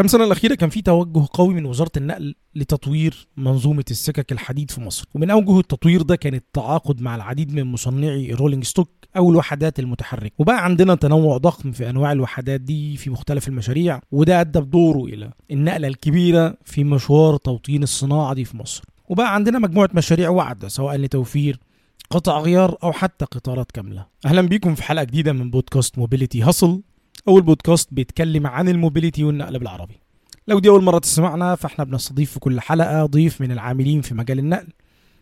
كم سنة الأخيرة كان في توجه قوي من وزارة النقل لتطوير منظومة السكك الحديد في مصر. ومن أوجه التطوير ده كان التعاقد مع العديد من مصنعي rolling stock أو الوحدات المتحركة. وبقى عندنا تنوع ضخم في أنواع الوحدات دي في مختلف المشاريع وده أدى بدوره إلى النقلة الكبيرة في مشوار توطين الصناعة دي في مصر. وبقى عندنا مجموعة مشاريع واعدة سواء لتوفير قطع غيار أو حتى قطارات كاملة. أهلا بيكم في حلقة جديدة من بودكاست Mobility Hustle أول بودكاست بيتكلم عن ال mobility والنقل بالعربي. لو دي أول مرة تسمعنا فإحنا بنستضيف في كل حلقة ضيف من العاملين في مجال النقل.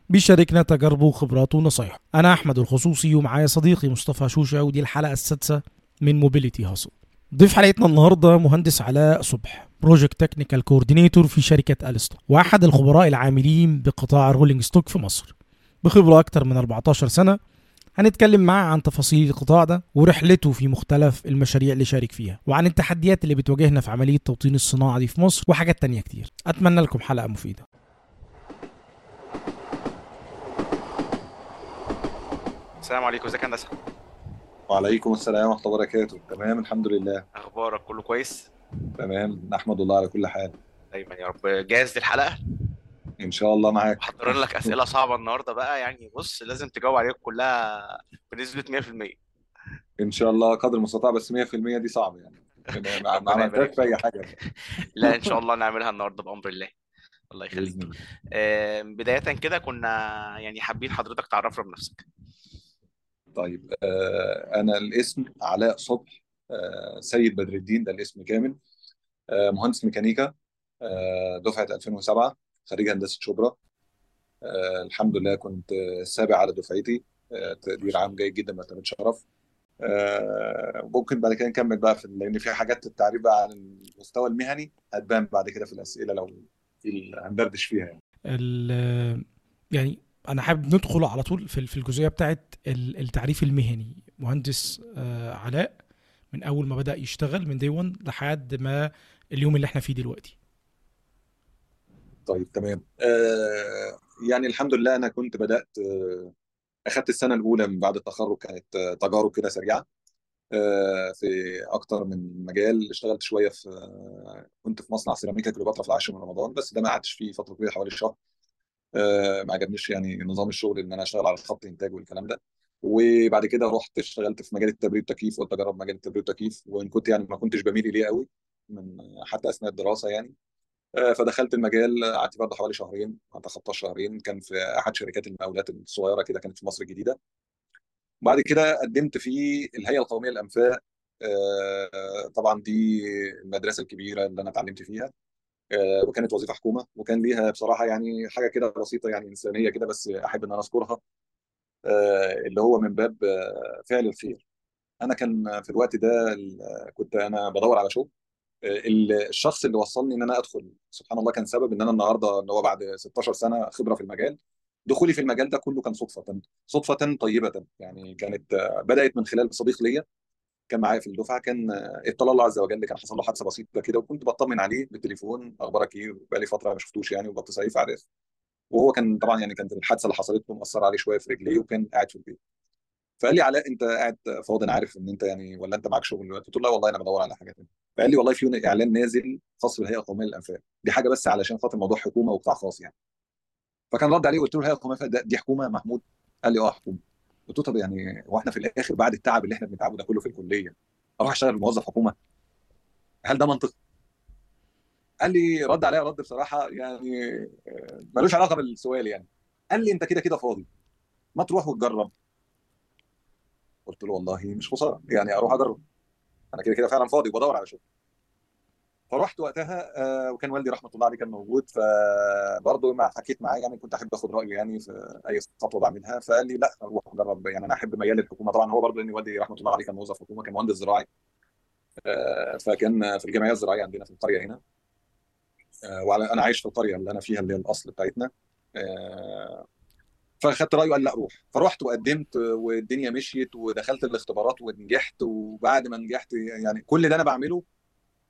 بيشاركنا تجاربه وخبراته ونصايحه. أنا أحمد الخصوصي ومعايا صديقي مصطفى شوشة ودي الحلقة السادسة من Mobility Hustle. ضيف حلقتنا النهارده مهندس علاء صبح project technical coordinator في شركة ألستوم وأحد الخبراء العاملين بقطاع rolling stock في مصر. بخبرة أكتر من 14 سنة هنتكلم معاه عن تفاصيل القطاع ده ورحلته في مختلف المشاريع اللي شارك فيها وعن التحديات اللي بتواجهنا في عملية توطين الصناعة دي في مصر وحاجات تانية كتير. أتمنى لكم حلقة مفيدة. السلام عليكم إزيك يا هندسة؟ وعليكم السلام ورحمة الله وبركاته. تمام الحمد لله. أخبارك؟ كله كويس؟ تمام نحمد الله على كل حال. دايما يا رب. جاهز للحلقة؟ إن شاء الله معاك. محضرين لك أسئلة صعبة النهارده بقى. يعني بص لازم تجاوب عليها كلها بنسبة 100% إن شاء الله قدر المستطاع بس 100% دي صعب يعني. ما ربنا عملتهاش يبارك في أي فيك. حاجة. لا إن شاء الله نعملها النهارده بأمر الله. الله يخليك. بإذن الله. بداية كده كنا يعني حابين حضرتك تعرفنا بنفسك. طيب آه أنا الاسم علاء صبح آه سيد بدر الدين ده الاسم كامل. آه مهندس ميكانيكا آه دفعة 2007 خريج هندسة شبرا. آه الحمد لله كنت السابع على دفعتي. آه تقدير عام جيد جدا مرتبة شرف آه، ممكن بعد كده نكمل بقى في لأن في حاجات التعريف بقى عن المستوى المهني. هتبان بعد كده في الأسئلة لو هندردش فيها يعني. يعني أنا حابب ندخل على طول في الجزئية بتاعت ال- التعريف المهني. مهندس آه، علاء من أول ما بدأ يشتغل من دي 1 لحد ما اليوم اللي إحنا فيه دلوقتي. طيب تمام. آه، يعني الحمد لله أنا كنت بدأت آه، أخدت السنة الأولى من بعد التخرج كانت تجارب كده سريعة آه، في أكتر من مجال. اشتغلت شوية في كنت في مصنع سيراميكا كليوباترا في العاشر من رمضان بس ده ما قعدتش فيه فترة طويلة حوالي شهر ما عجبنيش يعني نظام الشغل إن أنا أشتغل على خط إنتاج والكلام ده. وبعد كده رحت اشتغلت في مجال التبريد والتكييف قلت اجرب مجال التبريد والتكييف وإن كنت يعني ما كنتش بميل إليه قوي من حتى أثناء الدراسة يعني. فدخلت المجال قعدت برضه حوالي شهرين ما تخطاش شهرين. كان في أحد شركات المقاولات الصغيرة كده كانت في مصر الجديدة. بعد كده قدمت في الهيئة القومية للأنفاق. آه، طبعا دي المدرسة الكبيرة اللي أنا اتعلمت فيها. آه، وكانت وظيفة حكومة وكان ليها بصراحة يعني حاجة كده بسيطة يعني إنسانية كده بس أحب إن أنا أذكرها. آه، اللي هو من باب آه، فعل الخير. أنا كان في الوقت ده كنت أنا بدور على شغل. آه، الشخص اللي وصلني إن أنا أدخل سبحان الله كان سبب إن أنا النهارده اللي هو بعد 16 سنة خبرة في المجال. دخولي في المجال ده كله كان صدفة صدفة طيبة. يعني كانت بدأت من خلال صديق ليا كان معايا في الدفعة كان اطلع الله عز وجل كان حصل له حادثة بسيطة كده وكنت بطمن عليه بالتليفون أخبارك إيه؟ بقالي فترة ما شفتوش يعني وبتصل عليه وهو كان طبعا يعني كانت الحادثة اللي حصلت له مأثرة عليه شوية في رجليه وكان قاعد في البيت. فقال لي علاء أنت قاعد فاضي أنا عارف إن أنت يعني ولا أنت معاك شغل دلوقتي؟ قلت له لا والله أنا بدور على حاجة تانية. فقال لي والله في إعلان نازل خاص بالهيئة القومية للأنفاق. دي حاجة بس علشان خاطر موضوع حكومة وقطاع خاص يعني. فكان رد عليه قلت له الهيئة القومية دي حكومة محمود؟ قال لي آه حكومة. قلت له طب يعني هو إحنا في الآخر بعد التعب اللي إحنا بنتعبه ده كله في الكلية أروح أشتغل موظف حكومة؟ هل ده منطقي؟ قال لي رد عليا رد بصراحة يعني آه، ملوش علاقة بالسؤال يعني. قال لي أنت كده كده فاضي. ما تروح وتجرب. قلت له والله مش خسارة. يعني أروح أجرب. أنا كده كده فعلا فاضي وبدور على شغل. فرحت وقتها آه، وكان والدي رحمة الله عليه كان موجود فبرضه ما حكيت معاه يعني كنت أحب أخد رأيه يعني في أي خطوة بعملها فقال لي لا روح جرب. يعني أنا أحب ميال للحكومة. طبعا هو برضه لأن والدي رحمة الله عليه كان موظف حكومة كان مهندس زراعي. آه، فكان في الجمعيه الزراعية عندنا في القرية هنا. آه، وعلى أنا عايش في القرية اللي أنا فيها اللي هي الأصل بتاعتنا. فاخدت رأيه قال لا روح. فرحت وقدمت والدنيا مشيت ودخلت الاختبارات ونجحت وبعد ما نجحت يعني كل ده أنا بعمله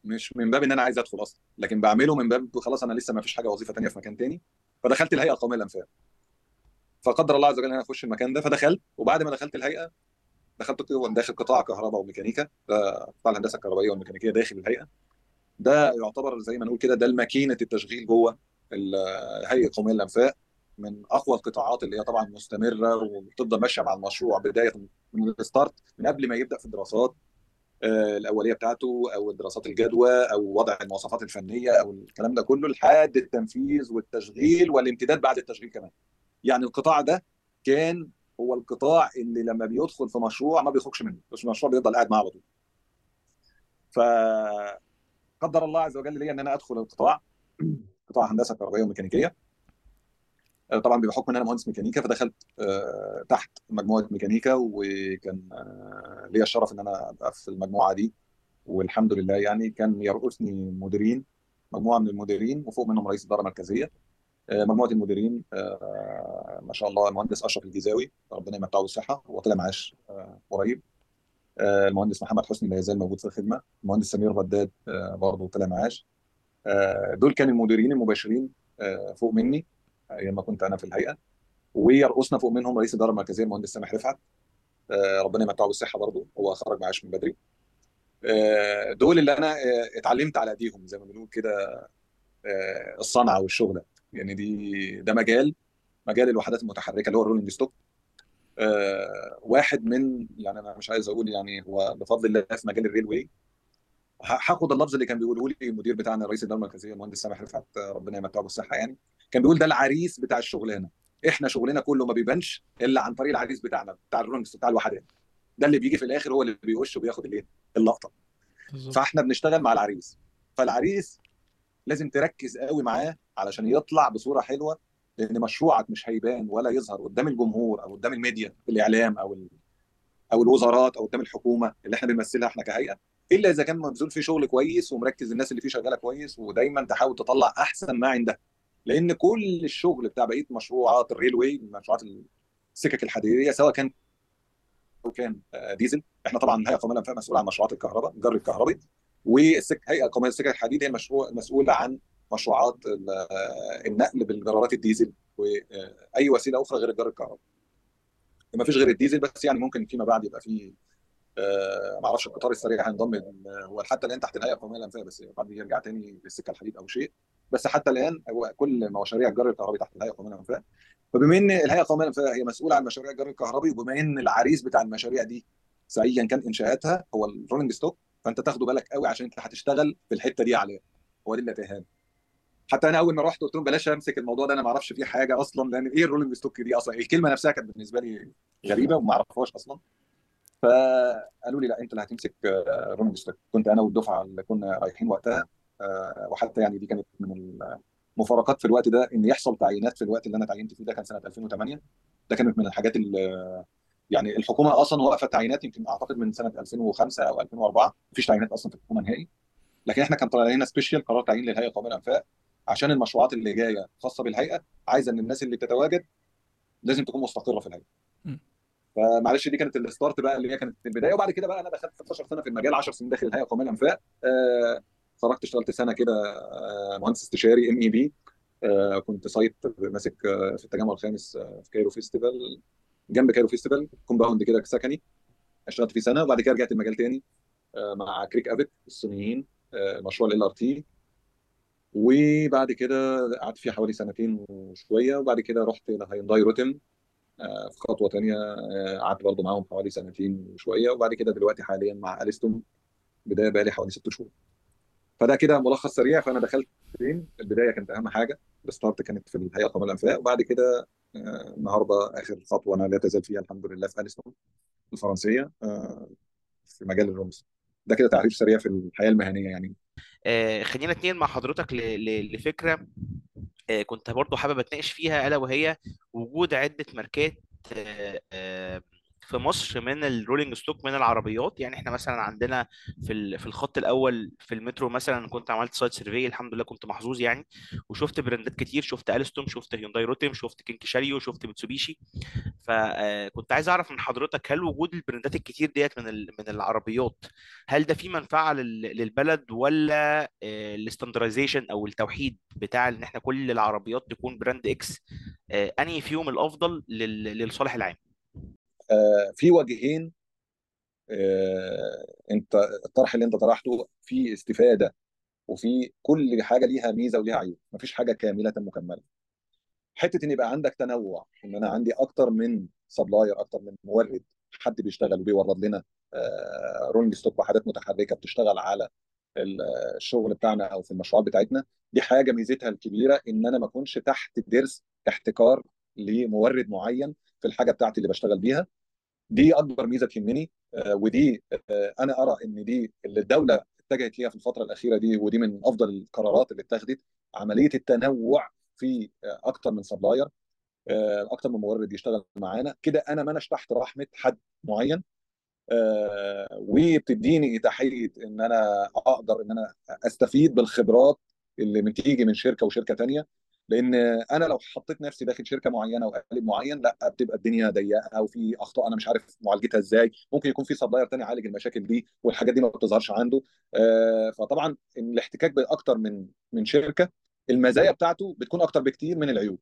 مش من باب إن أنا عايز أدخل أصلا لكن بعمله من باب خلاص أنا لسه ما فيش حاجة وظيفة تانية في مكان تاني فدخلت الهيئة القومية للأنفاق. فقدر الله عز وجل إن أنا أخش المكان ده فدخلت وبعد ما دخلت الهيئة دخلت داخل قطاع كهرباء وميكانيكا قطاع الهندسة الكهربائية والميكانيكية داخل الهيئة. ده يعتبر زي ما نقول كده ده الماكينه التشغيل جوه ال- الهيئه القومية للأنفاق. من أقوى القطاعات اللي هي طبعا مستمرة وبتفضل ماشية مع المشروع بداية من الستارت من قبل ما يبدأ في الدراسات آه، الأولية بتاعته أو دراسات الجدوى أو وضع المواصفات الفنية أو الكلام ده كله لحد التنفيذ والتشغيل والامتداد بعد التشغيل كمان. يعني القطاع ده كان هو القطاع اللي لما بيدخل في مشروع ما بيخرجش منه بس المشروع بيفضل قاعد معاه على طول. فقدر الله عز وجل لي إن أنا أدخل القطاع قطاع هندسة كهربائية وميكانيكية. طبعا بحكم إن أنا مهندس ميكانيكا فدخلت آه، تحت مجموعة ميكانيكا وكان آه، ليا الشرف إن أنا أبقى في المجموعة دي. والحمد لله يعني كان يرقصني مديرين مجموعة من المديرين وفوق منهم رئيس الإدارة المركزية. آه، مجموعة المديرين آه، ما شاء الله المهندس أشرف الجيزاوي ربنا يمتعه بالصحة وطلع معاش آه، قريب. آه، المهندس محمد حسني لا يزال موجود في الخدمة المهندس سمير بداد آه، برضه طلع معاش. آه، دول كانوا المديرين المباشرين آه، فوق مني. أيام ما كنت أنا في الهيئة. ويرقصنا فوق منهم رئيس الاداره المركزيه المهندس سامح رفعت. آه، ربنا يمتعه بالصحة برضه هو خرج معاش من بدري. آه، دول اللي أنا آه، اتعلمت على إيديهم زي ما بنقول كده الصنعة والشغله يعني دي ده مجال مجال الوحدات المتحركة اللي هو ال rolling stock واحد من يعني أنا مش عايز أقول يعني هو بفضل الله في مجال ال railway ه- هاخد اللفظ اللي كان بيقوله لي المدير بتاعنا رئيس الاداره المركزيه المهندس سامح رفعت. ربنا يمتعه بالصحة يعني. كان بيقول ده العريس بتاع الشغلانة. إحنا شغلنا كله ما بيبانش إلا عن طريق العريس بتاعنا بتاع ال rolling stock بتاع الوحدات. ده اللي بيجي في الآخر هو اللي بيخش وبياخد الإيه؟ اللقطة. بالظبط. فإحنا بنشتغل مع العريس. فالعريس لازم تركز قوي معاه علشان يطلع بصورة حلوة لأن مشروعك مش هيبان ولا يظهر قدام الجمهور أو قدام الميديا الإعلام أو ال- أو الوزارات أو قدام الحكومة اللي إحنا بنمثلها إحنا كهيئة. إلا إذا كان مبذول فيه شغل كويس ومركز الناس اللي فيه شغالة كويس ودايما تحاول تطلع أحسن ما عندها لأن كل الشغل بتاع بقيه مشروعات الريلوي مشروعات السكك الحديدية سواء كان أو كان آه، ديزل. إحنا طبعا الهيئه القوميه للأنفاق مسؤولة عن مشروعات الكهرباء الجر الكهربي. والهيئه القوميه للسكك الحديد هي المشروع مسؤولة عن مشروعات آه، النقل بالجرارات الديزل وأي وسيلة أخرى غير الجر الكهربي. ما فيش غير الديزل بس يعني ممكن فيما بعد يبقى في آه، ما أعرفش القطار السريع هينضم هو حتى الآن تحت الهيئة القومية للأنفاق بس بعد يرجع تاني للسكه الحديد أو شيء. بس حتى الآن هو كل مشاريع الجر الكهربي تحت الهيئة القوميه للانفاق فبما إن الهيئة القوميه للأنفاق هي مسؤولة عن مشاريع الجر الكهربي وبما إن العريس بتاع المشاريع دي سواء كان إنشاءاتها هو ال rolling stock فأنت تاخده بالك قوي عشان أنت هتشتغل في الحتة دي عليه هو دي اللي حتى أنا أول ما رحت قلت لهم بلاش أمسك الموضوع ده أنا ما أعرفش فيه حاجة أصلا لأن إيه ال rolling stock دي أصلا؟ الكلمة نفسها كانت بالنسبة لي غريبة وما أعرفهاش أصلا. فقالوا لي لا أنت اللي هتمسك آه، rolling stock كنت أنا والدفعة اللي كنا رايحين وقتها. آه، وحتى يعني دي كانت من المفارقات في الوقت ده إن يحصل تعيينات في الوقت اللي أنا تعينت فيه ده كان سنة 2008 ده كانت من الحاجات اللي يعني الحكومة أصلا وقفت تعيينات يمكن أعتقد من سنة 2005 أو 2004 مفيش تعيينات أصلا في الحكومة نهائي. لكن إحنا كان طالع لنا special قرار تعيين للهيئة القومية للأنفاق عشان المشروعات اللي جاية خاصة بالهيئة. عايزه إن الناس اللي بتتواجد لازم تكون مستقرة في الهيئة. فمعلش دي كانت ال start بقى اللي هي كانت البداية. وبعد كده بقى أنا دخلت 16 سنة في المجال 10 سنين داخل الهيئة القومية للأنفاق. آه خرجت اشتغلت سنة كده آه مهندس استشاري MEP كنت site ماسك آه في التجمع الخامس آه في Cairo Festival. جنب Cairo Festival compound كده سكني. اشتغلت فيه سنة وبعد كده رجعت المجال تاني مع CREC AVIC الصينيين مشروع LRT وبعد كده قعدت فيه حوالي سنتين وشوية وبعد كده رحت لهيونداي روتم في خطوة تانية آه، قعدت برضه معاهم حوالي سنتين وشوية وبعد كده دلوقتي حاليا مع ألستوم بداية بقى لي حوالي ست شهور. فده كده ملخص سريع فأنا دخلت فين البداية كانت أهم حاجة. الستارت كانت في الهيئة القوميه للانفاق وبعد كده آه، النهارده آخر خطوة أنا لا تزال فيها الحمد لله في اليستون الفرنسية آه، في مجال الرمز. ده كده تعريف سريع في الحياة المهنية يعني. آه خلينا اتنين مع حضرتك لفكرة كنت برضو حابب أتناقش فيها ألا وهي وجود عدة ماركات في مصر من ال rolling stock من العربيات. يعني إحنا مثلا عندنا في في الخط الأول في المترو مثلا كنت عملت site survey الحمد لله كنت محظوظ يعني. وشفت brand ات كتير شفت ألستوم شفت هيونداي روتم شفت كينكي شاريو شفت ميتسوبيشي فكنت عايز أعرف من حضرتك هل وجود ال brand ات الكتير ديت من من العربيات هل ده فيه منفعة لل- للبلد ولا ال standardization أو التوحيد بتاع إن إحنا كل العربيات تكون brand X آه، أنهي فيهم الأفضل لل- للصالح العام؟ آه، في وجهين آه، انت الطرح اللي انت طرحته فيه استفادة وفي كل حاجة ليها ميزة وليها عيوب مفيش حاجة كاملة مكملة. حتة إن يبقى عندك تنوع إن أنا عندي أكتر من supplier أكتر من مورد حد بيشتغل وبيورد لنا rolling stock وحاجات متحركة بتشتغل على الشغل بتاعنا أو في المشروعات بتاعتنا دي حاجة ميزتها الكبيرة إن أنا ما أكونش تحت درس احتكار لمورد معين في الحاجة بتاعتي اللي بشتغل بيها. دي أكبر ميزة تهمني آه، ودي آه، أنا أرى إن دي اللي الدولة اتجهت ليها في الفترة الأخيرة دي ودي من أفضل القرارات اللي اتخذت عملية التنوع في آه، أكتر من سبلاير أكتر من مورد يشتغل معانا. كده أنا ما تحت رحمة حد معين وبتديني اتاحيه إن أنا أقدر إن أنا أستفيد بالخبرات اللي بتيجي من شركة وشركة تانية. لأن أنا لو حطيت نفسي داخل شركة معينة وقالب معين لا بتبقى الدنيا ضيقة وفي أخطاء أنا مش عارف معالجتها إزاي. ممكن يكون في سبلاير تاني عالج المشاكل دي والحاجات دي ما بتظهرش عنده. آه، فطبعا الاحتكاك بأكتر من من شركة المزايا بتاعته بتكون أكتر بكتير من العيوب.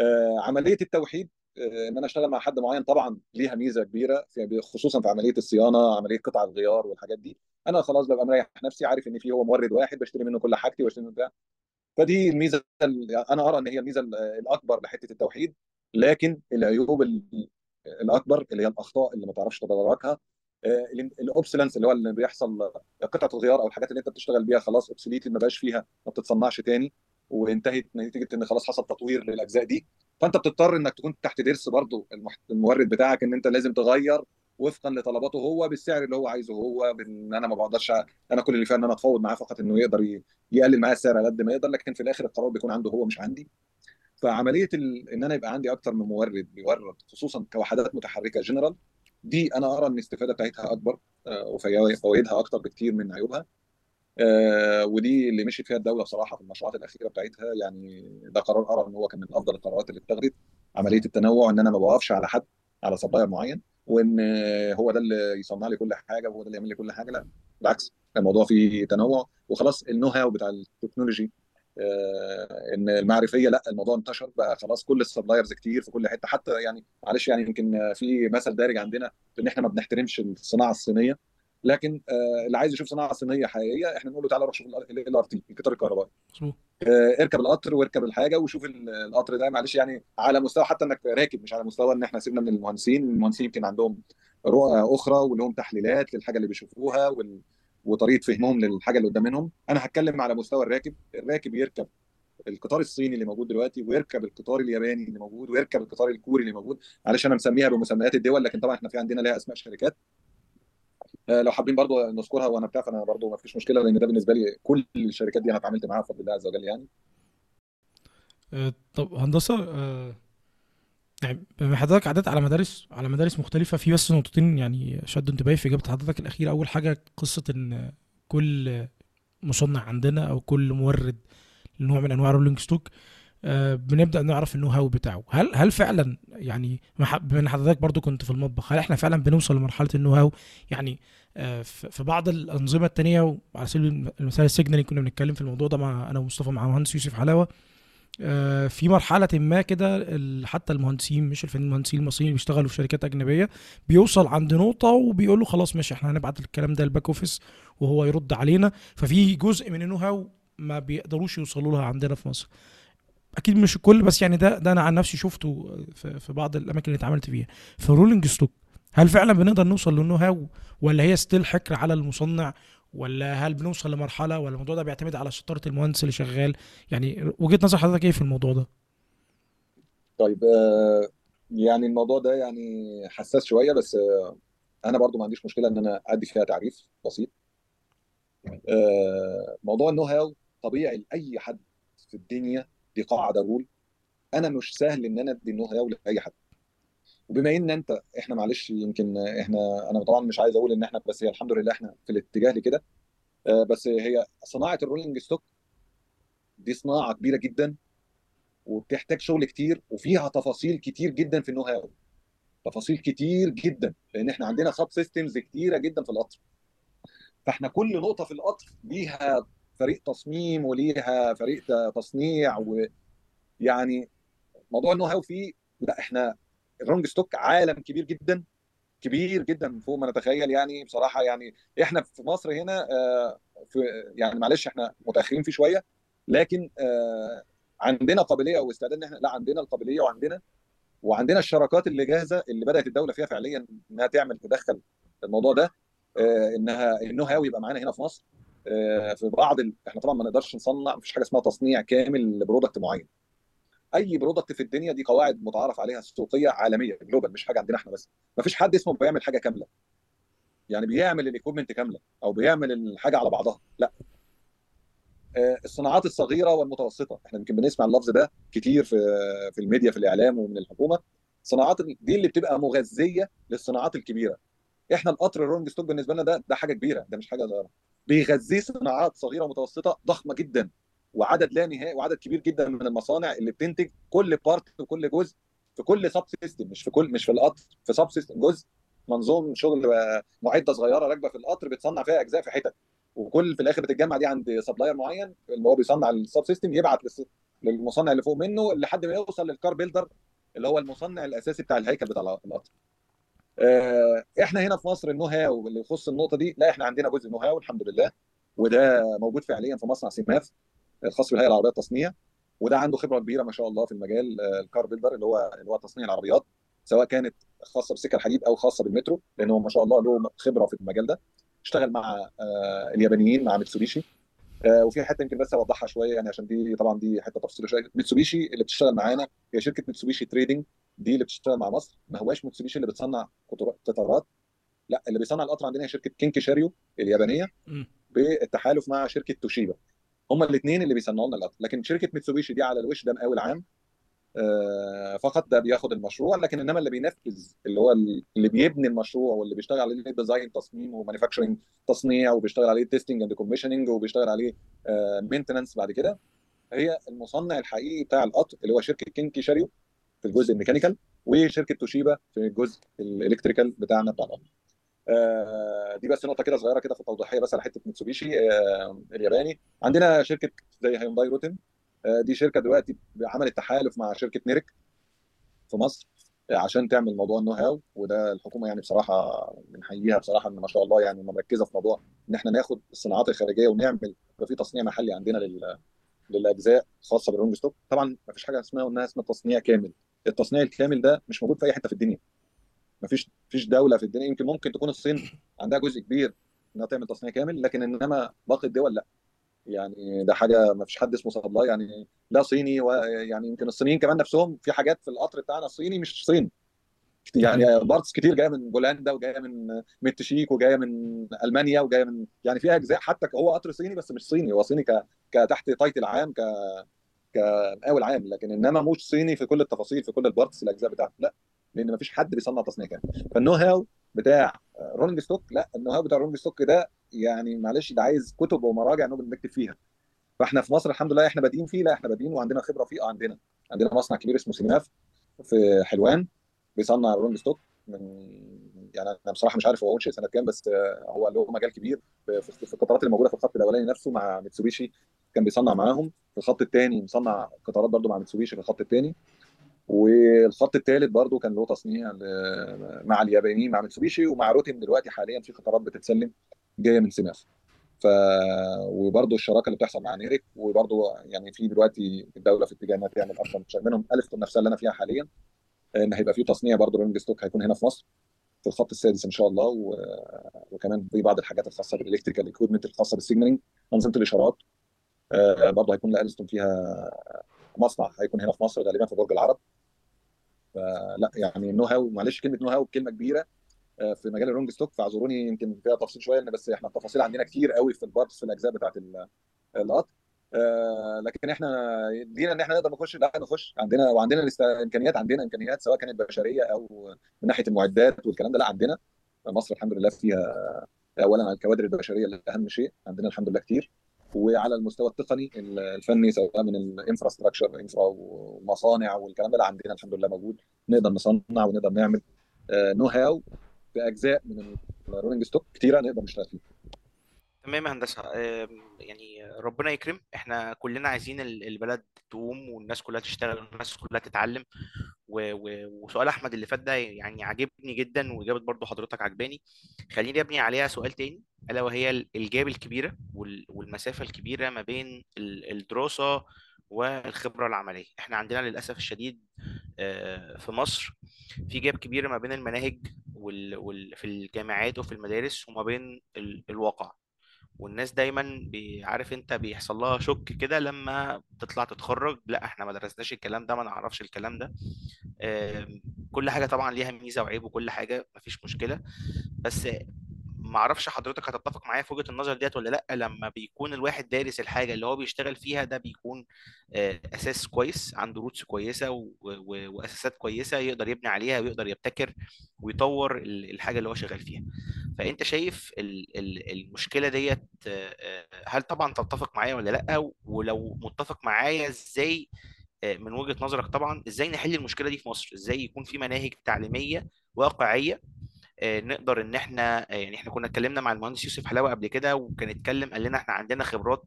آه، عملية التوحيد آه، إن أنا أشتغل مع حد معين طبعا ليها ميزة كبيرة في خصوصا في عملية الصيانة عملية قطع الغيار والحاجات دي. أنا خلاص ببقى مريح نفسي عارف إن في هو مورد واحد بشتري منه كل حاجتي وأشتري منه بتاع فدي الميزة أنا أرى إن هي الميزة الأكبر لحتة التوحيد لكن العيوب الأكبر اللي هي الأخطاء اللي ما تعرفش تداركها آه، ال obsolescence اللي هو اللي بيحصل قطعة الغيار أو الحاجات اللي أنت بتشتغل بيها خلاص obsolete ما بقاش فيها ما بتتصنعش تاني وانتهت نتيجة إن خلاص حصل تطوير للأجزاء دي. فأنت بتضطر إنك تكون تحت درس برضه المورد بتاعك إن أنت لازم تغير وفقا لطلباته هو بالسعر اللي هو عايزه. هو بان أنا ما بقدرش أنا كل اللي فيها إن أنا أتفاوض معاه فقط إنه يقدر يقلل معايا السعر على قد ما يقدر لكن في الآخر القرار بيكون عنده هو مش عندي. فعملية ال... إن أنا يبقى عندي أكتر من مورد بيورد خصوصا كوحدات متحركة جنرال دي أنا أرى إن الاستفادة بتاعتها أكبر آه، وفوائدها أكتر بكتير من عيوبها. آه، ودي اللي مشيت فيها الدولة بصراحة في المشروعات الأخيرة بتاعتها. يعني ده قرار أرى إن هو كان من أفضل القرارات اللي اتخذت. عملية التنوع إن أنا ما بوقفش على حد على supplier معين. وإن هو ده اللي يصنع لي كل حاجة وهو ده اللي يعمل لي كل حاجة لا بالعكس الموضوع فيه تنوع. وخلاص ال know-how بتاع ال technology آه، إن المعرفية لا الموضوع انتشر بقى خلاص كل ال suppliers كتير في كل حتة. حتى يعني معلش يعني يمكن في مثل دارج عندنا إن إحنا ما بنحترمش الصناعة الصينية. لكن آه، اللي عايز يشوف صناعة صينية حقيقية إحنا نقول له تعالى روح شوف LRT القطار الكهربائي. آه، اركب القطر واركب الحاجة وشوف القطر ده معلش يعني على مستوى حتى إنك راكب مش على مستوى إن إحنا سيبنا من المهندسين المهندسين يمكن عندهم رؤى أخرى ولهم تحليلات للحاجة اللي بيشوفوها وال... وطريقة فهمهم للحاجة اللي قدام منهم. أنا هتكلم على مستوى الراكب الراكب يركب القطار الصيني اللي موجود دلوقتي ويركب القطار الياباني اللي موجود ويركب القطار الكوري اللي موجود. معلش أنا مسميها بمسميات الدول لكن طبعا إحنا في عندنا لها أسماء شركات. لو حابين برضو نذكرها وأنا بتاع فأنا برضو ما فيش مشكلة لأن ده بالنسبة لي كل الشركات دي أنا اتعاملت معاها بفضل الله عز وجل يعني. آه، طب هندسة آه، يعني حضرتك عدت على مدارس على مدارس مختلفة في بس نقطتين يعني شدوا انتباهي في إجابة حضرتك الأخيرة. أول حاجة قصة إن كل مصنع عندنا أو كل مورد لنوع من أنواع ال rolling stock آه، بنبدأ نعرف ال know-how بتاعه. هل هل فعلا يعني بما إن حضرتك برضو كنت في المطبخ هل إحنا فعلا بنوصل لمرحلة ال know-how؟ يعني آه، في بعض الأنظمة التانية وعلى سبيل المثال ال signaling كنا بنتكلم في الموضوع ده مع أنا ومصطفى مع مهندس يوسف حلاوة. آه، في مرحلة ما كده حتى المهندسين مش الفنيين المهندسين المصريين اللي بيشتغلوا في شركات أجنبية بيوصل عند نقطة وبيقول له خلاص ماشي إحنا هنبعت الكلام ده لل back office وهو يرد علينا. ففي جزء من ال know-how ما بيقدروش يوصلوا لها عندنا في مصر. أكيد مش الكل بس يعني ده ده أنا عن نفسي شفته في, بعض الأماكن اللي اتعاملت فيها. في rolling stock هل فعلا بنقدر نوصل لل know-how؟ ولا هي still حكر على المصنع؟ ولا هل بنوصل لمرحلة؟ ولا الموضوع ده بيعتمد على شطارة المهندس اللي شغال؟ يعني وجهة نظر حضرتك إيه في الموضوع ده؟ طيب آه، يعني الموضوع ده يعني حساس شوية بس آه، أنا برضو ما عنديش مشكلة إن أنا أدي فيها تعريف بسيط. آه، موضوع ال know-how طبيعي لأي حد في الدنيا دي قاعدة rule أنا مش سهل إن أنا أدي ال know-how لاي حد. وبما إن أنت إحنا معلش يمكن إحنا أنا طبعا مش عايز أقول إن إحنا بس هي الحمد لله إحنا في الاتجاه لكده. آه، بس هي صناعة ال rolling stock دي صناعة كبيرة جدا وبتحتاج شغل كتير وفيها تفاصيل كتير جدا في ال know-how تفاصيل كتير جدا لأن إحنا عندنا sub systems كتيرة جدا في القطر. فإحنا كل نقطة في القطر ليها فريق تصميم وليها فريق تصنيع ويعني موضوع ال know-how فيه لا إحنا ال rolling stock عالم كبير جدا كبير جدا فوق ما نتخيل يعني بصراحة يعني إحنا في مصر هنا آه، في يعني معلش إحنا متأخرين فيه شوية لكن آه، عندنا قابلية أو استعداد إن إحنا لا عندنا القابلية وعندنا وعندنا الشراكات اللي جاهزة اللي بدأت الدولة فيها فعليا إنها تعمل تدخل الموضوع ده آه، إنها ال know-how يبقى معانا هنا في مصر. في بعض ال... إحنا طبعا ما نقدرش نصنع مفيش حاجة اسمها تصنيع كامل ل product معين. أي product في الدنيا دي قواعد متعارف عليها سوقية عالمية global مش حاجة عندنا إحنا بس. مفيش حد اسمه بيعمل حاجة كاملة. يعني بيعمل ال equipment كاملة أو بيعمل الحاجة على بعضها. لا. آه، الصناعات الصغيرة والمتوسطة. إحنا يمكن بنسمع اللفظ ده كتير في في الميديا في الإعلام ومن الحكومة. الصناعات دي اللي بتبقى مغذية للصناعات الكبيرة. إحنا القطر ال rolling stock بالنسبة لنا ده ده حاجة كبيرة. ده مش حاجة صغيرة. بيغذيه صناعات صغيرة ومتوسطة ضخمة جدا وعدد لا نهائي وعدد كبير جدا من المصانع اللي بتنتج كل part وكل جزء في كل sub system مش في كل مش في القطر في sub system جزء. منظوم شغل معدة صغيرة راكبة في القطر بتصنع فيها أجزاء في حتت وكل في الآخر بتتجمع دي عند supplier معين اللي هو بيصنع ال sub system يبعت للمصنع اللي فوق منه لحد ما يوصل لل car builder اللي هو المصنع الأساسي بتاع الهيكل بتاع القطر. إحنا هنا في مصر ال know-how اللي يخص النقطة دي لا إحنا عندنا جزء know-how الحمد لله. وده موجود فعليا في مصنع سيماف الخاص بالهيئة العربية للتصنيع وده عنده خبرة كبيرة ما شاء الله في المجال آه، ال car builder اللي هو اللي هو تصنيع العربيات سواء كانت خاصة بالسكه الحديد أو خاصة بالمترو لأن هو ما شاء الله له خبرة في المجال ده. اشتغل مع آه، اليابانيين مع ميتسوبيشي. آه، وفي حتة يمكن بس أوضحها شوية يعني عشان دي طبعا دي حتة تفصيليه شوية. ميتسوبيشي اللي بتشتغل معانا هي شركة ميتسوبيشي trading دي اللي بتشتغل مع مصر ما هواش ميتسوبيشي اللي بتصنع قطارات. لا اللي بيصنع القطر عندنا هي شركة كينكي شاريو اليابانية. بالتحالف مع شركة توشيبا. هما الاثنين اللي بيصنعوا لنا القطر. لكن شركة ميتسوبيشي دي على الوش ده مقاول عام آه، فقط ده بياخد المشروع. لكن إنما اللي بينفذ اللي هو اللي بيبني المشروع واللي بيشتغل عليه design تصميم و manufacturing تصنيع وبيشتغل عليه testing and commissioning وبيشتغل عليه maintenance بعد كده هي المصنع الحقيقي بتاع القطر اللي هو شركة كينكي شاريو في الجزء ال mechanical وشركة توشيبا في الجزء ال electrical بتاعنا بتاع القطر آه، دي بس نقطة كده صغيرة كده في التوضيحية بس على حتة ميتسوبيشي آه، الياباني. عندنا شركة زي هيونداي روتم آه، دي شركة دلوقتي عملت تحالف مع شركة نيرك في مصر آه، عشان تعمل موضوع ال know-how وده الحكومة يعني بصراحة بنحييها بصراحة إن ما شاء الله يعني مركزة في موضوع إن إحنا ناخد الصناعات الخارجية ونعمل يبقى في تصنيع محلي عندنا لل للأجزاء الخاصه بال rolling stock طبعا ما فيش حاجة اسمها انها اسمها تصنيع كامل. التصنيع الكامل ده مش موجود في أي حتة في الدنيا. ما فيش دولة في الدنيا. يمكن ممكن تكون الصين عندها جزء كبير إنها تعمل تصنيع كامل لكن إنما باقي الدول لا. يعني ده حاجة ما فيش حد اسمه supply يعني لا صيني ويعني يمكن الصينيين كمان نفسهم في حاجات في القطر بتاعنا الصيني مش صيني يعني parts كتير جاية من بولندا وجاية من من التشيك وجاية من ألمانيا وجاية من يعني فيها أجزاء حتى هو قطر صيني بس مش صيني. هو صيني ك كتحت title عام ك كمقاول عام لكن انما مش صيني في كل التفاصيل في كل ال parts الأجزاء بتاعته لا لأن ما فيش حد بيصنع تصنيع كامل. فال know-how بتاع rolling stock لا ال know-how بتاع rolling stock ده يعني معلش ده عايز كتب ومراجع نقعد نكتب فيها. فإحنا في مصر الحمد لله إحنا بادئين فيه لا إحنا بادئين وعندنا خبرة فيه. آه عندنا. عندنا مصنع كبير اسمه سيماف في حلوان بيصنع rolling stock من يعني أنا بصراحة مش عارف هو انشئ سنة كام بس هو له مجال كبير في القطارات اللي موجوده في الخط الأولاني نفسه مع ميتسوبيشي. كان بيصنع معاهم في الخط الثاني مصنع قطارات برضو مع ميتسوبيشي في الخط الثاني والخط الثالث برضو كان له تصنيع مع اليابانيين مع ميتسوبيشي ومع روتم دلوقتي حاليا في قطارات بتتسلم جاية من سيماف ف وبرضه الشراكة اللي بتحصل مع نيرك وبرضه يعني في دلوقتي الدولة في اتجاه إنها تعمل شركة. منهم ألف نفسها اللي أنا فيها حاليا إن هيبقى في تصنيع برضه rolling stock هيكون هنا في مصر في الخط السادس إن شاء الله و... وكمان في بعض الحاجات الخاصة بال electrical equipment الخاصة بال signaling انظمه الإشارات برضه هيكون لألستوم فيها مصنع هيكون هنا في مصر غالبا في برج العرب. فلا يعني know how معلش كلمة know how كلمة كبيرة آه، في مجال ال rolling stock فاعذروني يمكن فيها تفصيل شوية بس إحنا التفاصيل عندنا كتير قوي في ال parts في الأجزاء بتاعت ال- القطر آه، لكن إحنا لينا إن إحنا نقدر نخش لا نخش. عندنا وعندنا الإست- إمكانيات عندنا إمكانيات سواء كانت بشرية أو من ناحية المعدات والكلام ده لا عندنا. مصر الحمد لله فيها اولا الكوادر البشرية اللي أهم شيء عندنا الحمد لله كتير. وعلى المستوى التقني الفني سواء من ال infrastructure infra ومصانع والكلام ده عندنا الحمد لله موجود. نقدر نصنع ونقدر نعمل know how في اجزاء من ال rolling stock كتيرة نقدر نشتغل فيها تمام يا هندسة آم، يعني ربنا يكرم إحنا كلنا عايزين ال- البلد تقوم والناس كلها تشتغل والناس كلها تتعلم. و- و- وسؤال أحمد اللي فات ده يعني عاجبني جدا وإجابة برضو حضرتك عجباني. خليني أبني عليها سؤال تاني ألا وهي ال- الجاب الكبيرة وال- والمسافة الكبيرة ما بين ال- الدراسة والخبرة العملية. إحنا عندنا للأسف الشديد آه، في مصر في جاب كبيرة ما بين المناهج وال... وال... في الجامعات وفي المدارس وما بين ال... الواقع. والناس دايما عارف أنت بيحصل لها شك كده لما تطلع تتخرج لأ إحنا ما درسناش الكلام ده ما نعرفش الكلام ده. آم، كل حاجة طبعا ليها ميزة وعيب وكل حاجة مفيش مشكلة. بس ما أعرفش حضرتك هتتفق معايا في وجهة النظر ديت ولا لأ لما بيكون الواحد دارس الحاجة اللي هو بيشتغل فيها ده بيكون آه، أساس كويس عنده روتس و- وأساسات كويسة يقدر يبني عليها ويقدر يبتكر ويطور ال- الحاجة اللي هو شغال فيها. فأنت شايف ال- ال- المشكلة ديت آه، آه، هل طبعا تتفق معايا ولا لأ؟ ولو متفق معايا إزاي من وجهة نظرك طبعا إزاي نحل المشكلة دي في مصر؟ إزاي يكون في مناهج تعليمية واقعية آه، نقدر إن إحنا آه، يعني إحنا كنا اتكلمنا مع المهندس يوسف حلاوة قبل كده وكان اتكلم قال لنا إحنا عندنا خبرات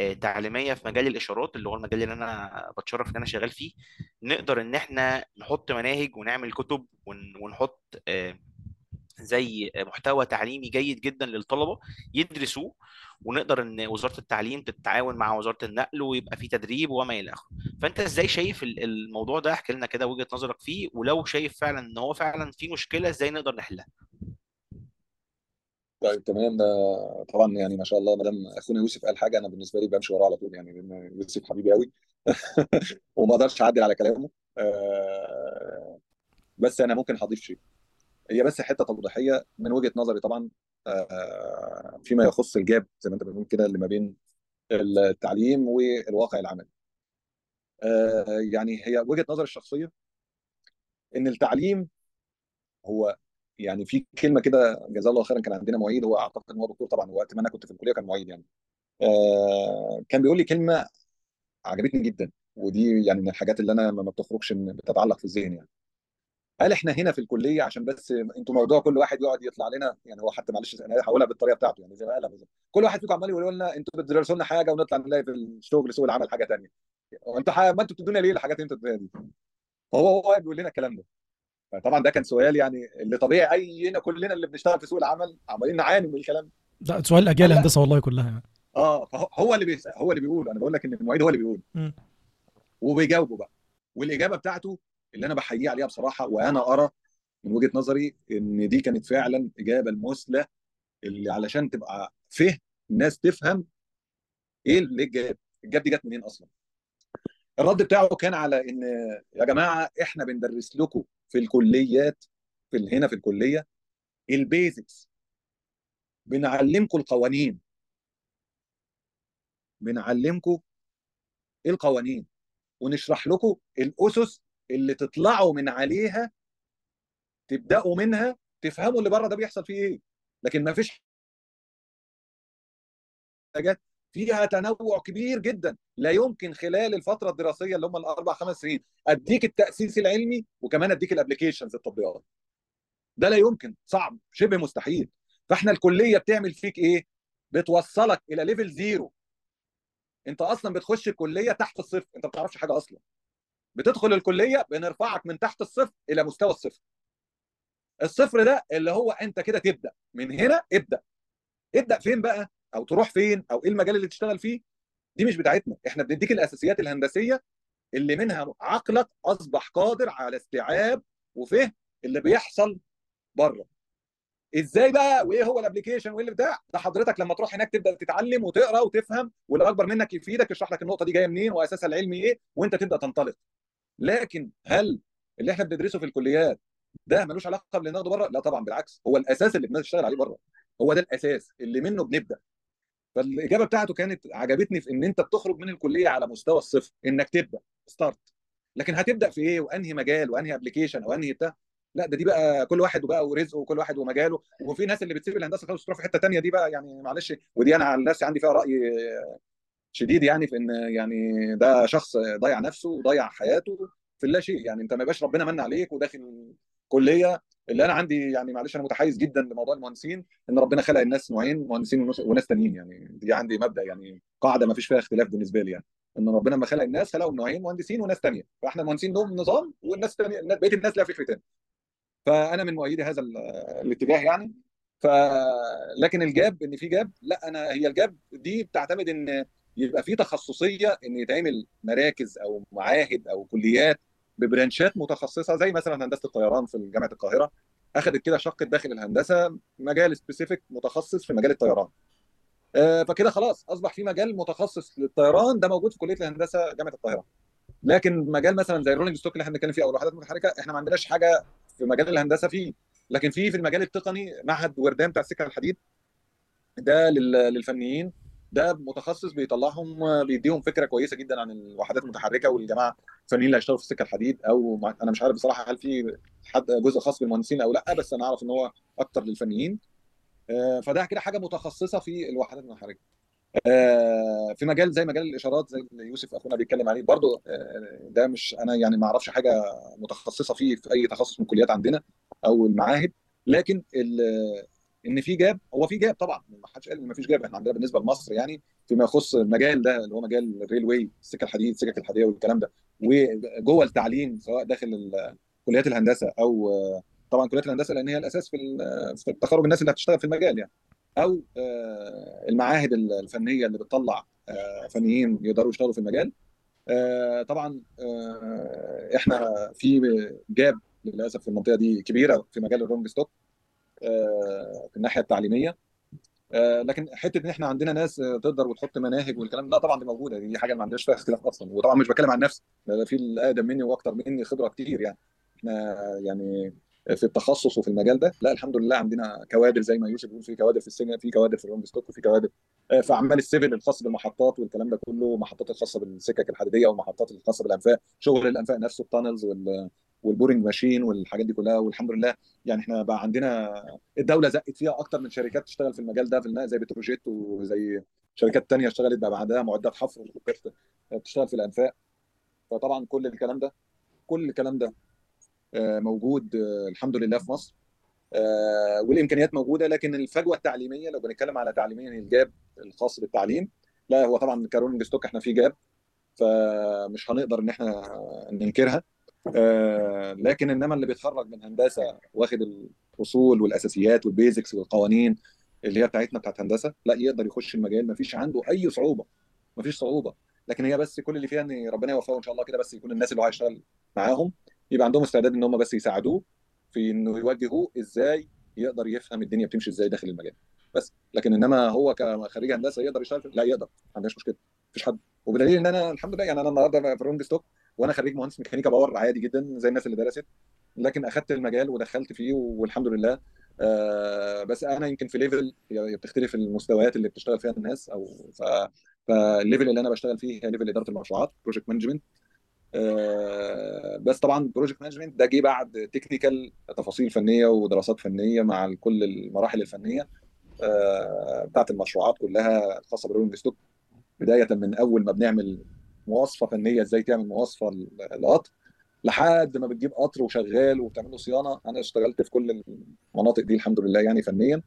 آه، تعليمية في مجال الإشارات اللي هو المجال اللي أنا بتشرف إن أنا شغال فيه. نقدر إن إحنا نحط مناهج ونعمل كتب ون- ونحط آه، زي محتوى تعليمي جيد جدا للطلبة يدرسوه. ونقدر إن وزارة التعليم تتعاون مع وزارة النقل ويبقى في تدريب وما إلى آخره. فأنت إزاي شايف ال- الموضوع ده؟ احكي لنا كده وجهة نظرك فيه ولو شايف فعلا إن هو فعلا في مشكلة إزاي نقدر نحلها؟ طيب تمام. طبعا يعني ما شاء الله ما دام أخونا يوسف قال حاجة أنا بالنسبة لي بمشي وراه على طول يعني لأن يوسف حبيبي قوي وما أقدرش أعدل على كلامه. آه، بس أنا ممكن هضيف شيء. هي بس حتة توضيحية من وجهة نظري طبعا. فيما يخص الجاب زي ما انت بتقول كده اللي ما بين التعليم والواقع العملي. آه، يعني هي وجهة نظري الشخصية إن التعليم هو يعني في كلمة كده جزاه الله خيرا كان عندنا معيد هو أعتقد إن هو دكتور طبعا وقت ما أنا كنت في الكلية كان معيد يعني. آه، كان بيقول لي كلمة عجبتني جدا ودي يعني من الحاجات اللي أنا ما بتخرجش بتتعلق في الذهن يعني. قال إحنا هنا في الكلية عشان بس أنتوا موضوع كل واحد يقعد يطلع لنا يعني هو حتى معلش أنا هقولها بالطريقة بتاعته يعني زي ما قالها بالظبط. كل واحد فيكم عمال يقول لنا أنتوا بتدرسوا لنا حاجة ونطلع نلاقي في الشغل سوق العمل حاجة ثانية وانتوا ح- ما أنتوا بتدونا ليه الحاجات اللي أنتوا بتدونا دي؟ هو هو بيقول لنا الكلام ده. فطبعا ده كان سؤال يعني اللي طبيعي أينا كلنا اللي بنشتغل في سوق العمل عمالين نعاني من الكلام. ده ده سؤال اجيال لا الهندسة والله كلها يعني. آه هو اللي بيسأل هو اللي بيقول. أنا بقول لك إن المعيد هو اللي بيقول. وبيجاوبه بقى. والإجابة بتاعته اللي أنا بحييه عليها بصراحة وأنا أرى من وجهة نظري إن دي كانت فعلا إجابة المثلى اللي علشان تبقى فهم الناس تفهم إيه اللي ال gap ال gap دي جت منين أصلا. الرد بتاعه كان على إن يا جماعة إحنا بندرس لكم في الكليات في هنا في الكلية ال basics بنعلمكم القوانين. بنعلمكم القوانين. ونشرح لكم الأسس اللي تطلعوا من عليها تبدأوا منها تفهموا اللي بره ده بيحصل فيه إيه. لكن ما فيش حاجات فيها تنوع كبير جدا. لا يمكن خلال الفترة الدراسية اللي هم الأربع خمس سنين أديك التأسيس العلمي وكمان أديك ال applications التطبيقات. ده لا يمكن. صعب. شبه مستحيل. فإحنا الكلية بتعمل فيك إيه؟ بتوصلك إلى level zero أنت أصلا بتخش الكلية تحت الصفر. أنت ما بتعرفش حاجة أصلا. بتدخل الكلية بنرفعك من تحت الصفر إلى مستوى الصفر. الصفر ده اللي هو أنت كده تبدأ. من هنا ابدأ. ابدأ فين بقى؟ أو تروح فين؟ أو إيه المجال اللي تشتغل فيه؟ دي مش بتاعتنا. إحنا بنديك الأساسيات الهندسية اللي منها عقلك أصبح قادر على استيعاب وفهم اللي بيحصل بره. إزاي بقى؟ وإيه هو الابلكيشن وإيه بتاع؟ ده حضرتك لما تروح هناك تبدأ تتعلم وتقرأ وتفهم واللي أكبر منك يفيدك يشرح لك النقطة دي جاية منين وأساسها العلمي إيه وأنت تبدأ تنطلق. لكن هل اللي إحنا بندرسه في الكليات ده ملوش علاقة باللي ناخده بره؟ لا طبعا بالعكس. هو الأساس اللي بنشتغل عليه بره. هو ده الأساس. اللي منه بنبدأ. فالإجابة بتاعته كانت عجبتني في إن أنت بتخرج من الكلية على مستوى الصفر إنك تبدأ start لكن هتبدأ في إيه؟ وأنهي مجال؟ وأنهي application أو انهي بتاع؟ لا ده دي بقى كل واحد وبقى ورزقه وكل واحد ومجاله. وفي ناس اللي بتسيب الهندسة خالص تروح في حتة تانية دي بقى يعني معلش ودي أنا عن نفسي عندي فيها رأي شديد يعني في إن يعني ده شخص ضيع نفسه وضيع حياته في لا شيء. يعني أنت ما يبقاش ربنا من عليك وداخل كلية. اللي أنا عندي يعني معلش أنا متحيز جدا لموضوع المهندسين إن ربنا خلق الناس نوعين مهندسين وناس, تانيين. يعني دي عندي مبدأ يعني قاعدة ما فيش فيها اختلاف بالنسبة لي يعني. إن ربنا لما خلق الناس خلقوا نوعين مهندسين وناس تانية. فإحنا المهندسين لهم نظام والناس التانية بقية الناس لها فكر تاني. فأنا من مؤيدي هذا ال- الاتجاه يعني. ف لكن ال gap إن في gap لا أنا هي ال gap دي بتعتمد إن يبقى في تخصصية إن يتعمل مراكز أو معاهد أو كليات ب branchات متخصصة زي مثلا هندسة الطيران في جامعة القاهرة. اخذت كده شق داخل الهندسة مجال specific متخصص في مجال الطيران. آه، فكده خلاص أصبح في مجال متخصص للطيران ده موجود في كلية الهندسة جامعة القاهرة. لكن مجال مثلا زي ال rolling stock اللي إحنا بنتكلم فيه أو الوحدات المتحركة إحنا ما عندناش حاجة في مجال الهندسة فيه. لكن في في المجال التقني معهد وردان بتاع السكة الحديد ده لل- للفنيين. ده متخصص بيطلعهم بيديهم فكرة كويسة جدا عن الوحدات المتحركة والجماعة الفنيين اللي هيشتغلوا في السكه الحديد أو أنا مش عارف بصراحة هل في حد جزء خاص بالمهندسين أو لأ بس أنا أعرف إن هو أكتر للفنيين. آه، فده كده حاجة متخصصة في الوحدات المتحركة. آه، في مجال زي مجال الإشارات زي اللي يوسف أخونا بيتكلم عليه برضو آه، ده مش أنا يعني ما أعرفش حاجة متخصصة فيه في أي تخصص من الكليات عندنا أو المعاهد. لكن إن في جاب هو في جاب طبعا ما حدش قال إن ما فيش جاب إحنا عندنا بالنسبة لمصر يعني فيما يخص المجال ده اللي هو مجال الريلوي السكة الحديد السكك الحديدية والكلام ده. وجوه التعليم سواء داخل كليات الهندسة أو طبعا كليات الهندسة لأن هي الأساس في في تخرج الناس اللي هتشتغل في المجال يعني. أو آه، المعاهد الفنية اللي بتطلع آه، فنيين يقدروا يشتغلوا في المجال. آه، طبعا إحنا في gap للأسف في المنطقة دي كبيرة في مجال ال rolling stock. في الناحية التعليمية. آه، لكن حتة إن إحنا عندنا ناس تقدر وتحط مناهج والكلام لا طبعا دي موجودة دي حاجة ما عندناش فيها اختلاف أصلا. وطبعا مش بتكلم عن نفسي ده في الأقدم مني وأكتر مني خبرة كتير يعني. إحنا يعني في التخصص وفي المجال ده لا الحمد لله عندنا كوادر زي ما يوسف بيقول في كوادر في السجن في كوادر في ال rolling stock وفي كوادر آه، في أعمال ال civil الخاص بالمحطات والكلام ده كله محطات الخاصة بالسكك الحديدية والمحطات الخاصة بالأنفاق شغل الأنفاق نفسه ال tunnels وال boring machine والحاجات دي كلها والحمد لله يعني إحنا بقى عندنا الدولة زقت فيها أكتر من شركات تشتغل في المجال ده في النهاية زي بتروجيت وزي شركات تانية اشتغلت بقى عندها معدات حفر بتشتغل في الأنفاق. فطبعا كل الكلام ده كل الكلام ده آه، موجود آه، الحمد لله في مصر. آه، والإمكانيات موجودة لكن الفجوة التعليمية لو بنتكلم على تعليميا ال gap الخاص بالتعليم لا هو طبعا ك rolling stock إحنا في gap فمش هنقدر إن إحنا ننكرها. آه، لكن إنما اللي بيتخرج من هندسة واخد الأصول والأساسيات وال basics والقوانين اللي هي بتاعتنا بتاعت هندسة لا يقدر يخش المجال ما فيش عنده أي صعوبة ما فيش صعوبة. لكن هي بس كل اللي فيها إن ربنا يوفقه إن شاء الله كده بس يكون الناس اللي هو هيشتغل معاهم يبقى عندهم استعداد إن هم بس يساعدوه في إنه يوجهوه إزاي يقدر يفهم الدنيا بتمشي إزاي داخل المجال. بس لكن إنما هو كخريج هندسة يقدر يشتغل لا يقدر ما عندناش مشكلة مفيش حد. وبدليل إن أنا الحمد لله يعني أنا النهارده في rolling stock وأنا خريج مهندس ميكانيكا power عادي جدا زي الناس اللي درست لكن أخدت المجال ودخلت فيه والحمد لله. آه بس أنا يمكن في level هي بتختلف المستويات اللي بتشتغل فيها الناس أو ف فال level اللي أنا بشتغل فيه هي level إدارة المشروعات project management آه بس طبعا project management ده جه بعد technical تفاصيل فنية ودراسات فنية مع كل المراحل الفنية آه بتاعت المشروعات كلها الخاصه بال rolling stock بداية من أول ما بنعمل مواصفة فنية إزاي تعمل مواصفة للقطر؟ لحد ما بتجيب قطر وشغال وبتعمل له صيانة. أنا اشتغلت في كل المناطق دي الحمد لله يعني فنيا.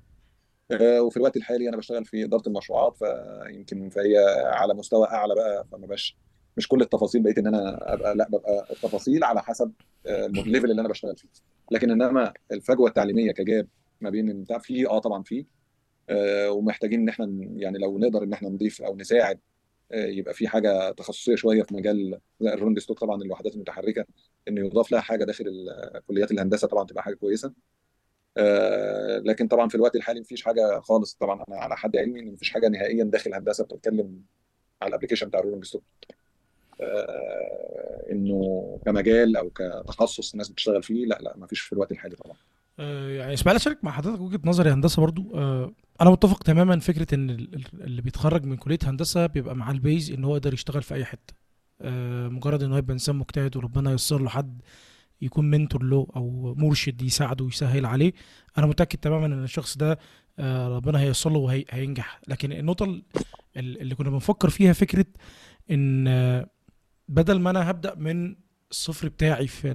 آه، وفي الوقت الحالي أنا بشتغل في إدارة المشروعات فيمكن فهي على مستوى أعلى بقى فما بقاش مش كل التفاصيل بقيت إن أنا أبقى لأ ببقى التفاصيل على حسب آه، ال level اللي أنا بشتغل فيه. لكن إنما الفجوة التعليمية ك gap ما بين البتاع في آه طبعا في آه، ومحتاجين إن إحنا يعني لو نقدر إن إحنا نضيف أو نساعد يبقى في حاجة تخصصية شوية في مجال زي ال rolling stock طبعا الوحدات المتحركة ان يضاف لها حاجة داخل كليات الهندسة طبعا تبقى حاجة كويسة. آه، لكن طبعا في الوقت الحالي مفيش حاجة خالص طبعا أنا على حد علمي إن مفيش حاجة نهائيا داخل هندسة بتتكلم على ال application بتاع ال rolling stock آه، إنه كمجال أو كتخصص الناس بتشتغل فيه لا لا مفيش في الوقت الحالي طبعا. آه، يعني اسمح لي أشارك مع حضرتك وجهة نظري هندسة برضو. آه، أنا متفق تماما فكرة إن ال- ال- اللي بيتخرج من كلية هندسة بيبقى معاه ال base إن هو يقدر يشتغل في أي حتة. آه، مجرد إن هو يبقى إنسان مجتهد وربنا ييسر له حد يكون mentor له أو مرشد يساعده ويسهل عليه أنا متأكد تماما إن الشخص ده آه، ربنا هييسر له وهينجح لكن النقطة ال- ال- اللي كنا بنفكر فيها فكرة إن آه، بدل ما أنا هبدأ من الصفر بتاعي في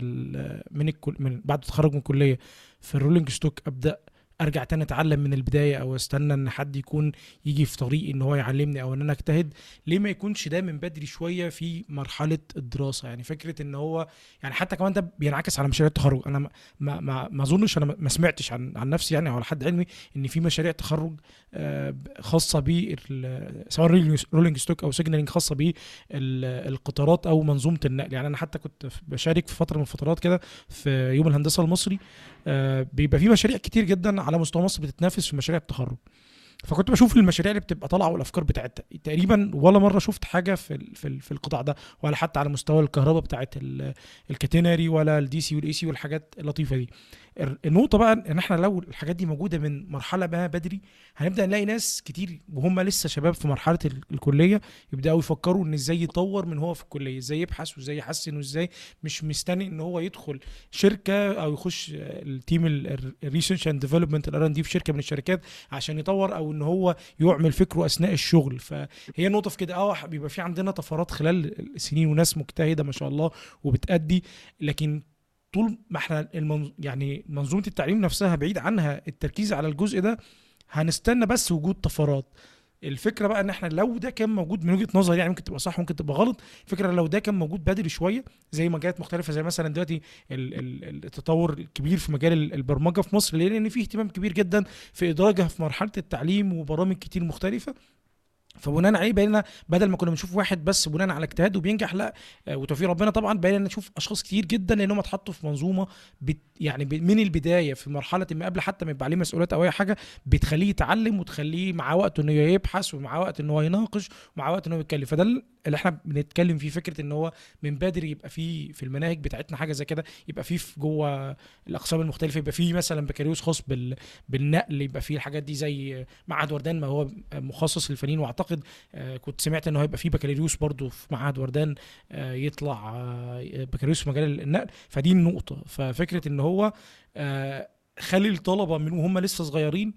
من الكل من بعد التخرج من الكلية في ال rolling stock أبدأ أرجع تاني أتعلم من البداية أو أستنى إن حد يكون يجي في طريقي إن هو يعلمني أو إن أنا أجتهد ليه ما يكونش ده من بدري شوية في مرحلة الدراسة؟ يعني فكرة إن هو يعني حتى كمان ده بينعكس على مشاريع التخرج. أنا ما ما ما, أظنش أنا ما- سمعتش عن عن نفسي يعني أو على حد علمي إن في مشاريع تخرج آه، خاصة بال سواء rolling stock أو signaling خاصة بالقطارات أو منظومة النقل. يعني أنا حتى كنت بشارك في فترة من الفترات كده في يوم الهندسة المصري بيبقى في مشاريع كتير جدا على مستوى مصر بتتنافس في مشاريع التخرج. فكنت بشوف المشاريع اللي بتبقى طالعة والأفكار بتاعتها. تقريبا ولا مرة شفت حاجة في في في القطاع ده ولا حتى على مستوى الكهرباء بتاعت ال- الcatenary ولا ال DC وال AC والحاجات اللطيفة دي. النقطة بقى إن إحنا لو الحاجات دي موجودة من مرحلة ما بدري هنبدأ نلاقي ناس كتير وهم لسه شباب في مرحلة ال- الكلية يبدأوا يفكروا إن إزاي يطور من هو في الكلية إزاي يبحث وإزاي يحسن وإزاي مش مستني إن هو يدخل شركة أو يخش ال team ال research and development ال R&D في شركة من الشركات عشان يطور أو إن هو يعمل فكره أثناء الشغل. فهي نقطه في كده. آه بيبقى في عندنا طفرات خلال السنين وناس مجتهدة ما شاء الله وبتأدي لكن طول ما إحنا المنظ... يعني منظومة التعليم نفسها بعيد عنها التركيز على الجزء ده هنستنى بس وجود طفرات الفكرة بقى إن إحنا لو ده كان موجود من وجهة نظري يعني ممكن تبقى صح ممكن تبقى غلط الفكرة لو ده كان موجود بدري شوية زي مجالات مختلفة زي مثلا دلوقتي ال- ال- التطور الكبير في مجال ال- البرمجة في مصر؟ لأن في اهتمام كبير جدا في إدراجها في مرحلة التعليم وبرامج كتير مختلفة فبناء عليه بقينا بدل ما كنا بنشوف واحد بس بناء على اجتهاده بينجح لا آه، وتوفيق ربنا طبعا بقينا نشوف أشخاص كتير جدا لانهم اتحطوا في منظومة بت يعني من البداية في مرحلة ما قبل حتى ما يبقى عليه مسؤوليات أو أي حاجة بتخليه يتعلم وتخليه معاه وقت إنه يبحث ومعاه وقت ان هو يناقش ومعاه وقت ان هو يتكلم. فده اللي إحنا بنتكلم فيه فكرة إن هو من بدري يبقى فيه في المناهج بتاعتنا حاجة زي كده يبقى فيه في جوه الأقسام المختلفة يبقى فيه مثلا بكالوريوس خاص بال بالنقل يبقى فيه الحاجات دي زي معهد وردان ما هو مخصص للفنيين وأعتقد آه، كنت سمعت ان هو هيبقى فيه بكالوريوس برضو في معهد وردان آه، يطلع آه، بكالوريوس في مجال النقل. فدي النقطة. ففكرة إن هو خلي الطلبة من وهم لسه صغيرين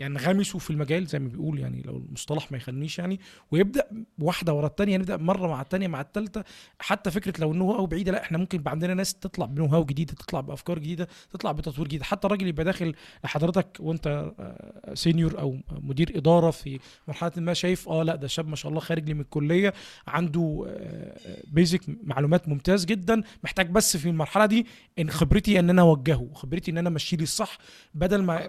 ينغمسوا في المجال زي ما بيقول يعني لو المصطلح ما يخلنيش يعني ويبدأ واحدة ورا الثانية نبدا مرة مع الثانية مع الثالثه حتى فكرة لو ال know-how بعيدة لأ إحنا ممكن يبقى عندنا ناس تطلع ب know-how جديدة تطلع بأفكار جديدة تطلع بتطوير جديد حتى الراجل يبقى داخل لحضرتك وأنت آه، senior أو مدير إدارة في مرحلة ما شايف آه لأ ده شاب ما شاء الله خارج لي من الكلية عنده basic معلومات ممتاز جدا محتاج بس في المرحلة دي إن خبرتي إن أنا أوجهه خبرتي إن أنا امشيه لي الصح بدل ما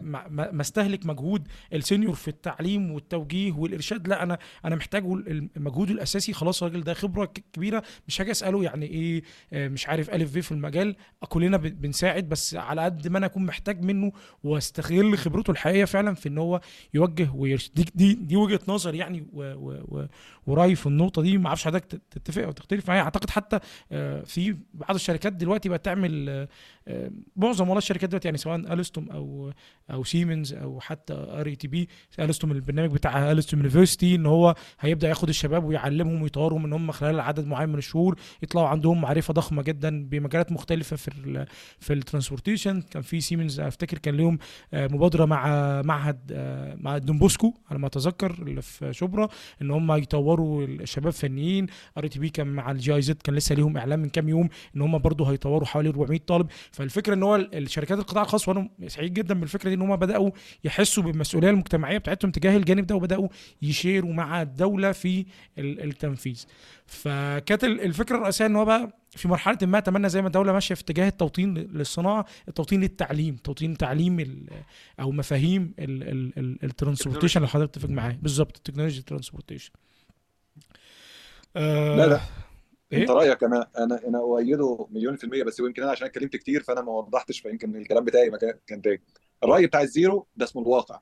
ما أستهلك مجهود السينيور في التعليم والتوجيه والإرشاد. لا أنا أنا محتاجه المجهود الأساسي. خلاص الراجل ده خبرة كبيرة. مش هاجي أسأله يعني إيه آه، مش عارف الف ب في المجال. كلنا بنساعد بس على قد ما أنا أكون محتاج منه واستغل خبرته الحقيقية فعلا في إن هو يوجه ويرشد دي دي, دي وجهة نظر يعني و و و ورأيي في النقطة دي. ما أعرفش حضرتك تت- تتفق أو تختلف معايا. أعتقد حتى آه، في بعض الشركات دلوقتي بقت تعمل آه، معظم والله الشركات دلوقتي يعني سواء ألستوم أو أو سيمنز أو حتى RATP ألستوم البرنامج بتاع ألستوم university إن هو هيبدأ ياخد الشباب ويعلمهم ويطورهم إن هم خلال عدد معين من الشهور يطلعوا عندهم معرفة ضخمة جدا بمجالات مختلفة في ال في ال transportation. كان في سيمنز أفتكر كان لهم آه، مبادرة مع معهد آه، مع دونبوسكو على ما أتذكر اللي في شبرا إن هم يطوروا الشباب فنيين. RATP كان مع ال GIZ كان لسه ليهم إعلان من كام يوم إن هم برضه هيطوروا حوالي 400 طالب. فالفكرة إن هو الشركات القطاع الخاص وأنا سعيد جدا بالفكرة دي إن هم بدأوا يحسوا بالمسؤولية المجتمعية بتاعتهم تجاه الجانب ده وبدأوا ي share وا مع الدولة في ال- التنفيذ. فكانت ال- الفكرة الرئيسية إن هو بقى في مرحلة ما أتمنى زي ما الدولة ماشية في اتجاه التوطين للصناعة التوطين للتعليم توطين تعليم أو مفاهيم ال transportation اللي حضرتك تتفق معاه بالظبط التكنولوجيا ال transportation. آه لا لا. إيه؟ انت رأيك أنا أنا أنا اؤيده مليون في المية بس يمكن أنا عشان اتكلمت كتير فانا ما وضحتش فيمكن الكلام بتاعي ما كان تاني. الرأي بتاع ال zero ده اسمه الواقع.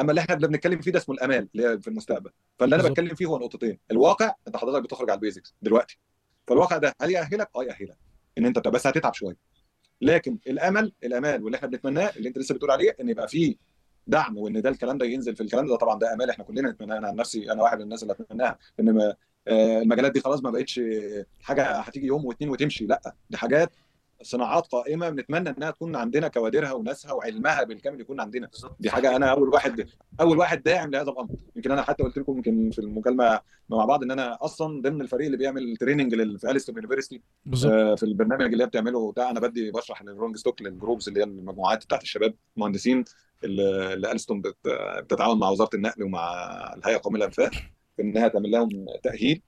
اما اللي إحنا بنتكلم فيه ده اسمه الامال اللي هي في المستقبل. فاللي أنا. بتكلم فيه هو نقطتين. الواقع انت حضرتك بتخرج على ال basics دلوقتي. فالواقع ده هل يأهلك؟ آه يأهلك. إن أنت بس هتتعب شوية. لكن الأمل الامال واللي إحنا بنتمناه اللي أنت لسه بتقول عليه إن يبقى فيه دعم وإن ده الكلام ده ينزل في الكلام ده. طبعا ده أمال إحنا كلنا نتمناه. أنا عن نفسي أنا واحد من الناس اللي أتمناها. إن المجالات دي خلاص ما بقتش حاجة هتيجي يوم واثنين وتمشي. لا دي حاجات صناعات قائمة بنتمنى إنها تكون عندنا كوادرها وناسها وعلمها بالكامل يكون عندنا. دي حاجة أنا أول واحد أول واحد داعم لهذا الأمر. يمكن أنا حتى قلت لكم يمكن في المكالمة مع بعض إن أنا أصلا ضمن الفريق اللي بيعمل training في ألستوم university آه، في البرنامج اللي هي بتعمله ده أنا بدي بشرح لل rolling stock لل groups اللي هي المجموعات بتاعت الشباب المهندسين اللي بت- بتتعاون مع وزارة النقل ومع الهيئة القومية للأنفاق. في انها تعمل لهم تأهيل.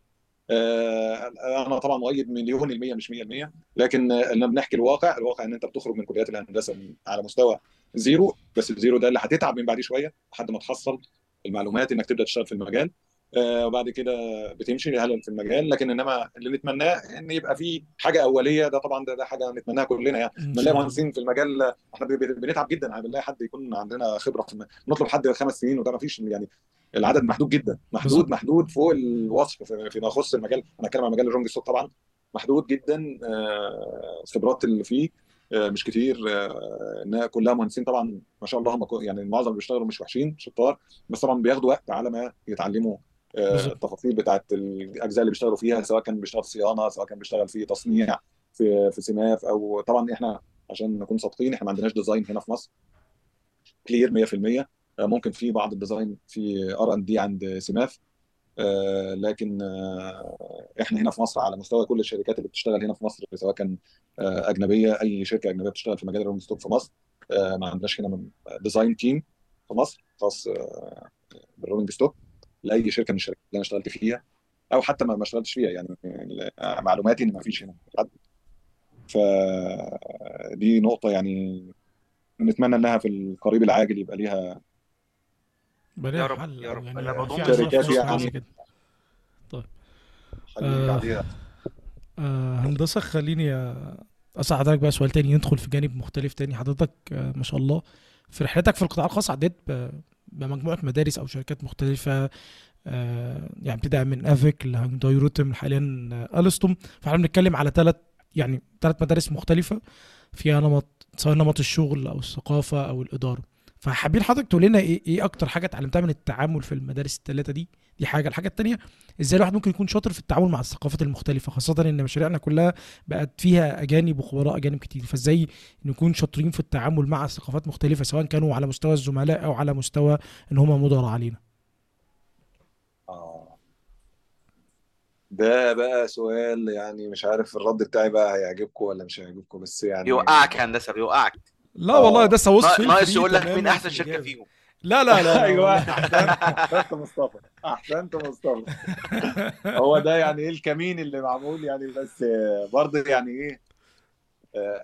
آه، أنا طبعا مؤيد مليون المية مش 100% لكن أنا بنحكي الواقع الواقع إن أنت بتخرج من كليات الهندسة على مستوى zero. بس ال zero ده اللي هتتعب من بعديه شوية لحد ما تحصل المعلومات إنك تبدأ تشتغل في المجال. آه، وبعد كده بتمشي هلا في المجال. لكن إنما اللي نتمناه إن يبقى في حاجة أولية. ده طبعا ده, ده حاجة نتمناها كلنا يعني. بنلاقي مهندسين في المجال إحنا بن- بنتعب جدا. يعني بنلاقي حد يكون عندنا خبرة في نطلب حد خمس سنين وده ما فيش يعني. العدد محدود جدا محدود محدود فوق الوصف في- فيما يخص المجال. أنا أتكلم عن مجال ال rolling stock طبعا. محدود جدا آه، الخبرات اللي فيه آه، مش كتير آه، إنها كلها مهندسين طبعا ما شاء الله هم يعني معظم اللي بيشتغلوا مش وحشين شطار بس طبعا بياخدوا وقت على ما يتعلموا آه، التفاصيل بتاعت الأجزاء اللي بيشتغلوا فيها سواء كان بيشتغل صيانة سواء كان بيشتغل في تصنيع في في سماف أو طبعا إحنا عشان نكون صادقين إحنا ما عندناش design هنا في مصر. clear 100% آه، ممكن في بعض ال design في R&D عند سماف آه، لكن آه، إحنا هنا في مصر على مستوى كل الشركات اللي بتشتغل هنا في مصر سواء كان آه، أجنبية أي شركة أجنبية بتشتغل في مجال ال rolling stock في مصر آه، ما عندناش هنا design team في مصر خاص آه، بال rolling stock لأي شركة من الشركات اللي أنا اشتغلت فيها أو حتى ما اشتغلتش فيها يعني آه، معلوماتي إن ما فيش هنا حد. فدي نقطة يعني نتمنى إنها في القريب العاجل يبقى ليها يا رب حل يا رب. يعني أنا بضم شركات يعني. طيب. آه آه هندسة خليني أسأل حضرتك بقى سؤال تاني ندخل في جانب مختلف تاني. حضرتك آه ما شاء الله في رحلتك في القطاع الخاص عديت بمجموعة مدارس أو شركات مختلفة آه يعني ابتداء من أفيك لهانداي روتم حاليا آه ألستوم. فاحنا بنتكلم على ثلاث يعني ثلاث مدارس مختلفة. فيها نمط سواء نمط الشغل أو الثقافة أو الإدارة. فحابين حضرتك تقول لنا إيه إيه أكتر حاجة اتعلمتها من التعامل في المدارس الثلاثه دي؟ دي حاجة. الحاجة التانية إزاي الواحد ممكن يكون شاطر في التعامل مع الثقافات المختلفة خاصة إن مشاريعنا كلها بقت فيها أجانب وخبراء أجانب كتير. فإزاي نكون شاطرين في التعامل مع ثقافات مختلفة سواء كانوا على مستوى الزملاء أو على مستوى إن هم مدراء علينا؟ آه. ده بقى سؤال يعني مش عارف الرد بتاعي بقى هيعجبكم ولا مش هيعجبكم بس يعني بيوقعك يا هندسة بيوقعك. لا والله آه ده سوس نا- فيل ناقص يقول لك مين أحسن شركة. فيهم. لا لا لا لا أيوه. والله. أحسنت احسنت مصطفى. أحسنت مصطفى. هو ده يعني إيه الكمين اللي معمول يعني؟ بس برضه يعني إيه؟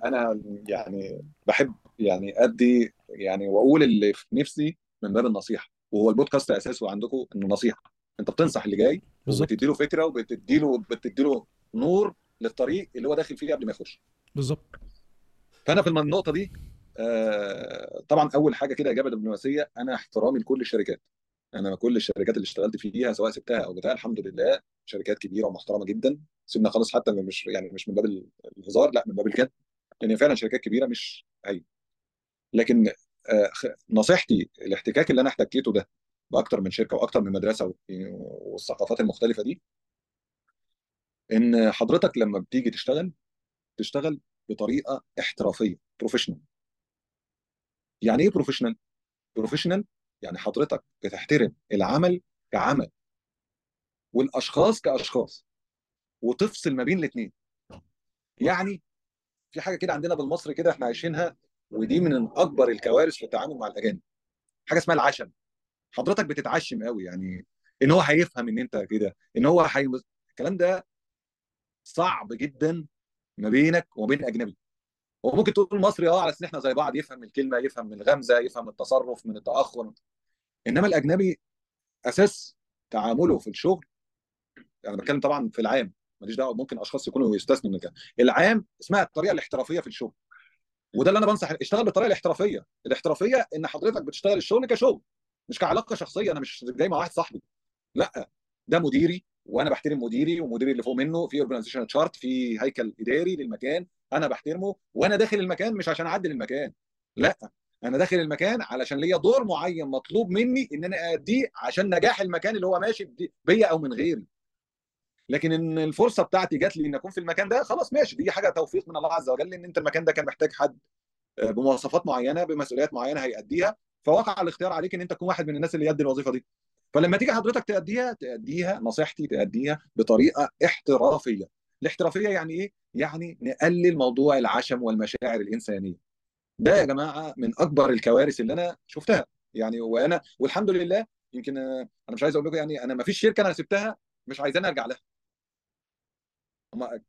أنا يعني بحب يعني أدي يعني وأقول اللي في نفسي من باب النصيحة. وهو البودكاست أساسه عندكم إنه نصيحة. أنت بتنصح اللي جاي بالظبط. وبتدي له فكرة وبتدي له بتدي له نور للطريق اللي هو داخل فيه قبل ما يخش. بالظبط. فأنا في النقطة دي آه، طبعا أول حاجة كده اجابه دبلوماسيه أنا احترامي لكل الشركات. أنا كل الشركات اللي اشتغلت فيها سواء سبتها أو بتاع الحمد لله شركات كبيرة ومحترمة جدا. سيبنا خالص حتى مش يعني مش من باب الهزار لا من باب الجد لأن هي فعلا شركات كبيرة مش هي لكن آه، نصيحتي الاحتكاك اللي أنا احتكيته ده بأكتر من شركة وأكتر من مدرسة والثقافات المختلفة دي إن حضرتك لما بتيجي تشتغل تشتغل بطريقة احترافية professional يعني إيه professional professional يعني حضرتك بتحترم العمل كعمل والأشخاص كأشخاص وتفصل ما بين الاثنين يعني في حاجة كده عندنا بالمصري كده إحنا عايشينها ودي من أكبر الكوارث في التعامل مع الأجانب. حاجة اسمها العشم. حضرتك بتتعشم قوي يعني إن هو هيفهم إن أنت كده إن هو هي... الكلام ده صعب جدا ما بينك وما بين أجنبي. هو ممكن تقول مصري آه على إن إحنا زي بعض يفهم الكلمة يفهم من الغمزة يفهم التصرف من التأخر. إنما الأجنبي أساس تعامله في الشغل. أنا بتكلم طبعا في العام ماليش دعوة ممكن أشخاص يكونوا يستثنوا من الكلام العام اسمها الطريقة الاحترافية في الشغل. وده اللي أنا بنصح اشتغل بالطريقة الاحترافية. الاحترافية إن حضرتك بتشتغل الشغل كشغل مش كعلاقة شخصية. أنا مش جاي مع واحد صاحبي. لأ ده مديري وأنا بحترم مديري ومديري اللي فوق منه في organization chart في هيكل اداري للمكان أنا بحترمه وأنا داخل المكان مش عشان اعدل المكان لا أنا داخل المكان علشان ليا دور معين مطلوب مني ان أنا اديه عشان نجاح المكان اللي هو ماشي بيا أو من غيري. لكن إن الفرصة بتاعتي جات لي إن أكون في المكان ده خلاص ماشي دي حاجة توفيق من الله عز وجل إن أنت المكان ده كان محتاج حد آه، بمواصفات معينة بمسؤوليات معينة هيأديها فوقع الاختيار عليك إن أنت تكون واحد من الناس اللي يدي الوظيفة دي. فلما تيجي حضرتك تأديها تأديها نصيحتي تأديها بطريقة احترافية. الاحترافية يعني إيه؟ يعني نقلل موضوع العشم والمشاعر الإنسانية. ده يا جماعة من أكبر الكوارث اللي أنا شفتها. يعني وأنا والحمد لله يمكن أنا مش عايز أقول لكم يعني أنا ما فيش شركة أنا سبتها مش عايزاني أرجع لها.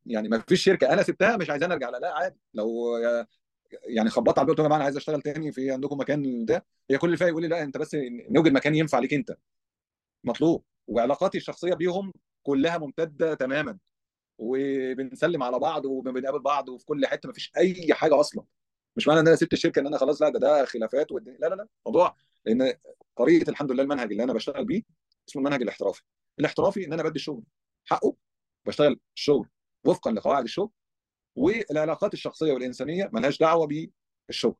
يعني ما فيش شركة أنا سبتها مش عايزاني أرجع لها. لا عادي. لو يعني خبطت على البيت يا جماعة أنا عايز أشتغل تاني في عندكم مكان ده هي كل اللي يقول لي لا أنت بس نوجد مكان ينفع ليك أنت. مطلوب. وعلاقاتي الشخصية بيهم كلها ممتدة تماما. وبنسلم على بعض وبنقابل بعض وفي كل حتة مفيش أي حاجة أصلا. مش معنى إن أنا سبت الشركة إن أنا خلاص لا ده ده خلافات والدنيا لا لا لا موضوع. لأن طريقه الحمد لله المنهج اللي أنا بشتغل بيه اسمه المنهج الاحترافي. الاحترافي إن أنا بدي الشغل حقه بشتغل الشغل وفقا لقواعد الشغل والعلاقات الشخصية والإنسانية ملهاش دعوة بالشغل.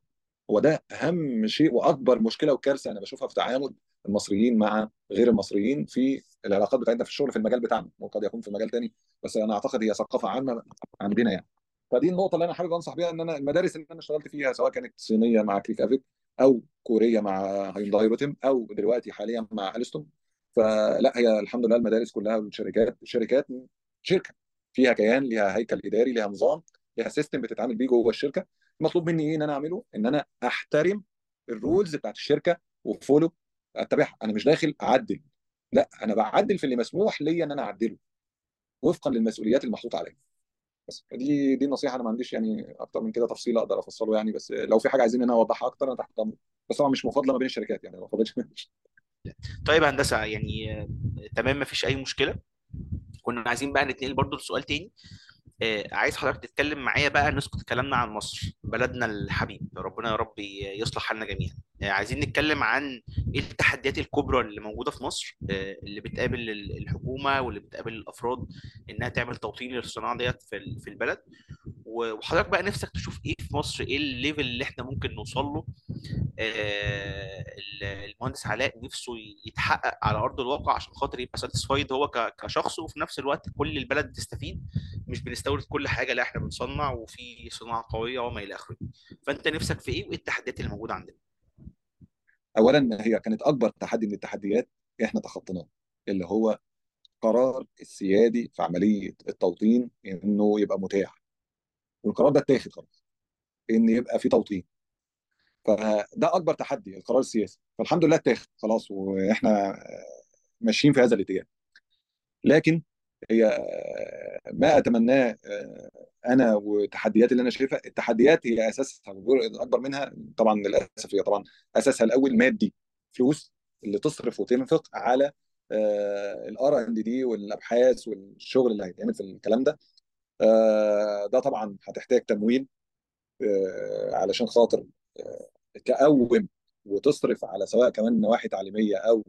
هو ده أهم شيء وأكبر مشكلة وكارثة أنا بشوفها في تعامل المصريين مع غير المصريين في العلاقات بتاعتنا في الشغل في المجال بتاعنا. وقد يكون في مجال تاني بس أنا أعتقد هي ثقافة عامة عندنا يعني. فدي النقطة اللي أنا حابب أنصح بيها إن أنا المدارس اللي أنا اشتغلت فيها سواء كانت صينية مع CREC AVIC أو كورية مع هيونداي روتم أو دلوقتي حاليا مع ألستوم فلا هي الحمد لله المدارس كلها والشركات شركات شركة فيها كيان ليها هيكل إداري ليها نظام ليها system بتتعامل بيه جوه الشركة. المطلوب مني إيه إن أنا أعمله؟ إن أنا أحترم ال rules بتاعت الشركة و follow اتبعها أنا مش داخل أعدل. لا أنا بعدل في اللي مسموح ليا إن أنا أعدله وفقا للمسؤوليات المحطوطة عليا. بس دي دي نصيحه أنا ما عنديش يعني أكتر من كده تفصيل أقدر أفصله يعني بس لو في حاجة عايزين إن أنا أوضحها أكتر أنا تحت أمر بس طبعا مش مفاضلة ما بين الشركات يعني ما فاضلش طيب هندسة يعني تمام مفيش أي مشكلة؟ كنا عايزين بقى نتنقل برضو لسؤال تاني. عايز حضرتك تتكلم معايا بقى نسقط كلامنا عن مصر بلدنا الحبيب ربنا يا رب يصلح حالنا جميعا. آه، عايزين نتكلم عن إيه التحديات الكبرى اللي موجودة في مصر آه، اللي بتقابل ال- الحكومة واللي بتقابل الأفراد إنها تعمل توطين للصناعة ديت في ال- في البلد. وحضرتك بقى نفسك تشوف إيه في مصر؟ إيه ال level اللي إحنا ممكن نوصل له؟ آه، المهندس علاء نفسه يتحقق على أرض الواقع عشان خاطر يبقى satisfied هو كشخص وفي نفس الوقت كل البلد تستفيد. مش بنستورد كل حاجة لا إحنا بنصنع وفي صناعة قوية وما إلى آخره. فأنت نفسك في إيه وإيه التحديات اللي موجودة عندنا؟ اولا هي كانت أكبر تحدي من التحديات إحنا تخطيناه اللي هو قرار السيادي في عملية التوطين إنه يبقى متاح. والقرار ده اتاخد خلاص إن يبقى في توطين. فده أكبر تحدي القرار السياسي. فالحمد لله اتاخد خلاص وإحنا ماشيين في هذا الاتجاه. لكن هي ما أتمناه أنا والتحديات اللي أنا شايفها التحديات هي أساسها والجزء الأكبر منها طبعا للأسف هي طبعا أساسها الأول مادي فلوس اللي تصرف وتنفق على الار ان دي والأبحاث والشغل اللي هيتعمل في الكلام ده. آه، ده طبعا هتحتاج تمويل آه، علشان خاطر آه، تقوم وتصرف على سواء كمان نواحي تعليمية أو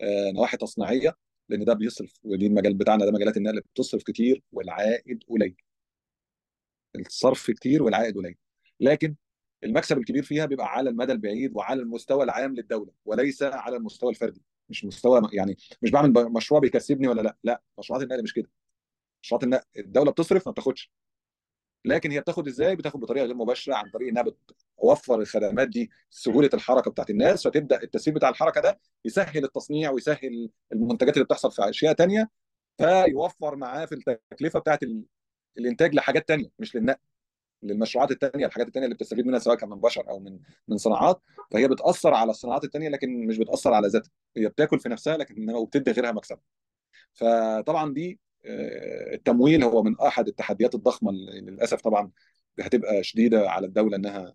آه، نواحي تصنيعية. لأن ده بيصرف ودي المجال بتاعنا ده مجالات النقل بتصرف كتير والعائد قليل. الصرف كتير والعائد قليل. لكن المكسب الكبير فيها بيبقى على المدى البعيد وعلى المستوى العام للدولة وليس على المستوى الفردي. مش مستوى يعني مش بعمل مشروع بيكسبني ولا لأ. لأ مشروعات النقل مش كده. مشروعات النقل الدولة بتصرف ما بتاخدش. لكن هي بتاخد إزاي؟ بتاخد بطريقة غير مباشرة عن طريق إنها بتوفر الخدمات دي سهولة الحركة بتاعت الناس فتبدأ التسهيل بتاع الحركة ده يسهل التصنيع ويسهل المنتجات اللي بتحصل في أشياء تانية فيوفر معاه في التكلفة بتاعت ال... الإنتاج لحاجات تانية مش للنقل للمشروعات التانية الحاجات التانية اللي بتستفيد منها سواء كان من بشر أو من من صناعات فهي بتأثر على الصناعات التانية لكن مش بتأثر على ذاتها هي بتاكل في نفسها لكن وبتدي غيرها مكسب فطبعا دي التمويل هو من أحد التحديات الضخمة اللي للأسف طبعا هتبقى شديدة على الدولة إنها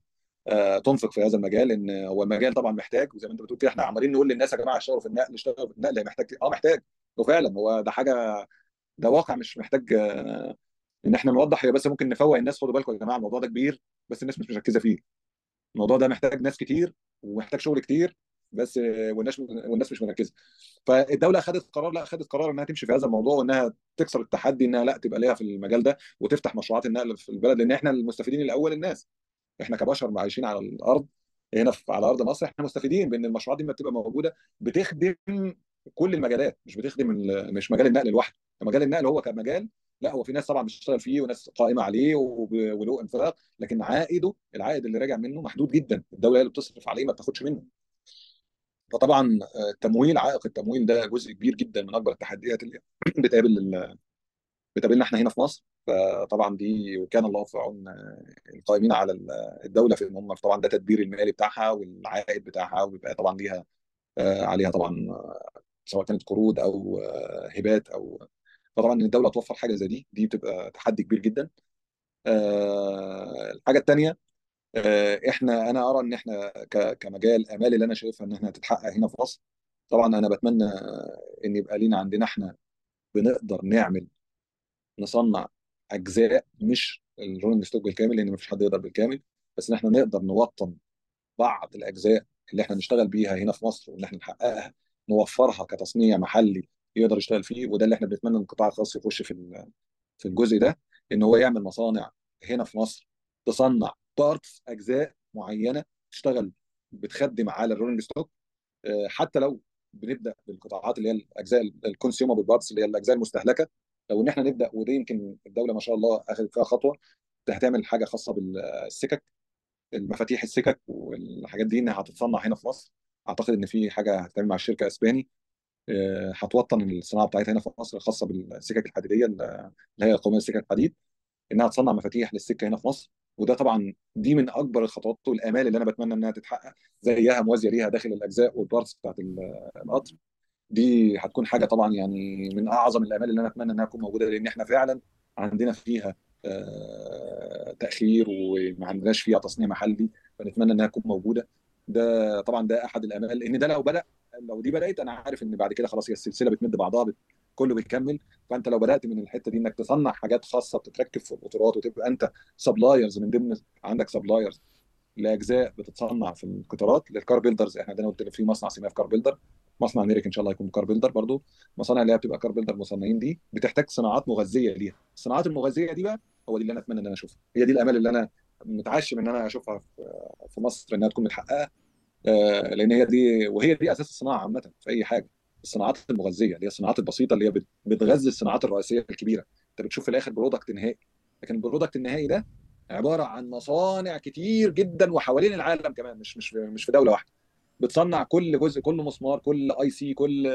تنفق في هذا المجال ان هو المجال طبعا محتاج وزي ما أنت بتقول كده إحنا عمالين نقول للناس يا جماعة اشتغلوا في النقل اشتغلوا في النقل محتاج آه محتاج. وفعلا هو ده حاجة ده واقع مش محتاج إن إحنا نوضح هي بس ممكن نفوق الناس خدوا بالكم يا جماعة الموضوع ده كبير بس الناس مش مركزه فيه. الموضوع ده محتاج ناس كتير ومحتاج شغل كتير بس والناس والناس مش مركزة. فالدولة خدت قرار لا خدت قرار إنها تمشي في هذا الموضوع وإنها تكسر التحدي إنها لا تبقى ليها في المجال ده وتفتح مشروعات النقل في البلد لأن إحنا المستفيدين الأول الناس. إحنا كبشر عايشين على الأرض هنا على أرض مصر إحنا مستفيدين بإن المشروعات دي لما بتبقى موجودة بتخدم كل المجالات مش بتخدم مش مجال النقل لوحده. مجال النقل هو كمجال لا هو في ناس طبعا بتشتغل فيه وناس قائمة عليه وله انفاق لكن عائده العائد اللي راجع منه محدود جدا. الدولة هي اللي بتصرف عليه ما بتاخدش منه. فطبعا آه، التمويل عائق التمويل ده جزء كبير جدا من أكبر التحديات اللي بتقابل بتقابلنا إحنا هنا في مصر. فطبعا دي وكان الله في عون آه، القائمين على ال- الدولة في إن هم طبعا ده تدبير المالي بتاعها والعائد بتاعها وبيبقى طبعا ليها آه، عليها طبعا سواء كانت قروض أو هبات أو فطبعا إن الدولة توفر حاجة زي دي دي بتبقى تحدي كبير جدا. الحاجة الثانية إحنا أنا أرى إن إحنا كمجال امال اللي أنا شايفها إن إحنا تتحقق هنا في مصر طبعا أنا بتمنى إن يبقى لينا عندنا إحنا بنقدر نعمل نصنع أجزاء مش ال rolling stock بالكامل لأن مفيش حد يقدر بالكامل بس إن إحنا نقدر نوطن بعض الأجزاء اللي إحنا نشتغل بيها هنا في مصر وإن إحنا نحققها نوفرها كتصنيع محلي يقدر يشتغل فيه وده اللي إحنا بنتمنى ان القطاع الخاص يخش في في الجزء ده إن هو يعمل مصانع هنا في مصر تصنع parts أجزاء معينة تشتغل بتخدم على ال rolling stock آه، حتى لو بنبدأ بالقطاعات اللي هي الأجزاء ال consumable parts اللي هي الأجزاء المستهلكة لو إن إحنا نبدأ وده يمكن الدولة ما شاء الله أخذت فيها خطوة هتعمل حاجة خاصة بالسكك المفاتيح السكك والحاجات دي إنها هتتصنع هنا في مصر. أعتقد إن في حاجة هتتعمل مع الشركة اسباني آه، هتوطن الصناعة بتاعتها هنا في مصر الخاصة بالسكك الحديدية اللي هي القوميه السكك الحديد إنها تصنع مفاتيح للسكة هنا في مصر. وده طبعا دي من أكبر الخطوات والامال اللي أنا بتمنى إنها تتحقق زيها موازية ليها داخل الأجزاء وال parts بتاعت ال- القطر دي هتكون حاجة طبعا يعني من أعظم الآمال اللي أنا أتمنى إنها تكون موجودة لأن إحنا فعلا عندنا فيها آه، تأخير وما عندناش فيها تصنيع محلي فنتمنى إنها تكون موجودة ده طبعا ده أحد الآمال لأن ده لو بدأ لو دي بدأت أنا عارف إن بعد كده خلاص هي السلسلة بتمد بعضها. كله بيكمل فأنت لو بدأت من الحتة دي إنك تصنع حاجات خاصة بتتركب في القطارات وتبقى أنت suppliers من ضمن عندك suppliers لأجزاء بتتصنع في القطارات لل car builders إحنا عندنا قلت في مصنع سماف في car builder مصنع نيريك إن شاء الله هيكون car builder برضو. المصانع اللي هي بتبقى car builder مصنعين دي بتحتاج صناعات مغذية ليها. الصناعات المغذية دي بقى هو دي اللي أنا أتمنى إن أنا أشوفها. هي دي الأمال اللي أنا متعشم إن أنا أشوفها في في مصر إنها تكون متحققة. آه، لأن هي دي وهي دي أساس الصناعة عامة في أي حاجة. الصناعات المغذية اللي هي الصناعات البسيطة اللي هي بت- بتغذي الصناعات الرئيسية الكبيرة. انت بتشوف في الآخر product نهائي. لكن ال product النهائي ده عبارة عن مصانع كتير جدا وحوالين العالم كمان مش مش مش في دولة واحدة. بتصنع كل جزء كل مسمار كل IC كل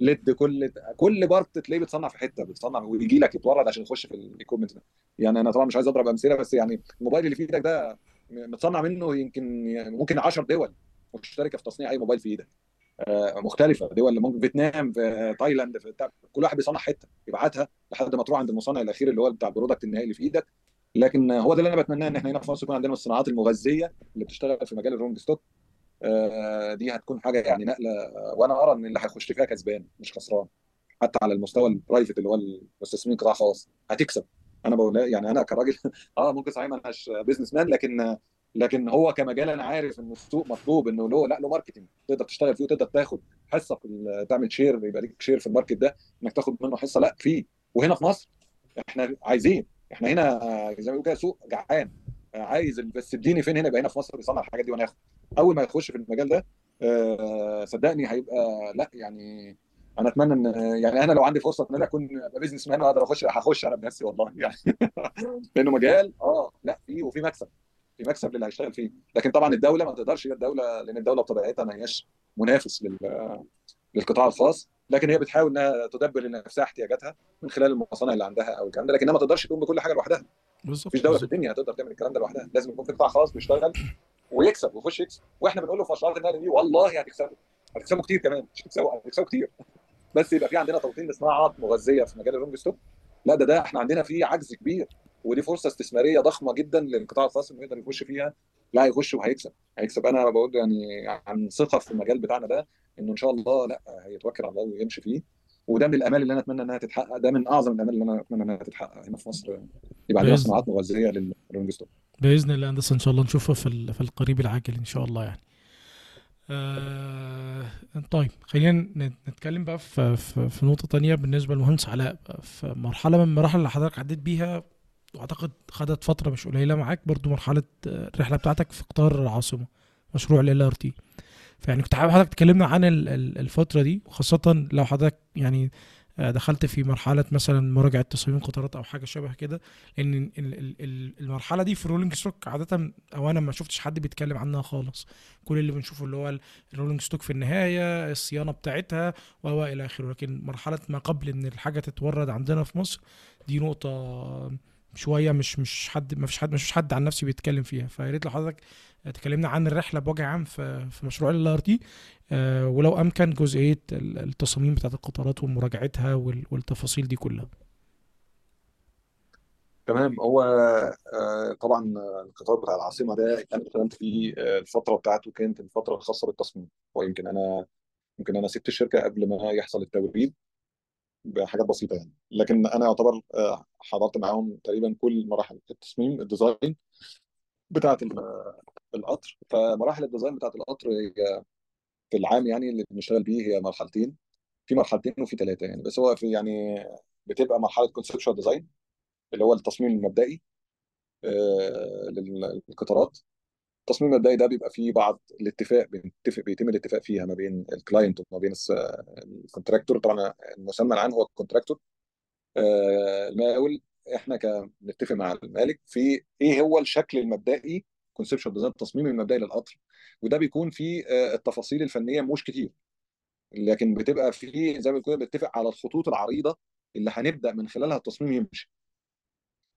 LED كل كل part تلاقيه بتصنع في حتة بتصنع ويجي لك يتورد عشان يخش في ال equipment ده. يعني أنا طبعا مش عايز أضرب أمثلة بس يعني الموبايل اللي في إيدك ده متصنع منه يمكن ممكن 10 دول مشتركة في تصنيع أي موبايل في إيدك. مختلفة. دول ممكن فيتنام في تايلاند في بتاع كل واحد بيصنع حتة يبعتها لحد ما تروح عند المصنع الأخير اللي هو بتاع ال product النهائي اللي في إيدك. لكن هو ده اللي أنا بتمناه إن إحنا هنا في مصر يكون عندنا الصناعات المغذية اللي بتشتغل في مجال ال rolling stock آه، دي هتكون حاجة يعني نقلة وأنا أرى إن اللي هيخش فيها كسبان مش خسران. حتى على المستوى ال private اللي هو المستثمرين قطاع خاص هتكسب. أنا بقول يعني أنا كراجل آه ممكن صحيح ما اناش businessman لكن لكن هو كمجال أنا عارف ان السوق مطلوب إنه له لا له marketing تقدر تشتغل فيه وتقدر تاخد حصة في تعمل share يبقى ليك share في ال market ده إنك تاخد منه حصة. لا فيه وهنا في مصر إحنا عايزين. إحنا هنا زي ما بيقولوا كده سوق جعان. عايز بس اديني فين هنا يبقى هنا في مصر بيصنع الحاجات دي وأنا آخد. أول ما يخش في المجال ده آه، صدقني هيبقى لا يعني أنا أتمنى ان يعني أنا لو عندي فرصة إن أنا أكون business man وأقدر اخش هخش أنا بنفسي والله. يعني لأنه مجال آه لا فيه وفي مكسب. في مكسب للي هيشتغل فيه. لكن طبعا الدولة ما تقدرش هي الدولة لأن الدولة بطبيعتها ما هياش منافس لل للقطاع الخاص لكن هي بتحاول إنها تدبر لنفسها احتياجاتها من خلال المصانع اللي عندها أو الكلام ده لكنها ما تقدرش تقوم بكل حاجة لوحدها. بالظبط مفيش دولة في. الدنيا هتقدر تعمل الكلام ده لوحدها. لازم يكون في قطاع خاص بيشتغل ويكسب ويخش يكسب وإحنا بنقول له في مشروعات النقل دي والله هتكسبوا هتكسبوا كتير كمان مش هتكسبوا هتكسبوا كتير. بس يبقى في عندنا توطين لصناعات مغذية في مجال ال rolling stock لا ده ده إحنا عندنا فيه عجز كبير. ودي فرصة استثمارية ضخمة جدا للقطاع الخاص إنه يقدر يخش فيها. لا هيخش وهيكسب. هيكسب. أنا بقول يعني عن ثقة في المجال بتاعنا ده إنه إن شاء الله لا هيتوكل على الله ويمشي فيه. وده من الأمال اللي أنا أتمنى إنها تتحقق. ده من أعظم الأمال اللي أنا أتمنى إنها تتحقق هنا في مصر. يبقى عندنا صناعات مغذية للرونج ستوك بإذن الله هندسة إن شاء الله نشوفها في في القريب العاجل إن شاء الله يعني. آه طيب خلينا نتكلم بقى في, في, في نقطة تانية بالنسبة للمهندس علاء. في مرحلة من المراحل اللي حضرتك عديت بيها وأعتقد خدت فترة مش قليلة معاك برضو مرحلة آه، الرحلة بتاعتك في قطار العاصمة مشروع LRT فيعني كنت حابب حضرتك تكلمنا عن ال- ال- الفترة دي وخاصة لو حضرتك يعني آه، دخلت في مرحلة مثلا مراجعة تصاميم قطارات أو حاجة شبه كده لأن ال- ال- ال- المرحلة دي في rolling stock عادة أو أنا ما شفتش حد بيتكلم عنها خالص. كل اللي بنشوفه اللي هو ال rolling stock في النهاية الصيانة بتاعتها و إلى آخره. لكن مرحلة ما قبل إن الحاجة تتورد عندنا في مصر دي نقطة شوية مش مش حد ما فيش حد مش حد عن نفسي بيتكلم فيها. فيا ريت لو حضرتك تكلمنا عن الرحلة بوجه عام في مشروع LRT ولو أمكن جزئية ال- التصاميم بتاعت القطارات ومراجعتها وال- والتفاصيل دي كلها. تمام. هو آه، طبعا آه، القطار بتاع العاصمة ده أنا اشتغلت فيه آه، الفترة بتاعته كانت الفترة الخاصة بالتصميم. ويمكن أنا يمكن أنا سبت الشركة قبل ما يحصل التوريد. بحاجات بسيطة يعني. لكن أنا يعتبر آه، حضرت معاهم تقريبا كل مراحل التصميم ال design بتاعه ال- القطر. فمراحل ال design بتاعه القطر هي في العام يعني اللي بنشتغل بيه هي مرحلتين. في مرحلتين وفي ثلاثة يعني. بس هو في يعني بتبقى مرحلة conceptual design اللي هو التصميم المبدئي آه، للقطارات. التصميم المبدئي ده بيبقى فيه بعض الاتفاق بنتفق بيتم الاتفاق فيها ما بين ال client وما بين ال contractor طبعا المسمى العام هو ال contractor آه، المقاول إحنا ك- بنتفق مع المالك في إيه هو الشكل المبدئي conceptual design التصميم المبدئي للقطر. وده بيكون فيه آه، التفاصيل الفنية مش كتير. لكن بتبقى فيه زي ما بنقول بنتفق على الخطوط العريضة اللي هنبدأ من خلالها التصميم يمشي.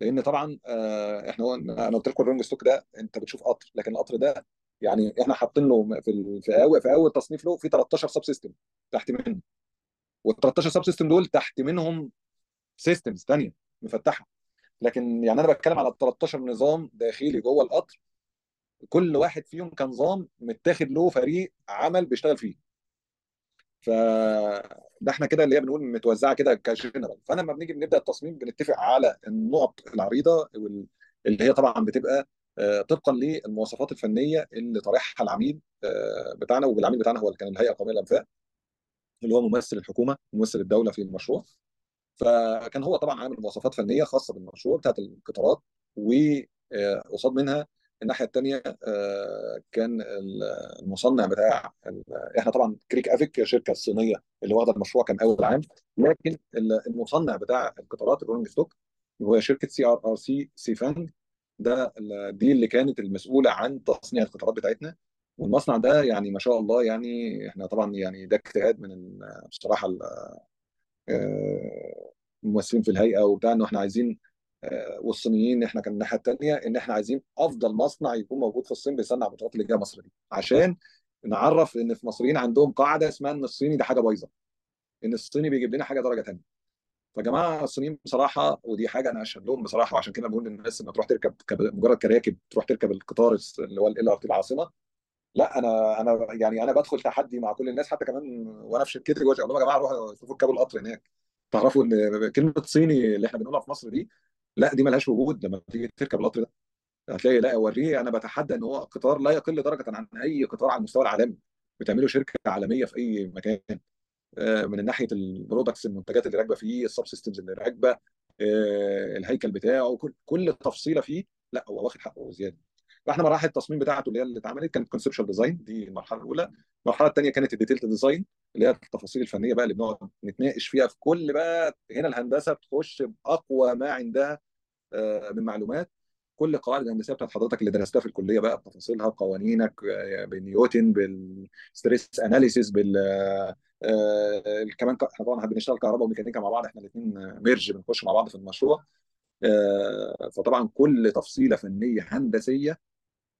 لأن طبعا آه، إحنا أنا قلت لكم ال rolling stock ده انت بتشوف قطر لكن القطر ده يعني إحنا حاطين له في ال- في أول في أول تصنيف له في 13 sub system تحت منه. وال 13 sub system دول تحت منهم systems ثانية مفتحة. لكن يعني أنا بتكلم على 13 نظام داخلي جوه القطر كل واحد فيهم كان نظام متاخد له فريق عمل بيشتغل فيه. ف ده إحنا كده اللي هي بنقول متوزعة كده كجنرال فأنا لما بنيجي بنبدأ التصميم بنتفق على النقط العريضة اللي هي طبعا بتبقى آه، طبقا للمواصفات الفنية اللي طرحها العميل آه، بتاعنا والعميل بتاعنا هو اللي كان الهيئة القومية للأنفاق اللي هو ممثل الحكومة ممثل الدولة في المشروع. فكان هو طبعا عامل مواصفات فنية خاصة بالمشروع بتاعت القطارات وقصاد منها الناحية الثانية كان ال- المصنع بتاع إحنا طبعا CREC AVIC شركة صينية اللي واخدة المشروع كان أول عام لكن ال- المصنع بتاع القطارات ال rolling stock هو شركة CRRC Sifang ده دي اللي كانت المسؤولة عن تصنيع القطارات بتاعتنا. والمصنع ده يعني ما شاء الله يعني إحنا طبعا يعني ده اجتهاد من بصراحة آه، ممثلين في الهيئة وبتاع إنه إحنا عايزين آه، والصينيين إحنا كان الناحية الثانية ان إحنا عايزين افضل مصنع يكون موجود في الصين بيصنع القطارات اللي جاية مصر دي. عشان نعرف ان في مصريين عندهم قاعدة اسمها ان الصيني ده حاجة بايظة. ان الصيني بيجيب لنا حاجة درجة ثانية فجماعة الصينيين بصراحة ودي حاجة أنا أشهد لهم بصراحة وعشان كده بقول للناس إنها تروح تركب كب- مجرد كراكب تروح تركب القطار اللي هو LRT العاصمة. لا أنا أنا يعني أنا بدخل تحدي مع كل الناس حتى كمان وأنا في شركتي أقول لهم يا جماعة روحوا شوفوا اركبوا القطر هناك. تعرفوا إن كلمة صيني اللي إحنا بنقولها في مصر دي لا دي ملهاش وجود. لما تيجي تركب القطر ده هتلاقي لا اوريه أنا بتحدى إن هو قطار لا يقل درجة عن أي قطار على المستوى العالمي. بتعمله شركة عالمية في أي مكان. آه، من ناحية ال products المنتجات اللي راكبة فيه ال sub systems اللي راكبة آه، الهيكل بتاعه كل كل تفصيلة فيه لا هو واخد حقه زيادة. فإحنا مراحل التصميم بتاعته اللي هي اللي اتعملت كانت conceptual design دي المرحلة الأولى. المرحلة الثانية كانت ال detailed design اللي هي التفاصيل الفنية بقى اللي بنقعد نتناقش فيها في كل بقى هنا الهندسة بتخش بأقوى ما عندها آه، من معلومات. كل القواعد الهندسية بتاعت حضرتك اللي درستها في الكلية بقى بتفاصيلها بقوانينك آه، بالنيوتن بال stress analysis بال آه، كمان إحنا طبعا بنشتغل كهرباء وميكانيكا مع بعض إحنا الاثنين merge بنخش مع بعض في المشروع. فطبعا كل تفصيلة فنية هندسية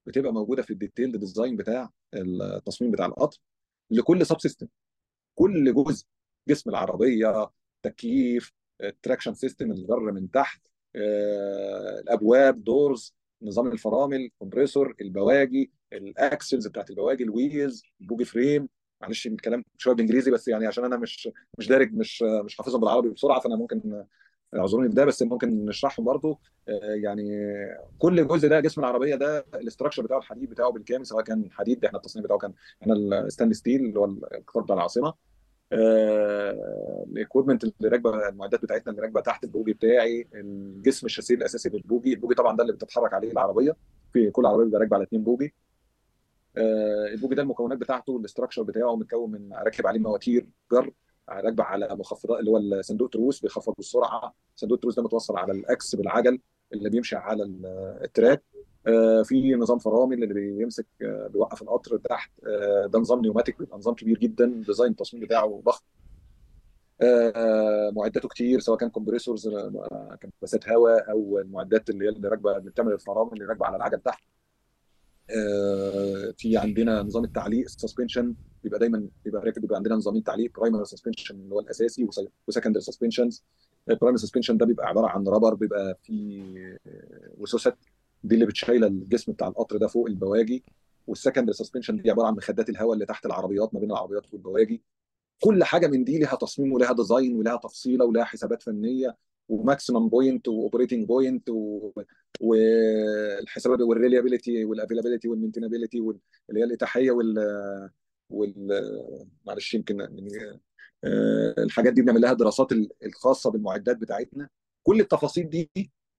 بتبقى موجودة في ال detailed design بتاع التصميم بتاع القطر لكل sub system كل جزء جسم العربية تكييف ال traction system الجر من تحت آه، الأبواب doors نظام الفرامل compressor البواجي ال axles بتاعت البواجي ال wheels ال bogie frame معلش الكلام شوية بالانجليزي بس يعني عشان أنا مش مش دارج مش مش حافظهم بالعربي بسرعة فأنا ممكن اعذروني ده بس ممكن نشرحهم برضو آه، يعني كل جزء ده جسم العربية ده ال structure بتاعه الحديد بتاعه بالكامل سواء كان حديد إحنا التصنيع بتاعه كان إحنا ال stainless steel اللي هو القطار بتاع العاصمة. ال equipment اللي راكبة المعدات بتاعتنا اللي راكبة تحت ال bogie بتاعي الجسم الشاسيه الأساسي لل bogie. ال bogie طبعا ده اللي بتتحرك عليه العربية. في كل عربية بيبقى راكبة على اثنين bogie. آه، ال bogie ده المكونات بتاعته ال structure بتاعه متكون من راكب عليه مواتير جر راكبة على مخفضات اللي هو صندوق تروس بيخفض السرعة. صندوق التروس ده متوصل على الأكس بالعجل اللي بيمشي على ال- ال track. آه، في نظام فرامل اللي بيمسك آه، بيوقف القطر تحت. آه، ده نظام pneumatic بيبقى نظام كبير جدا. design التصميم بتاعه ضخم. معداته كتير سواء كان compressors كباسات هواء أو المعدات اللي هي اللي راكبة اللي بتعمل الفرامل اللي راكبة على العجل تحت. في عندنا نظام التعليق ال suspension بيبقى دايما بيبقى راكب بيبقى عندنا نظامين تعليق primary suspension اللي هو الأساسي و secondary suspensions ال primary suspension ده بيبقى عبارة عن rubber بيبقى فيه آه، وسوست دي اللي بتشيل الجسم بتاع القطر ده فوق البواجي. وال secondary suspension دي عبارة عن مخدات الهواء اللي تحت العربيات ما بين العربيات والبواجي. كل حاجة من دي لها تصميم ولها design ولها تفصيلة ولها حسابات فنية و maximum point و operating point والحسابات وال reliability وال availability وال maintainability اللي هي الإتاحية وال وال معلش يمكن يعني آه، الحاجات دي بنعمل لها دراسات ال- الخاصة بالمعدات بتاعتنا. كل التفاصيل دي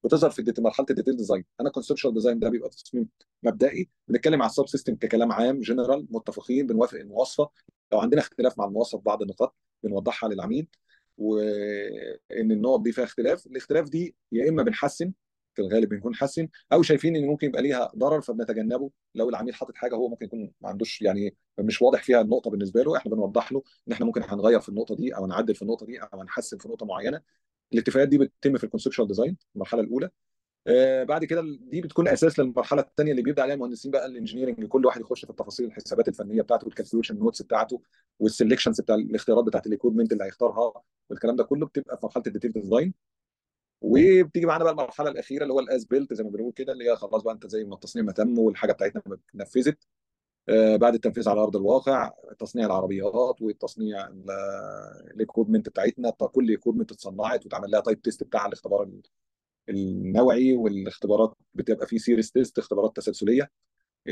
بتظهر في مرحلة ال detail design أنا conceptual design ده بيبقى تصميم مبدئي. بنتكلم على ال sub system ككلام عام جنرال متفقين بنوافق المواصفة. لو عندنا اختلاف مع المواصفة بعض النقاط بنوضحها للعميل. وإن النقط دي فيها اختلاف الاختلاف دي يا إما بنحسن في الغالب بنكون حسن أو شايفين إن ممكن يبقى ليها ضرر فبنتجنبه. لو العميل حاطط حاجة هو ممكن يكون ما عندوش يعني مش واضح فيها النقطة بالنسبة له إحنا بنوضح له إن إحنا ممكن هنغير في النقطة دي أو نعدل في النقطة دي أو هنحسن في نقطة معينة. الاتفاقات دي بتتم في ال conceptual design المرحلة الأولى. آه، بعد كده دي بتكون أساس للمرحلة الثانية اللي بيبدأ عليها المهندسين بقى ال engineering كل واحد يخش في التفاصيل الحسابات الفنية بتاعته وال calculation notes بتاعته وال selections بتاع الاختيارات بتاعت ال equipment اللي هيختارها والكلام ده كله بتبقى في مرحلة ال detail design وبتيجي معانا بقى المرحلة الأخيرة اللي هو ال as built زي ما بنقول كده اللي هي خلاص بقى أنت زي ما التصنيع ما تم والحاجة بتاعتنا اتنفذت آه، بعد التنفيذ على أرض الواقع تصنيع العربيات وتصنيع ال equipment بتاعتنا كل equipment اتصنعت واتعمل لها type test بتاع الاختبار النوعي والاختبارات بتبقى فيه series test اختبارات تسلسلية.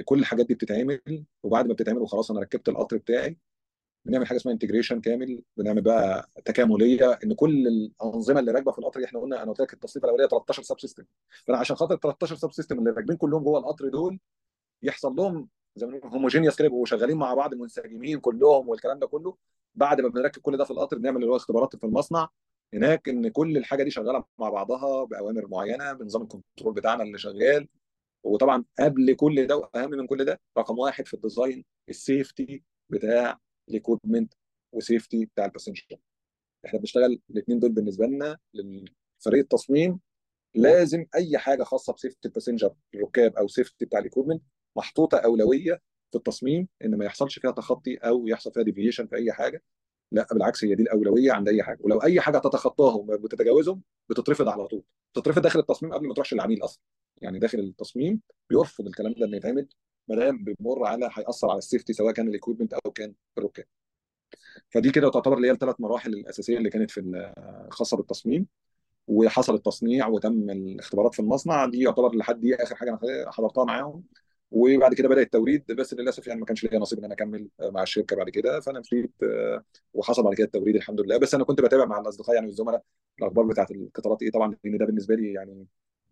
كل الحاجات دي بتتعمل وبعد ما بتتعمل وخلاص أنا ركبت القطر بتاعي بنعمل حاجة اسمها integration كامل بنعمل بقى تكاملية إن كل الأنظمة اللي راكبة في القطر دي إحنا قلنا أنا قلت لك التصنيف الأولية 13 sub system فأنا عشان خاطر 13 sub system اللي راكبين كلهم جوه القطر دول يحصل لهم زي ما بنقول homogeneous كده يبقوا شغالين مع بعض منسجمين كلهم والكلام ده كله. بعد ما بنركب كل ده في القطر بنعمل اللي هو اختبارات في المصنع. هناك إن كل الحاجة دي شغالة مع بعضها بأوامر معينة بنظام ال control بتاعنا اللي شغال. وطبعا قبل كل ده وأهم من كل ده رقم واحد في ال design ال safety بتاع ال equipment و safety بتاع ال passenger إحنا بنشتغل الاثنين دول بالنسبة لنا للفريق التصميم لازم أي حاجة خاصة ب safety ال passenger الركاب أو safety بتاع ال equipment محطوطة أولوية في التصميم إن ما يحصلش فيها تخطي أو يحصل فيها deviation في أي حاجة. لا بالعكس هي دي الأولوية عند أي حاجة. ولو أي حاجة تتخطاهم وتتجاوزهم بتترفض على طول. بتترفض داخل التصميم قبل ما تروحش للعميل أصلا. يعني داخل التصميم بيرفض الكلام ده إنه يتعمل ما دام بيمر على هيأثر على ال safety سواء كان ال equipment أو كان الركاب فدي كده تعتبر اللي هي الثلاث مراحل الأساسية اللي كانت في الخاصه بالتصميم وحصل التصنيع وتم الاختبارات في المصنع. دي يعتبر لحد دي آخر حاجة أنا حضرتها معاهم. وبعد كده بدأ التوريد بس للأسف يعني ما كانش ليا نصيب إن أنا أكمل مع الشركة بعد كده. فأنا مشيت وحصل بعد كده التوريد الحمد لله. بس أنا كنت بتابع مع الأصدقاء يعني والزملاء. الأخبار بتاعت القطارات إيه؟ طبعا لأن ده بالنسبة لي يعني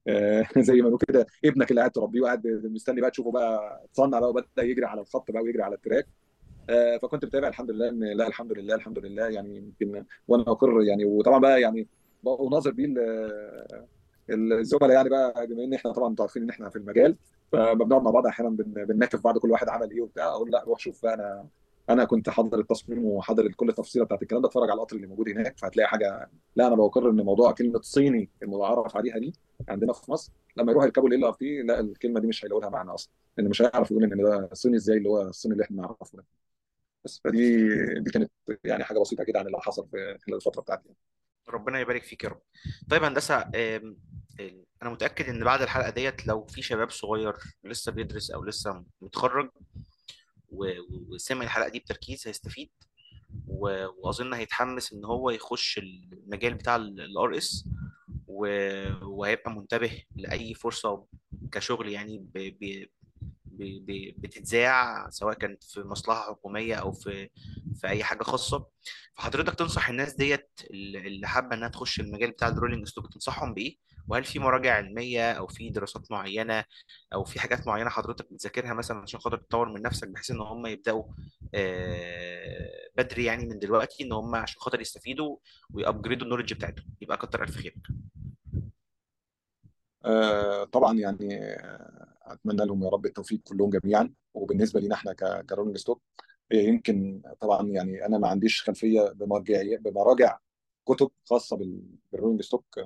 زي ما بنقول كده ابنك اللي قاعد تربيه وقاعد مستني بقى تشوفه بقى اتصنع بقى وبدأ يجري على الخط بقى ويجري على التراك. آه، فكنت بتابع الحمد لله إن لا الحمد لله الحمد لله يعني يمكن وأنا اقر يعني. وطبعا بقى يعني اناظر بيه ال- الزملاء يعني بقى بما إن إحنا طبعا أنتوا عارفين إن إحنا في المجال فبنقعد مع بعض أحيانا بن- بنناكف بعض كل واحد عمل إيه وبتاع أقول لا روح شوف بقى أنا أنا كنت حاضر التصميم وحاضر كل التفصيله بتاعت الكلام ده أتفرج على القطر اللي موجود هناك فهتلاقي حاجة لا أنا بقر إن موضوع كلمة صيني المتعارف عليها دي عندنا في مصر لما يروح يركبوا ال LRT لا الكلمة دي مش هيلاقوا لها معنى أصلا لأن مش هيعرف يقول إن ده صيني إزاي اللي هو الصيني اللي إحنا نعرفه ده. بس فدي دي كانت يعني حاجة بسيطة كده عن اللي حصل في خلال الفترة بتاعتي. ربنا يبارك فيك يا رب. طيب آم، أنا متأكد إن بعد الحلقة ديت لو في شباب صغير لسه بيدرس أو لسه متخرج وسمع الحلقة دي بتركيز هيستفيد و- وأظن هيتحمس إن هو يخش المجال بتاع ال RS وهيبقى منتبه لأي فرصة كشغل يعني بتتذاع سواء كانت في مصلحة حكومية أو في في أي حاجة خاصة فحضرتك تنصح الناس ديت اللي حابة إنها تخش المجال بتاع ال rolling stock تنصحهم بإيه؟ وهل في مراجع علمية أو في دراسات معينة أو في حاجات معينة حضرتك بتذاكرها مثلا عشان خاطر تطور من نفسك بحيث إن هم يبدأوا آه، بدري يعني من دلوقتي إن هم عشان خاطر يستفيدوا وي upgrade وا ال knowledge بتاعتهم؟ يبقى كتر الف خيرك آه، طبعا يعني آه، أتمنى لهم يا رب التوفيق كلهم جميعا. وبالنسبة لينا إحنا ك rolling stock يمكن طبعا يعني أنا ما عنديش خلفية بمرجعيه بمراجع كتب خاصة بال- بال rolling stock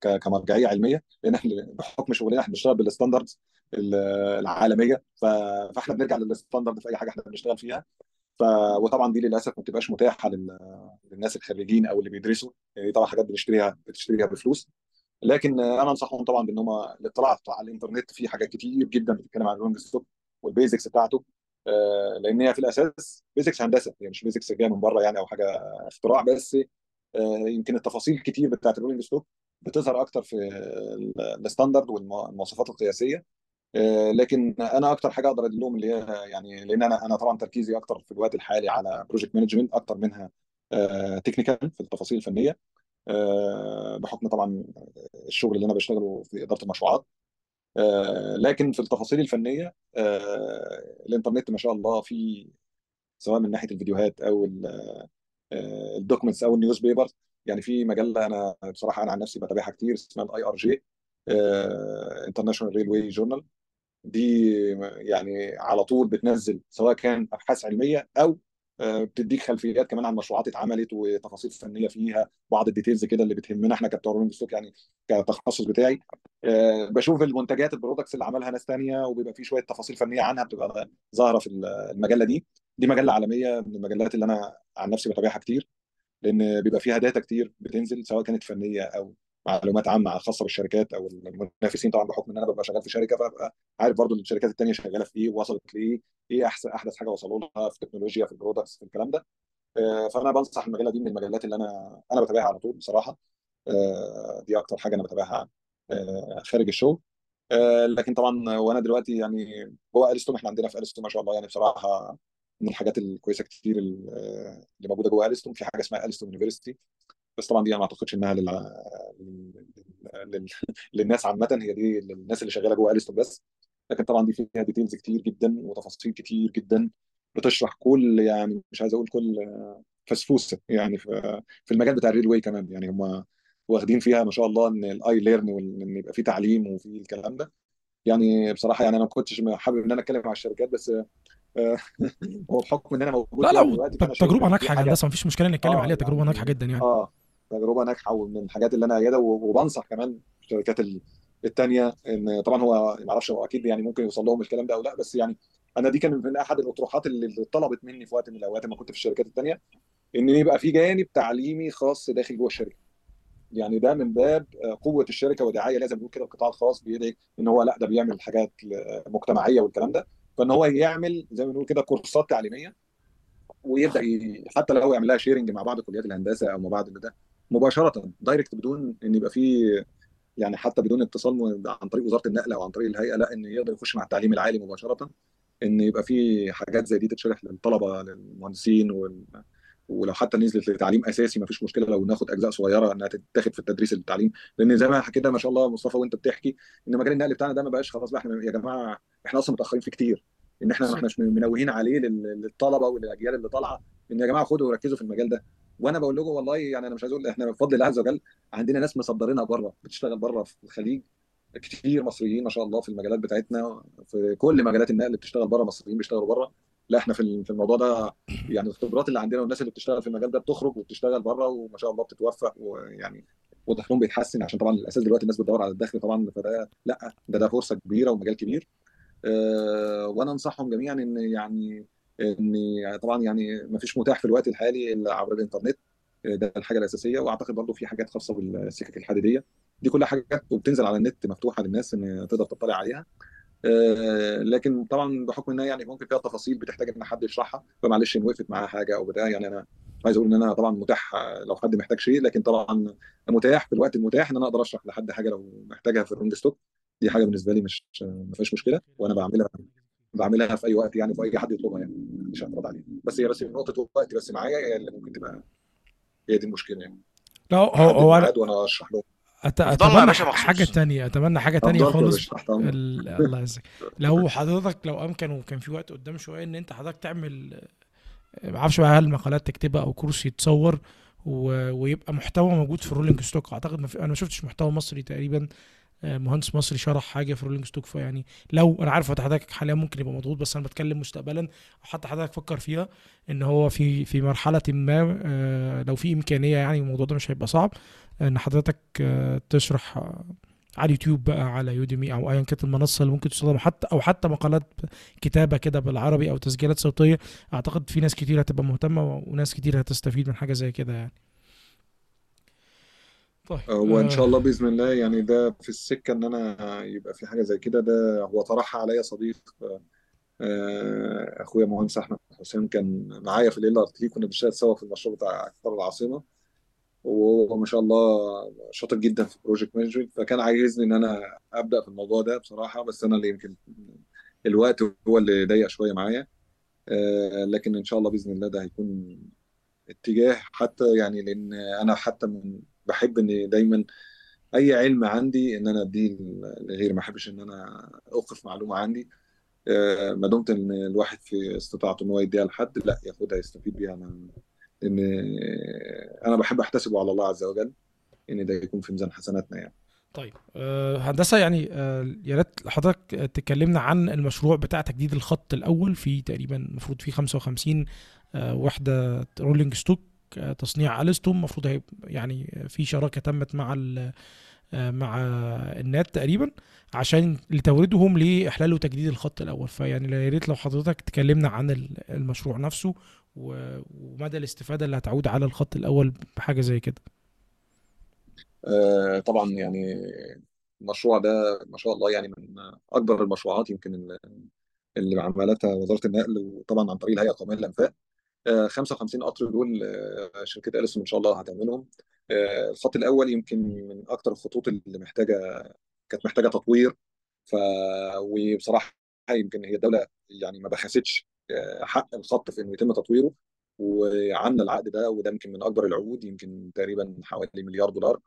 كمرجعية علمية لأن إحنا بحكم شغلنا إحنا بنشتغل بال standards ال- العالمية فإحنا بنرجع لل standard في أي حاجة إحنا بنشتغل فيها. ف... وطبعا دي للأسف ما بتبقاش متاحة لل... للناس الخريجين أو اللي بيدرسوا. يعني طبعا حاجات بنشتريها بتشتريها بفلوس. لكن أنا أنصحهم طبعا بإن هم الاطلاع على الإنترنت في حاجات كتير جدا بتتكلم عن ال rolling stock وال basics بتاعته. آه، لأن هي في الأساس basics هندسة يعني مش basics جاية من بره يعني أو حاجة اختراع بس. آه، يمكن التفاصيل كتير بتاعت ال rolling stock بتظهر أكتر في ال- ال standard والمواصفات القياسية. آه، لكن أنا أكتر حاجة أقدر ادلهم اللي هي يعني لأن أنا أنا طبعا تركيزي أكتر في الوقت الحالي على project management أكتر منها technical في التفاصيل الفنية. آه، بحكم طبعا الشغل اللي أنا بشتغله في إدارة المشروعات. آه، لكن في التفاصيل الفنية آه، الإنترنت ما شاء الله في سواء من ناحية الفيديوهات أو ال documents أو ال newspaper يعني في مجله أنا بصراحة أنا عن نفسي بتابعها كتير اسمها ال IRJ International Railway Journal دي يعني على طول بتنزل سواء كان أبحاث علمية أو آه، بتديك خلفيات كمان عن مشروعات اتعملت وتفاصيل فنية فيها بعض ال details كده اللي بتهمنا إحنا كبتوع stock يعني كتخصص بتاعي. آه، بشوف المنتجات ال products اللي عملها ناس تانية وبيبقى في شوية تفاصيل فنية عنها بتبقى ظاهرة في المجله دي دي مجلة عالمية من المجلات اللي أنا عن نفسي بتابعها كتير. لأن بيبقى فيها data كتير بتنزل سواء كانت فنية أو معلومات عامة خاصه بالشركات أو المنافسين طبعا بحكم إن أنا ببقى شغال في شركة فببقى عارف برضو الشركات التانية شغالة في إيه وصلت لإيه إيه احسن أحدث حاجة وصلوا لها في التكنولوجيا في ال products في الكلام ده. آه، فأنا بنصح المجلة دي من المجلات اللي أنا أنا بتابعها على طول بصراحة. آه، دي أكتر حاجة أنا بتابعها آه، خارج الشغل. لكن طبعا وأنا دلوقتي يعني هو ألستوم إحنا عندنا في ألستوم ما شاء الله يعني بصراحة من الحاجات الكويسة كتير ال- اللي موجودة جوه ألستوم في حاجة اسمها ألستوم university. بس طبعا دي أنا ما أعتقدش إنها لل... لل... لل... للناس عامة. هي دي للناس اللي شغالة جوه ألستوم بس. لكن طبعا دي فيها details كتير جدا وتفاصيل كتير جدا بتشرح كل يعني مش عايز أقول كل فسفوسة يعني في المجال بتاع ال railway كمان. يعني هم واخدين فيها ما شاء الله إن الاي ليرن وان يبقى في تعليم وفي الكلام ده. يعني بصراحة يعني أنا ما كنتش حابب إن أنا أتكلم مع الشركات بس هو بحكم إن أنا موجود لا لا تجربة ناجحة يا هندسه مفيش مشكلة نتكلم آه عليها تجربة ناجحة يعني جدا يعني. آه تجربة ناجحة ومن الحاجات اللي أنا أأيدها وبنصح كمان الشركات ال- التانية إن طبعا هو ما أعرفش هو أكيد يعني ممكن يوصل لهم الكلام ده أو لا بس يعني أنا دي كان من أحد الأطروحات اللي طلبت مني في وقت من الأوقات لما كنت في الشركات التانية إن يبقى في جانب تعليمي خاص داخل جوه الشركة. يعني ده من باب آه، قوة الشركة ودعاية لازم نقول كده القطاع الخاص بيدعي إن هو لا ده بيعمل حاجات مجتمعية والكلام ده. فإن هو يعمل زي ما بنقول كده كورسات تعليمية ويبدأ. حتى لو يعمل لها sharing مع بعض كليات الهندسة أو مع بعض ده مباشرة direct بدون إن يبقى في يعني حتى بدون اتصال عن طريق وزارة النقل أو عن طريق الهيئة لا إن يقدر يخش مع التعليم العالي مباشرة إن يبقى في حاجات زي دي تتشرح للطلبة للمهندسين وال... ولو حتى نزلت لتعليم أساسي ما فيش مشكلة لو ناخد أجزاء صغيرة إنها تتاخد في التدريس التعليم. لأن زي ما كده ما شاء الله مصطفى وأنت بتحكي إن مجال النقل بتاعنا ده ما بقاش خلاص بقى إحنا يا جماعة إحنا أصلا متأخرين فيه كتير. إن إحنا ما إحناش منوهين عليه لل- للطلبة وللأجيال اللي طالعة إن يا جماعة خدوا وركزوا في المجال ده. وأنا بقول لكم والله يعني أنا مش عايز أقول إحنا بفضل الله عز وجل عندنا ناس مصدرينها بره بتشتغل بره في الخليج. كتير مصريين ما شاء الله في المجالات بتاعتنا في كل مجالات النقل بتشتغل بره مصريين بيشتغلوا بره. لا إحنا في في الموضوع ده يعني الخبرات اللي عندنا والناس اللي بتشتغل في المجال ده بتخرج وبتشتغل بره وما شاء الله بتتوفق ويعني ودخلهم بيتحسن عشان طبعا الأساس دلوقتي الناس بتدور على الدخل طبعا فده لا ده ده فرصة كبيرة ومجال كبير. أه وأنا أنصحهم جميعا إن يعني إن طبعا يعني ما فيش متاح في الوقت الحالي إلا عبر الإنترنت. آه، ده الحاجة الأساسية. وأعتقد برضو في حاجات خاصة بالسكك الحديدية. دي كلها حاجات وبتنزل على النت مفتوحة للناس إن تقدر تطلع عليها. لكن طبعا بحكم إنها يعني ممكن فيها تفاصيل بتحتاج إن حد يشرحها فمعلش إن وقفت معاها حاجة أو بتاع يعني أنا عايز أقول إن أنا طبعا متاح آه، لو حد محتاج شيء لكن طبعا متاح في الوقت المتاح إن أنا أقدر أشرح لحد حاجة لو محتاجها في ال rolling stock دي حاجة بالنسبة لي مش ما فيهاش مشكلة وأنا بعملها بعملها في أي وقت يعني في أي حد يطلبها يعني مش هعترض عليها بس هي بس نقطة وقت بس معايا هي اللي ممكن تبقى هي دي المشكلة يعني. لا هو هو أنا أشرح له. أت... أتمنى حاجة تانية أتمنى حاجة تانية خالص. ال... الله يعزك. لو حضرتك لو أمكن وكان في وقت قدام شوية إن أنت حضرتك تعمل ما أعرفش بقى هل مقالات تكتبها أو course يتصور و... ويبقى محتوى موجود في ال rolling stock أعتقد ما في... أنا ما شفتش محتوى مصري تقريبا آه، مهندس مصري شرح حاجة في ال rolling stock فيعني لو أنا عارف حضرتك حاليا ممكن يبقى مضغوط بس أنا بتكلم مستقبلا. أو حتى حضرتك فكر فيها إن هو في في مرحلة ما آه، لو في إمكانية يعني الموضوع ده مش هيبقى صعب. إن حضرتك آه، تشرح آه، على اليوتيوب بقى على يوديمي أو ايا كانت المنصة اللي ممكن تستخدم حتى أو حتى مقالات كتابة كده بالعربي أو تسجيلات صوتية أعتقد في ناس كتير هتبقى مهتمة وناس كتير هتستفيد من حاجة زي كده يعني. طيب هو إن شاء آه الله بإذن الله يعني ده في السكة إن أنا يبقى في حاجة زي كده ده هو طرحها عليا صديق آه، أخويا مهندس أحمد حسين كان معايا في ال LRT كنا بنشتغل سوا في المشروع بتاع قطار العاصمة. وهو ما شاء الله شاطر جدا في ال project management فكان عايزني إن أنا أبدأ في الموضوع ده بصراحة بس أنا اللي يمكن الوقت هو اللي ضيق شوية معايا. آه، لكن إن شاء الله بإذن الله ده هيكون اتجاه. حتى يعني لأن أنا حتى من بحب إن دايما أي علم عندي إن أنا أديه لغيري. ما أحبش إن أنا أوقف معلومة عندي. آه، ما دمت إن الواحد في استطاعته إن هو يديها لحد لا ياخدها يستفيد بيها. أنا إن أنا بحب أحتسبه على الله عز وجل إن ده يكون في ميزان حسناتنا يعني. طيب آه، هندسة يعني آه، يا ريت حضرتك تكلمنا عن المشروع بتاع تجديد الخط الأول في تقريبا المفروض فيه 55 آه، وحدة rolling stock تصنيع ألستوم. المفروض يعني في شراكة تمت مع مع النات تقريبا عشان لتوريدهم لإحلال وتجديد الخط الأول. فيعني يا ريت لو حضرتك تكلمنا عن ال- المشروع نفسه ومدى الاستفادة اللي هتعود على الخط الأول بحاجة زي كده. آه، طبعا يعني المشروع ده ما شاء الله يعني من أكبر المشروعات يمكن اللي عملتها وزارة النقل وطبعا عن طريق الهيئة القومية للأنفاق. آه، 55 قطر دول آه، شركة أليسون إن شاء الله هتعملهم. آه، الخط الأول يمكن من أكتر الخطوط اللي محتاجة كانت محتاجة تطوير. ف وبصراحة يمكن هي الدولة يعني ما بخستش آه، حق الخط في إنه يتم تطويره وعملنا العقد ده وده يمكن من أكبر العقود يمكن تقريبا حوالي مليار دولار.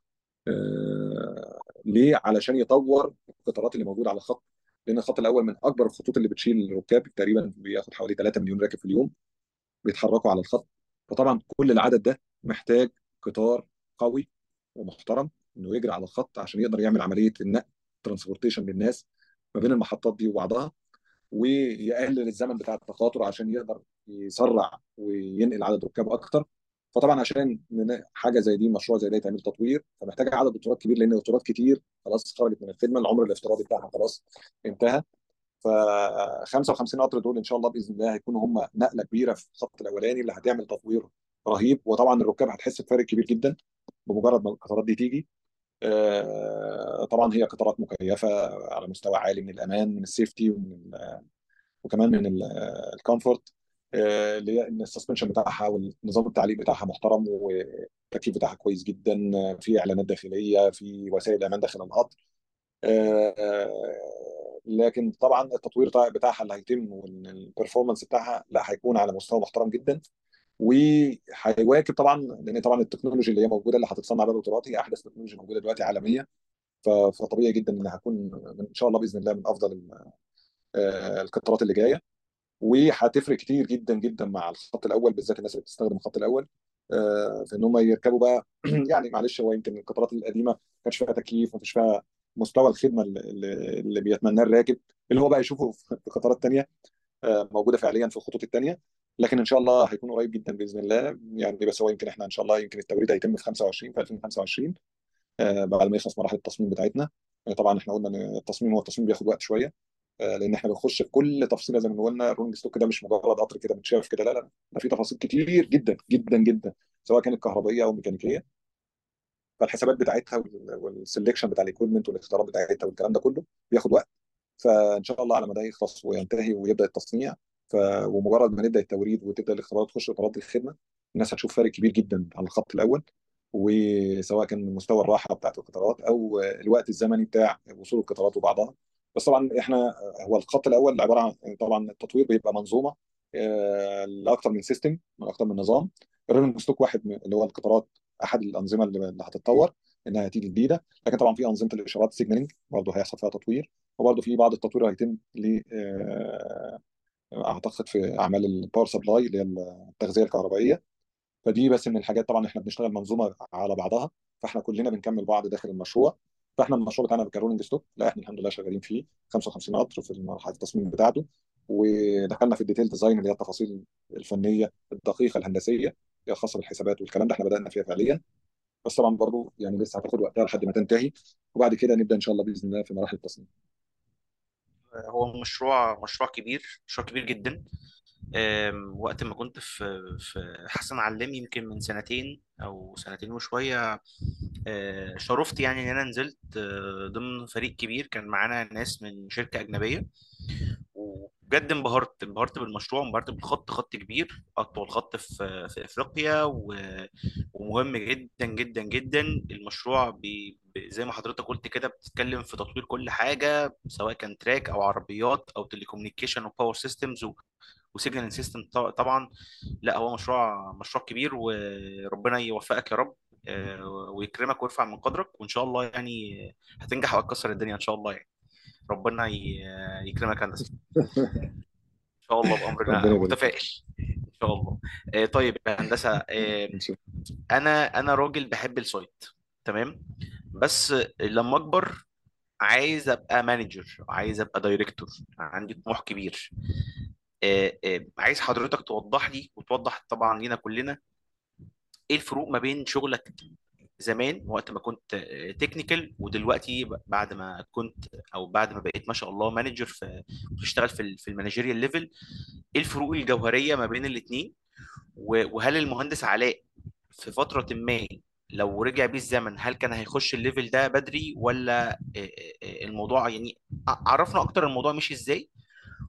آه، ليه؟ علشان يطور القطارات اللي موجودة على الخط لأن الخط الأول من أكبر الخطوط اللي بتشيل الركاب تقريبا بياخد حوالي 3 مليون راكب في اليوم بيتحركوا على الخط. فطبعا كل العدد ده محتاج قطار قوي ومحترم إنه يجري على الخط عشان يقدر يعمل عملية النقل ترانسبورتيشن للناس ما بين المحطات دي وبعضها. ويقلل الزمن بتاع التخاطر عشان يقدر يسرع وينقل عدد ركاب أكتر. فطبعا عشان حاجة زي دي مشروع زي ده يتعمل تطوير فمحتاجه عدد قطارات كبير لأن القطارات كتير خلاص خرجت من الخدمة العمر الافتراضي بتاعها خلاص انتهى. ف 55 قطر دول إن شاء الله بإذن الله هيكونوا هم نقلة كبيرة في الخط الأولاني اللي هتعمل تطوير رهيب. وطبعا الركاب هتحس بفرق كبير جدا بمجرد ما القطارات دي تيجي. طبعا هي قطارات مكيفة على مستوى عالي من الأمان من ال safety ومن وكمان من ال- ال comfort آه، اللي هي إن ال suspension بتاعها والنظام التعليق بتاعها محترم والتكييف بتاعها كويس جدا آه، في إعلانات داخلية في وسائل أمان داخل القطر آه، لكن طبعا التطوير بتاع- بتاعها اللي هيتم وال performance بتاعها لا هيكون على مستوى محترم جدا. وهيواكب طبعا لأن طبعا ال technology اللي هي موجودة اللي هتصنع بها القطارات هي أحدث technology موجودة دلوقتي عالميه ف- فطبيعي جدا إن هكون من- إن شاء الله بإذن الله من أفضل آه، القطارات اللي جاية. وهتفرق كتير جدا جدا مع الخط الأول بالذات الناس اللي بتستخدم الخط الأول. آه، في إن هم يركبوا بقى يعني معلش هو يمكن القطارات القديمة ما كانش فيها تكييف ما فيش فيها مستوى الخدمة اللي, اللي بيتمناه الراكب اللي هو بقى يشوفه في قطارات تانية آه، موجودة فعليا في الخطوط التانية. لكن إن شاء الله هيكون قريب جدا بإذن الله. يعني بس هو يمكن إحنا إن شاء الله يمكن التوريد هيتم في 25 في 2025 آه، بعد ما يخلص مراحل التصميم بتاعتنا. آه، طبعا إحنا قلنا إن التصميم هو التصميم بياخد وقت شوية آه، لأن إحنا بنخش في كل تفصيلة زي ما قلنا. ال rolling stock ده مش مجرد قطر كده متشاف كده لا لا ده في تفاصيل كتير جدا جدا جدا سواء كانت كهربائية أو ميكانيكية. فالحسابات بتاعتها وال selection بتاع ال equipment والاختيارات بتاعتها والكلام ده كله بياخد وقت. فإن شاء الله على ما ده يخلص وينتهي ويبدأ التصنيع ف ومجرد ما نبدأ التوريد وتبدأ الاختبارات تخش القطارات الخدمة الناس هتشوف فرق كبير جدا على الخط الأول وسواء كان من مستوى الراحة بتاعت القطارات أو الوقت الزمني بتاع وصول القطارات وبعضها. بس طبعا إحنا هو الخط الأول عبارة عن طبعا التطوير بيبقى منظومة آه، لاكثر من system من أكثر من نظام. ال rolling stock واحد اللي هو القطارات أحد الأنظمة اللي اللي هتتطور إنها هتيجي جديدة. لكن طبعا في أنظمة الإشارات signaling برضه هيحصل فيها تطوير وبرضه في بعض التطوير هيتم ل آه، أعتقد في أعمال ال power supply اللي هي التغذية الكهربائية. فدي بس من الحاجات طبعا إحنا بنشتغل منظومة على بعضها فإحنا كلنا بنكمل بعض داخل المشروع. فإحنا المشروع بتاعنا ك rolling stock لا إحنا الحمد لله شغالين فيه 55 قطر في مرحله التصميم بتاعته. ودخلنا في ال detail design اللي هي التفاصيل الفنية الدقيقة الهندسية الخاصة بالحسابات والكلام ده إحنا بدأنا فيها فعليا. بس طبعا برضو يعني لسه هتاخد وقتها لحد ما تنتهي وبعد كده نبدأ إن شاء الله بإذن الله في مراحل التصميم. هو مشروع مشروع كبير مشروع كبير جدا. وقت ما كنت في في حسن علام يمكن من سنتين أو سنتين وشوية أه، شرفت يعني إن أنا نزلت أه، ضمن فريق كبير. كان معانا ناس من شركة أجنبية. وبجد انبهرت انبهرت بالمشروع انبهرت بالخط خط كبير أطول خط في في إفريقيا و- ومهم جدا جدا جدا. المشروع بي زي ما حضرتك قلت كده بتتكلم في تطوير كل حاجة سواء كان track أو عربيات أو telecommunication و power systems و signal system طبعا. لا هو مشروع مشروع كبير وربنا يوفقك يا رب آه، ويكرمك ويرفع من قدرك وإن شاء الله يعني هتنجح وهتكسر الدنيا إن شاء الله يعني. ربنا يكرمك هندسة. إن شاء الله بامر ربنا الله يبارك متفائل. إن شاء الله. آه، طيب يا هندسة شاء أنا أنا راجل بحب ال site تمام؟ بس لما أكبر عايز أبقى manager عايز أبقى director عندي طموح كبير. آه، عايز حضرتك توضح لي وتوضح طبعا لينا كلنا إيه الفروق ما بين شغلك زمان وقت ما كنت technical ودلوقتي ب- بعد ما كنت أو بعد ما بقيت ما شاء الله manager في بتشتغل في في ال managerial level إيه الفروق الجوهرية ما بين الاثنين وهل المهندس علاء في فترة ما لو رجع بيه الزمن هل كان هيخش ال level ده بدري؟ ولا آه، آه، آه، الموضوع يعني عرفنا أكتر الموضوع مشي إزاي؟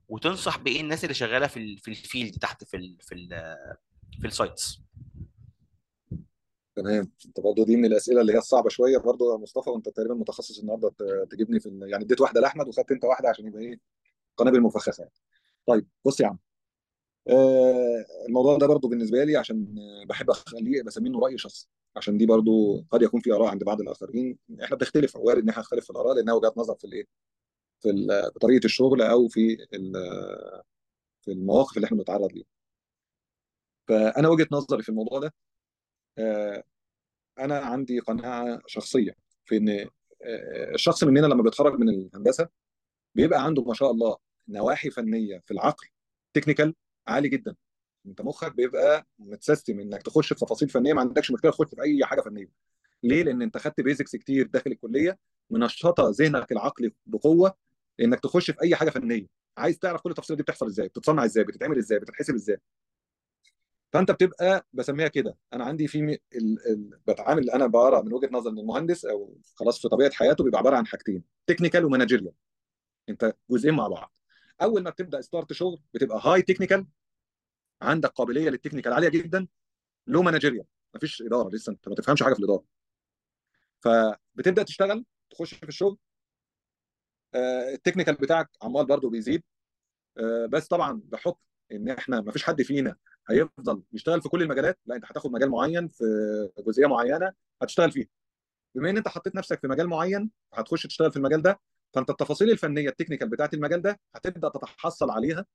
وتنصح بإيه الناس اللي شغالة في ال- في ال field تحت في ال في ال في السايتس تمام انت برضه دي من الأسئلة اللي هي الصعبة شوية برضه يا مصطفى وأنت تقريبا متخصص النهارده تجيبني في. يعني اديت واحدة لأحمد وخدت أنت واحدة عشان يبقى إيه قنابل مفخخة يعني. طيب بص يا عم آه الموضوع ده برضه بالنسبة لي عشان بحب أخليه بسميه رأي شخصي عشان دي برضه قد يكون في آراء عند بعض الآخرين إحنا بنختلف وارد إن إحنا نختلف في الآراء لأنها وجهات نظر في الإيه في في طريقة الشغل أو في في المواقف اللي إحنا بنتعرض ليها فأنا وجهة نظري في الموضوع ده آه، أنا عندي قناعة شخصية في إن آه، الشخص مننا لما بيتخرج من الهندسة بيبقى عنده ما شاء الله نواحي فنية في العقل technical عالي جدا. أنت مخك بيبقى مت system إنك تخش في تفاصيل فنية ما عندكش مشكلة تخش في أي حاجة فنية. ليه؟ لأن أنت خدت basics كتير داخل الكلية منشطة ذهنك العقلي بقوة إنك تخش في أي حاجة فنية. عايز تعرف كل التفاصيل دي بتحصل إزاي؟ بتتصنع إزاي؟ بتتعمل إزاي؟ بتتحسب إزاي؟ فأنت بتبقى بسميها كده. أنا عندي في ال... ال... بتعامل أنا بقرأ من وجهة نظر ان المهندس أو خلاص في طبيعة حياته بيبقى عبارة عن حاجتين technical و managerial أنت جزئين مع بعض. أول ما بتبدأ start شغل بتبقى high technical عندك قابلية لل technical عالية جدا لو managerial مفيش إدارة لسه أنت ما تفهمش حاجة في الإدارة. فبتبدأ تشتغل تخش في الشغل آه، ال technical بتاعك عمال برضو بيزيد. آه، بس طبعا بحكم إن إحنا ما فيش حد فينا هيفضل يشتغل في كل المجالات لا أنت هتاخد مجال معين في جزئية معينة هتشتغل فيها. بما إن أنت حطيت نفسك في مجال معين هتخش تشتغل في المجال ده فأنت التفاصيل الفنية ال technical بتاعت المجال ده هتبدأ تتحصل عليها.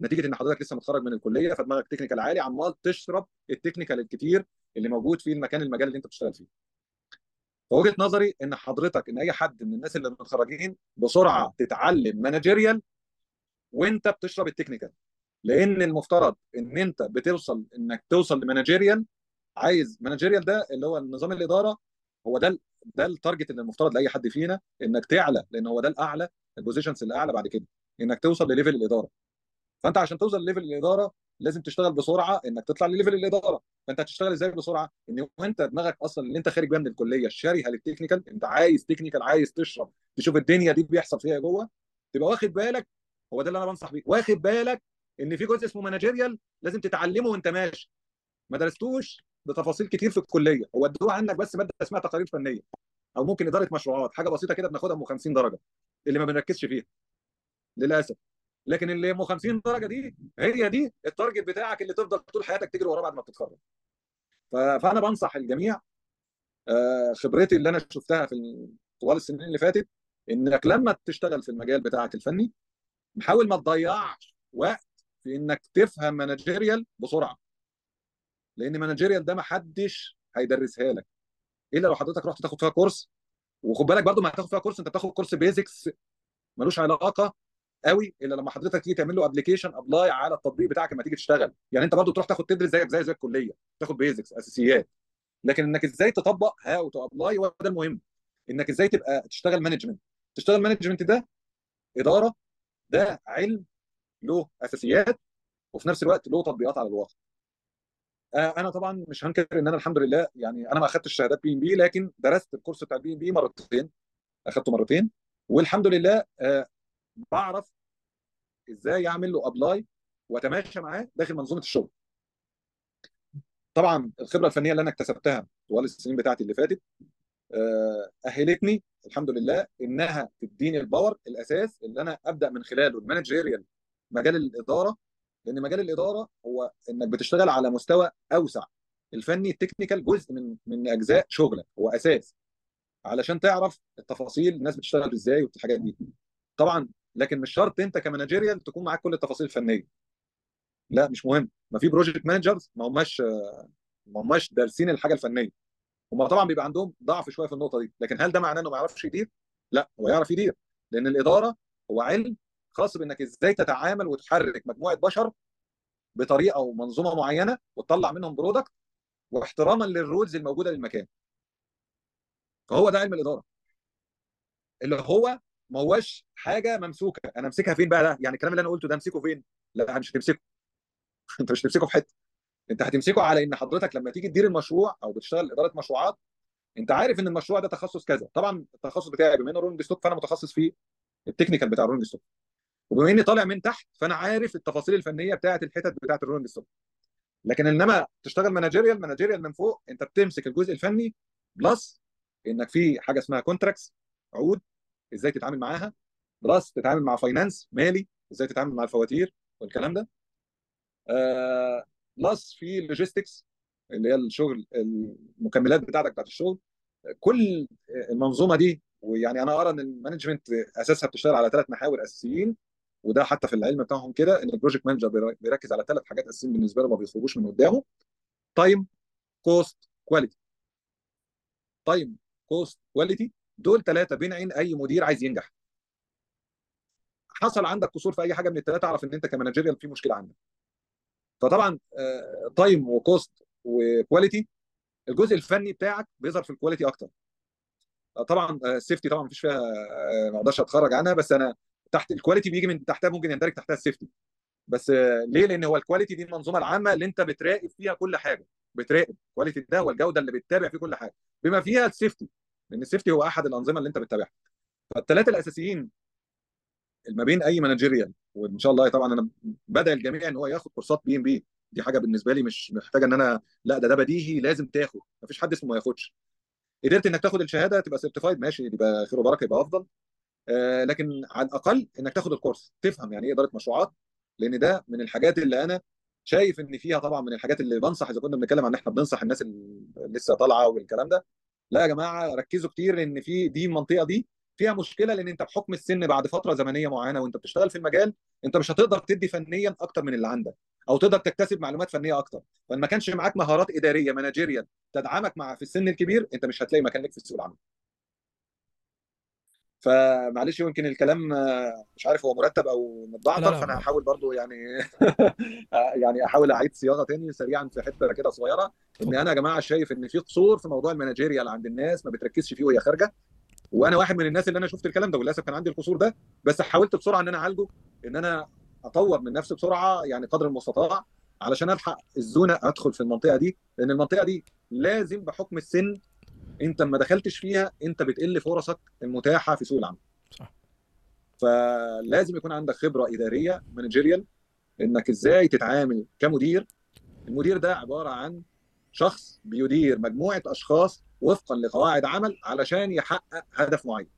نتيجة إن حضرتك لسه متخرج من الكلية فدماغك technical عالي عمال تشرب ال technical الكتير اللي موجود في المكان المجال اللي أنت بتشتغل فيه. فوجهة نظري إن حضرتك إن أي حد من الناس اللي متخرجين بسرعة تتعلم managerial وأنت بتشرب ال technical لأن المفترض ان انت بتوصل انك توصل ل managerial عايز managerial ده اللي هو نظام الإدارة هو ده ده ال target اللي المفترض لأي حد فينا إنك تعلى لأن هو ده الأعلى ال positions الأعلى بعد كده إنك توصل لل level الإدارة. فأنت عشان توصل لليفل الإدارة لازم تشتغل بسرعة إنك تطلع لل level الإدارة. فأنت هتشتغل إزاي بسرعة؟ إن وأنت دماغك أصلا اللي أنت خارج بيها من الكلية شاريها لل technical أنت عايز technical عايز تشرب تشوف الدنيا دي بيحصل فيها جوه تبقى واخد بالك هو ده اللي أنا بنصح بيه واخد بالك إن في جزء اسمه managerial لازم تتعلمه وأنت ماشي. ما درستوش بتفاصيل كتير في الكلية. هو ادوها عنك بس مادة اسمها تقارير فنية أو ممكن إدارة مشروعات حاجة بسيطة كده بناخدها ام 50 درجة اللي ما بنركزش فيها. للأسف. لكن اللي ام 50 درجة دي هي دي ال target بتاعك اللي تفضل طول حياتك تجري وراه بعد ما بتتخرج. فأنا بنصح الجميع آه، خبرتي اللي أنا شفتها في ال- طوال السنين اللي فاتت إنك لما تشتغل في المجال بتاعك الفني حاول ما تضيعش وقت في إنك تفهم managerial بسرعة. لأن managerial ده ما حدش هيدرسها لك. إلا لو حضرتك رحت تاخد فيها course وخد بالك برضو ما هتاخد فيها course أنت بتاخد كورس basics ملوش علاقة قوي إلا لما حضرتك تيجي تعمل له application apply على التطبيق بتاعك لما تيجي تشتغل. يعني أنت برضو تروح تاخد تدرس زيك زي زي الكلية. تاخد basics أساسيات. لكن إنك إزاي تطبق how to apply هو ده المهم. إنك إزاي تبقى تشتغل management تشتغل management ده إدارة ده علم له أساسيات وفي نفس الوقت له تطبيقات على الواقع. آه، أنا طبعا مش هنكر إن أنا الحمد لله يعني أنا ما أخدتش شهادات PMP لكن درست ال course بتاع ال PMP مرتين أخدته مرتين والحمد لله آه، بعرف إزاي أعمل له apply وأتماشى معاه داخل منظومة الشغل. طبعا الخبرة الفنية اللي أنا اكتسبتها طوال السنين بتاعتي اللي فاتت آه، أهلتني الحمد لله إنها تديني ال power الأساس اللي أنا أبدأ من خلاله ال managerial مجال الإدارة لأن مجال الإدارة هو إنك بتشتغل على مستوى أوسع. الفني ال technical جزء من من أجزاء شغلك هو أساس. علشان تعرف التفاصيل الناس بتشتغل إزاي والحاجات دي. طبعا لكن مش شرط أنت ك managerial تكون معاك كل التفاصيل الفنية. لا مش مهم. ما في project managers ما هماش ما هماش دارسين الحاجة الفنية. هم طبعا بيبقى عندهم ضعف شوية في النقطة دي. لكن هل ده معناه إنه ما يعرفش يدير؟ لا هو يعرف يدير. لأن الإدارة هو علم خاص بإنك إزاي تتعامل وتحرك مجموعة بشر بطريقة ومنظومه معينة وتطلع منهم product واحتراما لل rules الموجودة للمكان. فهو ده علم الإدارة. اللي هو ما هوش حاجة ممسوكة. أنا أمسكها فين بقى؟ ده يعني الكلام اللي أنا قلته ده أمسكه فين؟ لا مش هتمسكه. أنت مش هتمسكه في حتة. أنت هتمسكه على إن حضرتك لما تيجي تدير المشروع أو بتشتغل إدارة مشروعات أنت عارف إن المشروع ده تخصص كذا. طبعا التخصص بتاعي بما إنه rolling stock فأنا متخصص في ال technical بتاع ال rolling stock. وبما إني طالع من تحت فأنا عارف التفاصيل الفنية بتاعة الحتت بتاعة ال rolling stock لكن إنما تشتغل managerial managerial من فوق أنت بتمسك الجزء الفني plus إنك في حاجة اسمها contracts عقود إزاي تتعامل معاها plus تتعامل مع finance مالي إزاي تتعامل مع الفواتير والكلام ده. آه plus في logistics اللي هي الشغل المكملات بتاعتك بتاعت الشغل. كل المنظومة دي ويعني أنا أرى إن ال management أساسها بتشتغل على ثلاث محاور أساسيين. وده حتى في العلم بتاعهم كده إن ال project manager بيركز على ثلاث حاجات أساسيين بالنسبة له ما بيخرجوش من قدامه. time cost quality time cost quality دول ثلاثة بين عين أي مدير عايز ينجح. حصل عندك قصور في أي حاجة من الثلاثه اعرف إن أنت ك managerial في مشكلة عندك. فطبعا time و cost و quality الجزء الفني بتاعك بيظهر في ال quality أكتر. طبعا ال safety طبعا مفيش فيها ما أقدرش أتخرج عنها بس أنا تحت ال quality بيجي من تحتها ممكن يندرج تحتها ال safety بس ليه؟ لأن هو ال quality دي المنظومة العامة اللي أنت بتراقب فيها كل حاجة. بتراقب quality ده هو الجوده اللي بتتابع فيه كل حاجة. بما فيها ال safety لأن ال safety هو أحد الأنظمة اللي أنت بتتابعها. فالثلاثه الأساسيين ما بين أي managerial وإن شاء الله طبعا أنا بدأ الجميع إن هو ياخد كورسات PMP دي حاجة بالنسبة لي مش محتاجة إن أنا لا ده ده بديهي لازم تاخد. ما فيش حد اسمه ما ياخدش. قدرت إنك تاخد الشهادة تبقى certified ماشي يبقى خير وبركة يبقى أفضل. لكن على الأقل إنك تاخد ال course تفهم يعني إيه إدارة مشروعات لأن ده من الحاجات اللي أنا شايف إن فيها طبعا من الحاجات اللي بنصح إذا كنا بنتكلم عن إحنا بننصح الناس اللي لسه طالعة والكلام ده. لا يا جماعة ركزوا كتير إن في دي المنطقة دي فيها مشكلة لأن أنت بحكم السن بعد فترة زمنية معينة وأنت بتشتغل في المجال أنت مش هتقدر تدي فنيا أكتر من اللي عندك أو تقدر تكتسب معلومات فنية أكتر. فإن ما كانش معاك مهارات إدارية مانجيريال تدعمك مع في السن الكبير أنت مش هتلاقي مكان لك في سوق العمل. فمعلش يمكن الكلام مش عارف هو مرتب أو متبعتر فأنا هحاول برضو يعني يعني أحاول أعيد صياغة تاني سريعا في حتة كده صغيرة. إن أنا يا جماعة شايف إن في قصور في موضوع ال managerial عند الناس ما بتركزش فيه وهي خارجة وأنا واحد من الناس اللي أنا شفت الكلام ده وللأسف كان عندي القصور ده بس حاولت بسرعة إن أنا أعالجه إن أنا أطور من نفسي بسرعة يعني قدر المستطاع علشان ألحق ال zone أدخل في المنطقة دي لأن المنطقة دي لازم بحكم السن انت ما دخلتش فيها انت بتقل فرصك المتاحة في سوق العمل. صح. فلازم يكون عندك خبرة إدارية managerial إنك إزاي تتعامل كمدير. المدير ده عبارة عن شخص بيدير مجموعة أشخاص وفقا لقواعد عمل علشان يحقق هدف معين.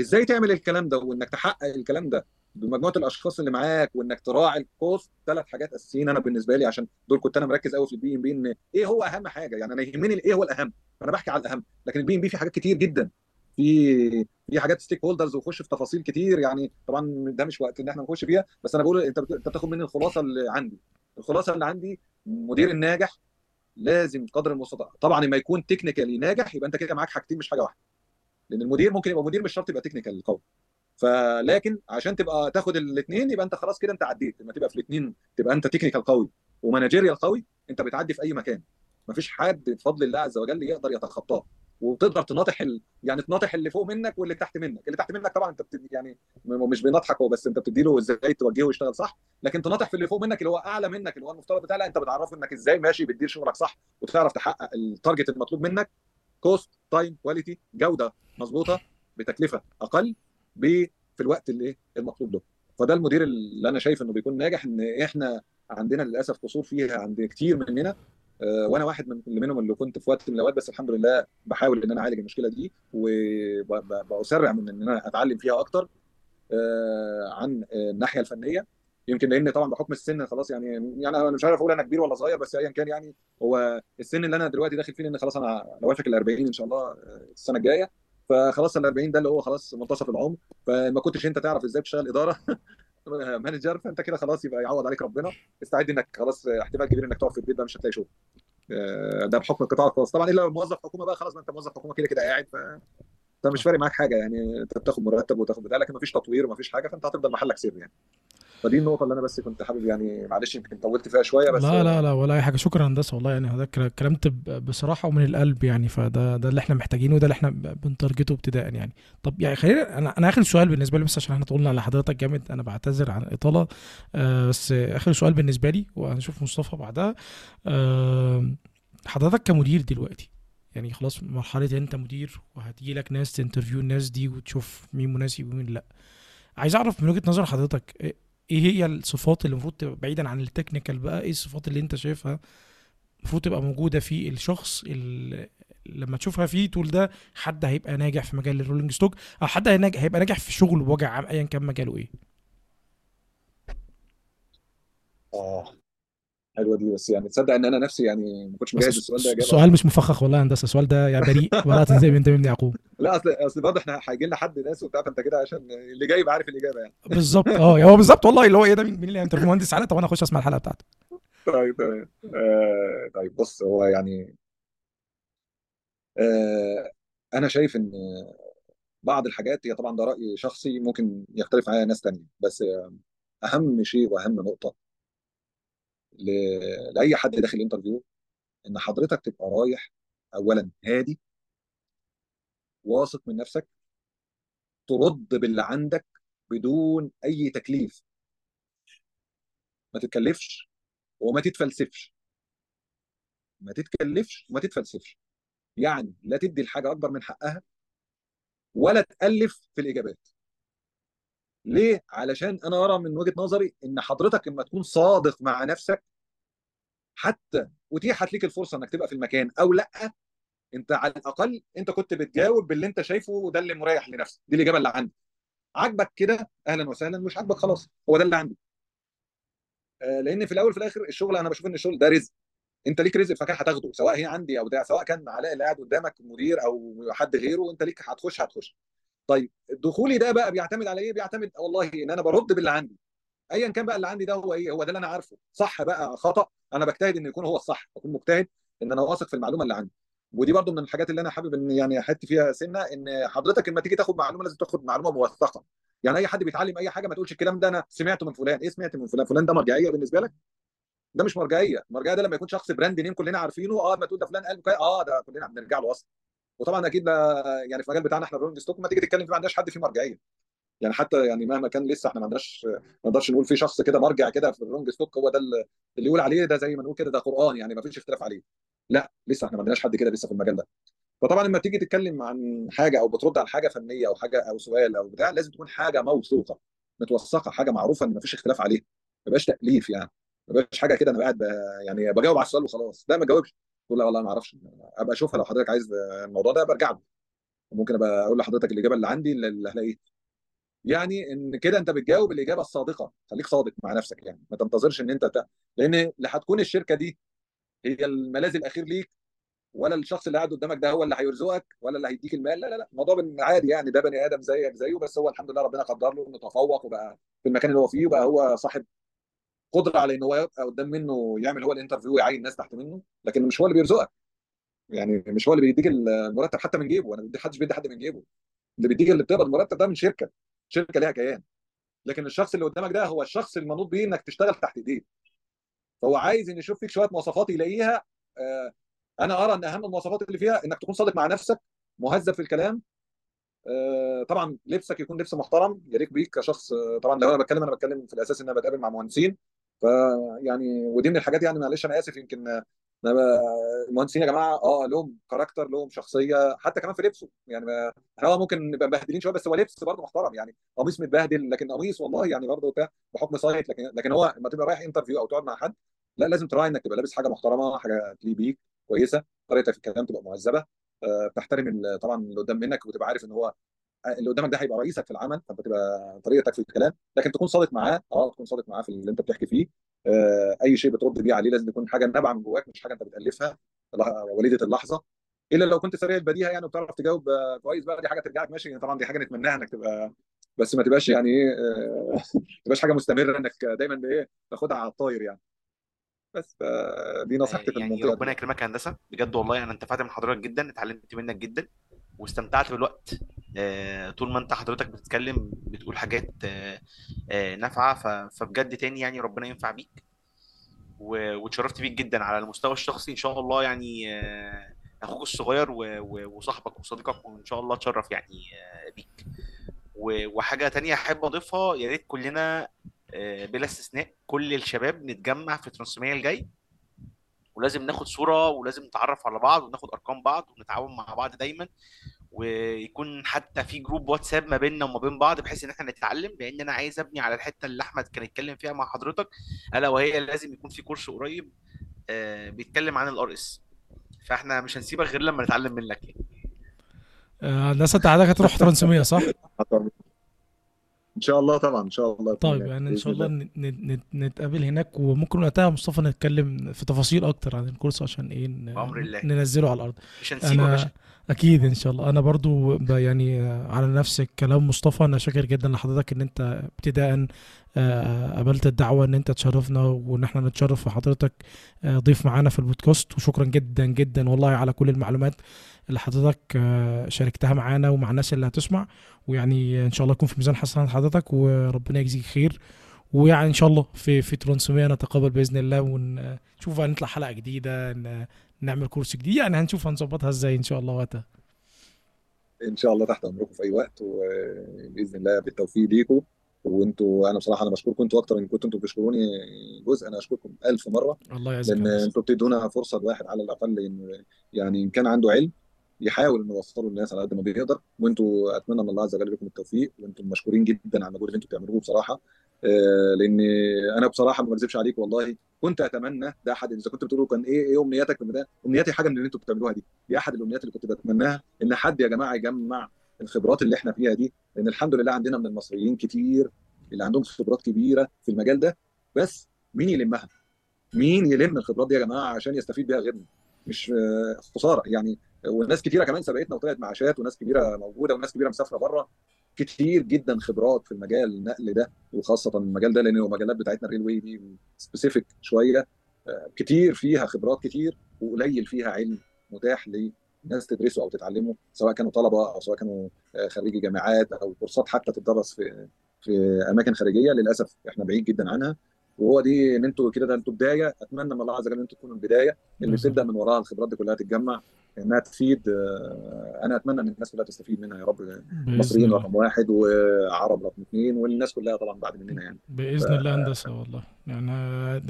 إزاي تعمل الكلام ده وإنك تحقق الكلام ده؟ بمجموعة الأشخاص اللي معاك وإنك تراعي ال cost ثلاث حاجات أساسيين أنا بالنسبة لي عشان دول كنت أنا مركز قوي في ال PMP إن إيه هو أهم حاجة؟ يعني أنا يهمني إيه هو الأهم أنا بحكي على الأهم لكن ال PMP في حاجات كتير جدا. في في حاجات stakeholders وخش في تفاصيل كتير يعني طبعا ده مش وقت إن إحنا نخش فيها بس أنا بقول أنت أنت بتاخد مني الخلاصة اللي عندي. الخلاصة اللي عندي مدير الناجح لازم قدر المستطاع. طبعا لما يكون technically ناجح يبقى أنت كده معاك حاجتين مش حاجة واحدة. لأن المدير ممكن يبقى مدير مش شرط يبقى technical قوي فلكن عشان تبقى تاخد الاثنين يبقى انت خلاص كده انت عديت. لما تبقى في الاثنين تبقى انت technical قوي و managerial قوي انت بتعدي في أي مكان. مفيش حد بفضل الله عز وجل يقدر يتخطاه. وتقدر تناطح ال... يعني تناطح اللي فوق منك واللي تحت منك. اللي تحت منك طبعا انت بت... يعني مش بيناطحك هو بس انت بتديله إزاي توجهه يشتغل صح. لكن تناطح في اللي فوق منك اللي هو أعلى منك اللي هو المفترض بتاع لا انت بتعرفه انك إزاي ماشي بتدير شغلك صح وتعرف تحقق ال target المطلوب منك. cost time quality جودة مظبوطة بتكلفة أقل. في الوقت اللي إيه المطلوب له. فده المدير اللي أنا شايف إنه بيكون ناجح إن إحنا عندنا للأسف قصور فيها عند كتير مننا. آه، وأنا واحد من اللي منهم اللي كنت في وقت من الأوقات بس الحمد لله بحاول إن أنا أعالج المشكلة دي وبسرع من إن أنا أتعلم فيها أكتر آه، عن الناحية الفنية. يمكن لأن طبعا بحكم السن خلاص يعني يعني أنا مش عارف أقول أنا كبير ولا صغير بس ايا كان يعني هو السن اللي أنا دلوقتي داخل فيه لأن خلاص أنا أنا وافق ال 40 إن شاء الله آه، السنة الجاية. فخلاص ال 40 ده اللي هو خلاص منتصف العمر فما كنتش أنت تعرف إزاي تشتغل إدارة. مانجر فأنت كده خلاص يبقى يعوض عليك ربنا. استعد إنك خلاص احتمال كبير إنك تقعد في البيت ده مش هتلاقي شغل. آه، ده بحكم القطاع الخاص. طبعا إلا لو موظف حكومة بقى خلاص ما أنت موظف حكومة كده كده قاعد ف انت مش فارق معاك حاجة يعني. أنت بتاخد مرتب وتاخد بتاع لكن مفيش تطوير ومفيش حاجة فأنت هتفضل محلك سر يعني. فدي النقطة اللي أنا بس كنت حابب يعني معلش يمكن طولت فيها شوية بس لا لا لا ولا أي حاجة. شكرا هندسه والله يعني هذا كلا- كلمت ب- بصراحة ومن القلب يعني فده ده اللي إحنا محتاجينه وده اللي إحنا ب- بنتارجته ابتداء يعني. طب يعني خلينا أنا أنا آخر سؤال بالنسبة لي بس عشان إحنا طولنا على حضرتك جامد أنا بعتذر عن الإطالة آه بس آخر سؤال بالنسبة لي وهنشوف مصطفى بعدها حضرتك كمدير دلوقتي يعني خلاص مرحلة أنت مدير وهتيجي لك ناس تنترفيو الناس دي وتشوف مين مناسب ومين لأ. عايز أعرف من وجهة نظر حضرتك إيه هي الصفات اللي المفروض تبقى بعيدا عن ال technical بقى؟ إيه الصفات اللي انت شايفها المفروض تبقى موجودة في الشخص اللي لما تشوفها فيه تقول ده حد هيبقى ناجح في مجال ال rolling stock أو حد هيبقى ناجح في شغله بوجه عام ايا كان مجاله إيه؟ آه. حلوة دي بس يعني تصدق إن أنا نفسي يعني ما كنتش مجهز السؤال ده إجابة. السؤال مش مفخخ والله يا هندسة السؤال ده يا بريء. براءة الذئب من دم ابن يعقوب. لا أصل أصل برضه إحنا هيجي لنا حد ناس وبتاع فأنت كده عشان اللي جاي يبقى عارف الإجابة يعني. بالظبط آه هو بالظبط والله اللي هو إيه ده مين اللي interview مهندس علاء طب أنا أخش أسمع الحلقة بتاعته. طيب تمام. آه طيب بص هو يعني آه أنا شايف إن بعض الحاجات هي طبعا ده رأي شخصي ممكن يختلف معايا ناس تانية بس أهم شيء وأهم نقطة لأي حد داخل interview إن حضرتك تبقى رايح اولا هادي واثق من نفسك ترد باللي عندك بدون أي تكليف. ما تتكلفش وما تتفلسفش. ما تتكلفش وما تتفلسفش. يعني لا تدي الحاجة أكبر من حقها ولا تألف في الإجابات. ليه؟ علشان أنا أرى من وجهة نظري إن حضرتك لما تكون صادق مع نفسك حتى اتيحت ليك الفرصة إنك تبقى في المكان أو لأ أنت على الأقل أنت كنت بتجاوب باللي أنت شايفه وده اللي مريح لنفسك. دي الإجابة اللي عندي. عاجبك كده؟ أهلا وسهلا. مش عاجبك خلاص. هو ده اللي عندي. آه، لأن في الأول وفي الآخر الشغل أنا بشوف إن الشغل ده رزق. أنت ليك رزق فكان هتاخده سواء هي عندي أو ده سواء كان علاء اللي قاعد قدامك مدير أو حد غيره أنت ليك هتخش هتخش. طيب دخولي ده بقى بيعتمد على إيه؟ بيعتمد والله إن أنا برد باللي عندي. ايا كان بقى اللي عندي ده هو إيه؟ هو ده اللي أنا عارفه. صح بقى خطأ. أنا بجتهد ان يكون هو الصح. بكون مجتهد إن أنا واثق في المعلومة اللي عندي. ودي برضو من الحاجات اللي أنا حابب إن يعني أحط فيها سنة إن حضرتك لما تيجي تاخد معلومة لازم تاخد معلومة موثقة. يعني أي حد بيتعلم أي حاجة ما تقولش الكلام ده أنا سمعته من فلان. إيه سمعت من فلان؟ فلان ده مرجعية بالنسبة لك؟ ده مش مرجعية. المرجعيه ده لما يكون شخص brand name كلنا عارفينه. آه ما تقول ده فلان قال آه ده كلنا بنرجع له أصلا. وطبعا أكيد ده يعني في المجال بتاعنا إحنا ال rolling stock ما تيجي تتكلم فيه ما عندناش حد فيه مرجعيه يعني حتى يعني مهما كان لسه إحنا ما عندناش ما نقدرش نقول في شخص كده مرجع كده في الرونج ستوك هو ده اللي يقول عليه ده زي ما نقول كده ده قرآن يعني ما فيش اختلاف عليه. لا لسه إحنا ما عندناش حد كده لسه في المجال ده. فطبعا لما تيجي تتكلم عن حاجة أو بترد على حاجة فنية أو حاجة أو سؤال أو بتاع لازم تكون حاجة موثوقة متوثقة حاجة معروفة إن ما فيش اختلاف عليها ما تأليف يعني. ما حاجة كده أنا قاعد يعني بجاوب على السؤال وخلاص. لا ما جاوبش تقول لا والله ما أعرفش ابقى اشوفها لو حضرتك عايز الموضوع ده برجع له. ممكن ابقى أقول لحضرتك الاجابه اللي عندي اللي هلاقيه يعني ان كده انت بتجاوب الاجابه الصادقه خليك صادق مع نفسك يعني ما تنتظرش ان انت ت... لأن اللي هتكون الشركة دي هي الملاذ الاخير ليك ولا الشخص اللي قاعد قدامك ده هو اللي هيرزقك ولا اللي هيديك المال لا لا لا الموضوع عادي يعني ده بني آدم زيك زيه بس هو الحمد لله ربنا قدر له انه تفوق وبقى في المكان اللي هو فيه وبقى هو صاحب قدرة على إن هو يبقى قدام منه يعمل هو الانترفيو ويعين ناس تحت منه لكن مش هو اللي بيرزقك. يعني مش هو اللي بيديك المرتب حتى من جيبه. أنا بدي حدش بيدي حد من جيبه. اللي بيديك اللي بتقبض المرتب ده من شركة. شركة ليها كيان. لكن الشخص اللي قدامك ده هو الشخص المنوط بيه إنك تشتغل تحت إيديه. فهو عايز إن يشوف فيك شوية مواصفات يلاقيها. آه، أنا أرى إن أهم المواصفات اللي فيها إنك تكون صادق مع نفسك مهذب في الكلام. آه، طبعا لبسك يكون لبس محترم يليق بيك كشخص. آه، طبعا لو أنا بتكلم أنا بتكلم في الأساس إن أنا بتقابل مع مهندسين. فيعني ودي من الحاجات يعني معلش أنا آسف يمكن آه، المهندسين يا جماعة آه لهم character لهم شخصية حتى كمان في لبسه. يعني إحنا آه ممكن نبقى مبهدلين شوية بس هو لبس برضه محترم. يعني قميص متبهدل لكن قميص والله يعني برضه بتاع بحكم site لكن لكن هو لما تبقى رايح interview أو تقعد مع حد لا لازم تراعي إنك تبقى لابس حاجة محترمة حاجة تليق بيك كويسة. طريقتك في الكلام تبقى مهذبة. آه، بتحترم طبعا اللي قدام منك وتبقى عارف إن هو اللي قدامك ده هيبقى رئيسك في العمل فانت تبقى طريقتك في الكلام. لكن تكون صادق معاه آه تكون صادق معاه في اللي انت بتحكي فيه. آه أي شيء بترد بيه عليه لازم يكون حاجة نابعة من جواك مش حاجة أنت بتألفها وليدة اللحظة. إلا لو كنت سريع البديهة يعني وبتعرف تجاوب آه، كويس بقى دي حاجة ترجع لك ماشي. يعني طبعا دي حاجة نتمناها إنك تبقى بس ما تبقاش يعني إيه آه، ما تبقاش حاجة مستمرة إنك دايما إيه تاخدها على الطاير يعني. بس آه، دي آه، نصيحتي في يعني المنطقة ربنا يكرمك يا هندسة. بجد والله أنا انتفعت من حضرتك جدا اتعلمت منك جدا. واستمتعت بالوقت. آه، طول ما انت حضرتك بتتكلم بتقول حاجات آه، آه، نافعة فبجد تاني يعني ربنا ينفع بيك. واتشرفت بيك جدا على المستوى الشخصي. إن شاء الله يعني أخوك الصغير وصاحبك وصديقك وإن شاء الله أتشرف يعني بيك. وحاجة تانية أحب أضيفها يا ريت كلنا بلا استثناء كل الشباب نتجمع في ترانسمية الجاي. ولازم ناخد صورة ولازم نتعرف على بعض وناخد أرقام بعض ونتعاون مع بعض دايما ويكون حتى في group واتساب ما بيننا وما بين بعض بحيث إن إحنا نتعلم لأن أنا عايز أبني على الحتة اللي أحمد كان اتكلم فيها مع حضرتك ألا وهي لازم يكون في course قريب آه، بيتكلم عن ال RS فإحنا مش هنسيبك غير لما نتعلم منك يعني. آه، الناس انت عادك هتروح TransMEA صح؟ إن شاء الله طبعا إن شاء الله طيب يعني إن شاء الله. الله ن- ن- ن- نتقابل هناك وممكن وقتها مصطفى نتكلم في تفاصيل أكتر عن ال course عشان إيه ن- بأمر الله. ننزله على الأرض مش هنسيبه يا باشا أكيد إن شاء الله. أنا برضو يعني آه، على نفس الكلام مصطفى أنا شاكر جدا لحضرتك إن أنت ابتداء آه، قبلت الدعوة إن أنت تشرفنا وإن إحنا نتشرف في حضرتك آه، ضيف معانا في البودكاست. وشكرا جدا جدا والله على كل المعلومات اللي حضرتك شاركتها معانا ومع الناس اللي هتسمع. ويعني إن شاء الله يكون في ميزان حسنات حضرتك وربنا يجزيك خير. ويعني إن شاء الله في في ترانسمية نتقابل بإذن الله ونشوف هنطلع حلقة جديدة نعمل كورس جديد. يعني هنشوف هنظبطها إزاي إن شاء الله وقتها. إن شاء الله تحت أمركم في أي وقت وبإذن الله بالتوفيق ليكم. وأنتوا أنا بصراحة أنا بشكركم أنتوا أكتر ان كنتوا أنتوا بتشكروني جزء أنا أشكركم ألف مرة. الله يعزك لأن. أنتوا بتدونا فرصة الواحد على الأقل انه يعني إن كان عنده علم يحاول إنه يوصله للناس على قد ما بيقدر. وأنتوا أتمنى من الله عز وجل لكم التوفيق وأنتم مشكورين جدا على المجهود اللي أنتوا بتعملوه بصراحة. آه، لأن أنا بصراحة ما بكذبش عليك والله. كنت أتمنى ده أحد إذا كنت بتقولوا كان إيه إيه أمنياتك في ده أمنياتي حاجة من اللي أنتوا بتعملوها دي دي أحد الأمنيات اللي كنت بتمناها إن حد يا جماعة يجمع الخبرات اللي إحنا فيها دي لأن الحمد لله عندنا من المصريين كتير اللي عندهم خبرات كبيرة في المجال ده. بس مين يلمها؟ مين يلم الخبرات دي يا جماعة عشان يستفيد بيها غيرنا؟ مش خسارة يعني. وناس كتيرة كمان سبقتنا وطلعت معاشات وناس كبيرة موجودة وناس كبيرة مسافرة بره. كتير جدا خبرات في المجال النقل ده وخاصة المجال ده لأن المجالات بتاعتنا ال railway دي specific شوية. آه، كتير فيها خبرات كتير وقليل فيها علم متاح لناس تدرسه أو تتعلمه سواء كانوا طلبة أو سواء كانوا آه، خريجي جامعات أو course ات حتى تدرس في في أماكن خارجية. للأسف إحنا بعيد جدا عنها. وهو دي إن أنتوا كده ده أنتوا بداية. أتمنى من الله عز وجل إن أنتوا تكونوا البداية. اللي. بتبدأ من وراها الخبرات دي كلها تتجمع إنها تفيد آه، أنا أتمنى إن الناس كلها تستفيد منها يا رب. المصريين رقم واحد وعرب رقم اثنين والناس كلها طبعا بعد مننا يعني. بإذن الله هندسة والله. يعني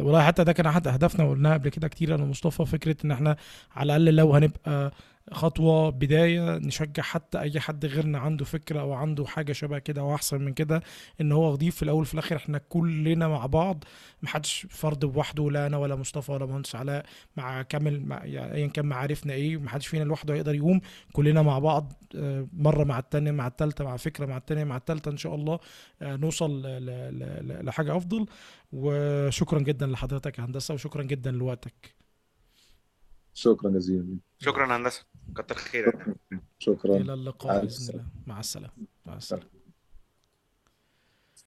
والله حتى ده كان احد أهدافنا وقلناها قبل كده كتير أنا ومصطفى فكرة إن إحنا على الأقل لو هنبقى خطوة بداية نشجع حتى أي حد غيرنا عنده فكرة أو عنده حاجة شبه كده أو أحسن من كده إن هو يضيف في الأول وفي الآخر إحنا كلنا مع بعض محدش فرد لوحده لا أنا ولا مصطفى ولا مهندس علاء مع كامل مع يعني ايا كان معارفنا إيه محدش فينا لوحده هيقدر يقوم كلنا مع بعض آه، مرة مع التانية مع التالتة مع فكرة مع التانية مع التالتة إن شاء الله آه، نوصل ل- ل- ل- لحاجة أفضل. وشكرا جدا لحضرتك يا هندسة وشكرا جدا لوقتك. شكرا جزيلا شكرا هندسة. كتر خيرك شكرا. إلى اللقاء مع بإذن السلامة. الله. مع السلامة. مع السلامة.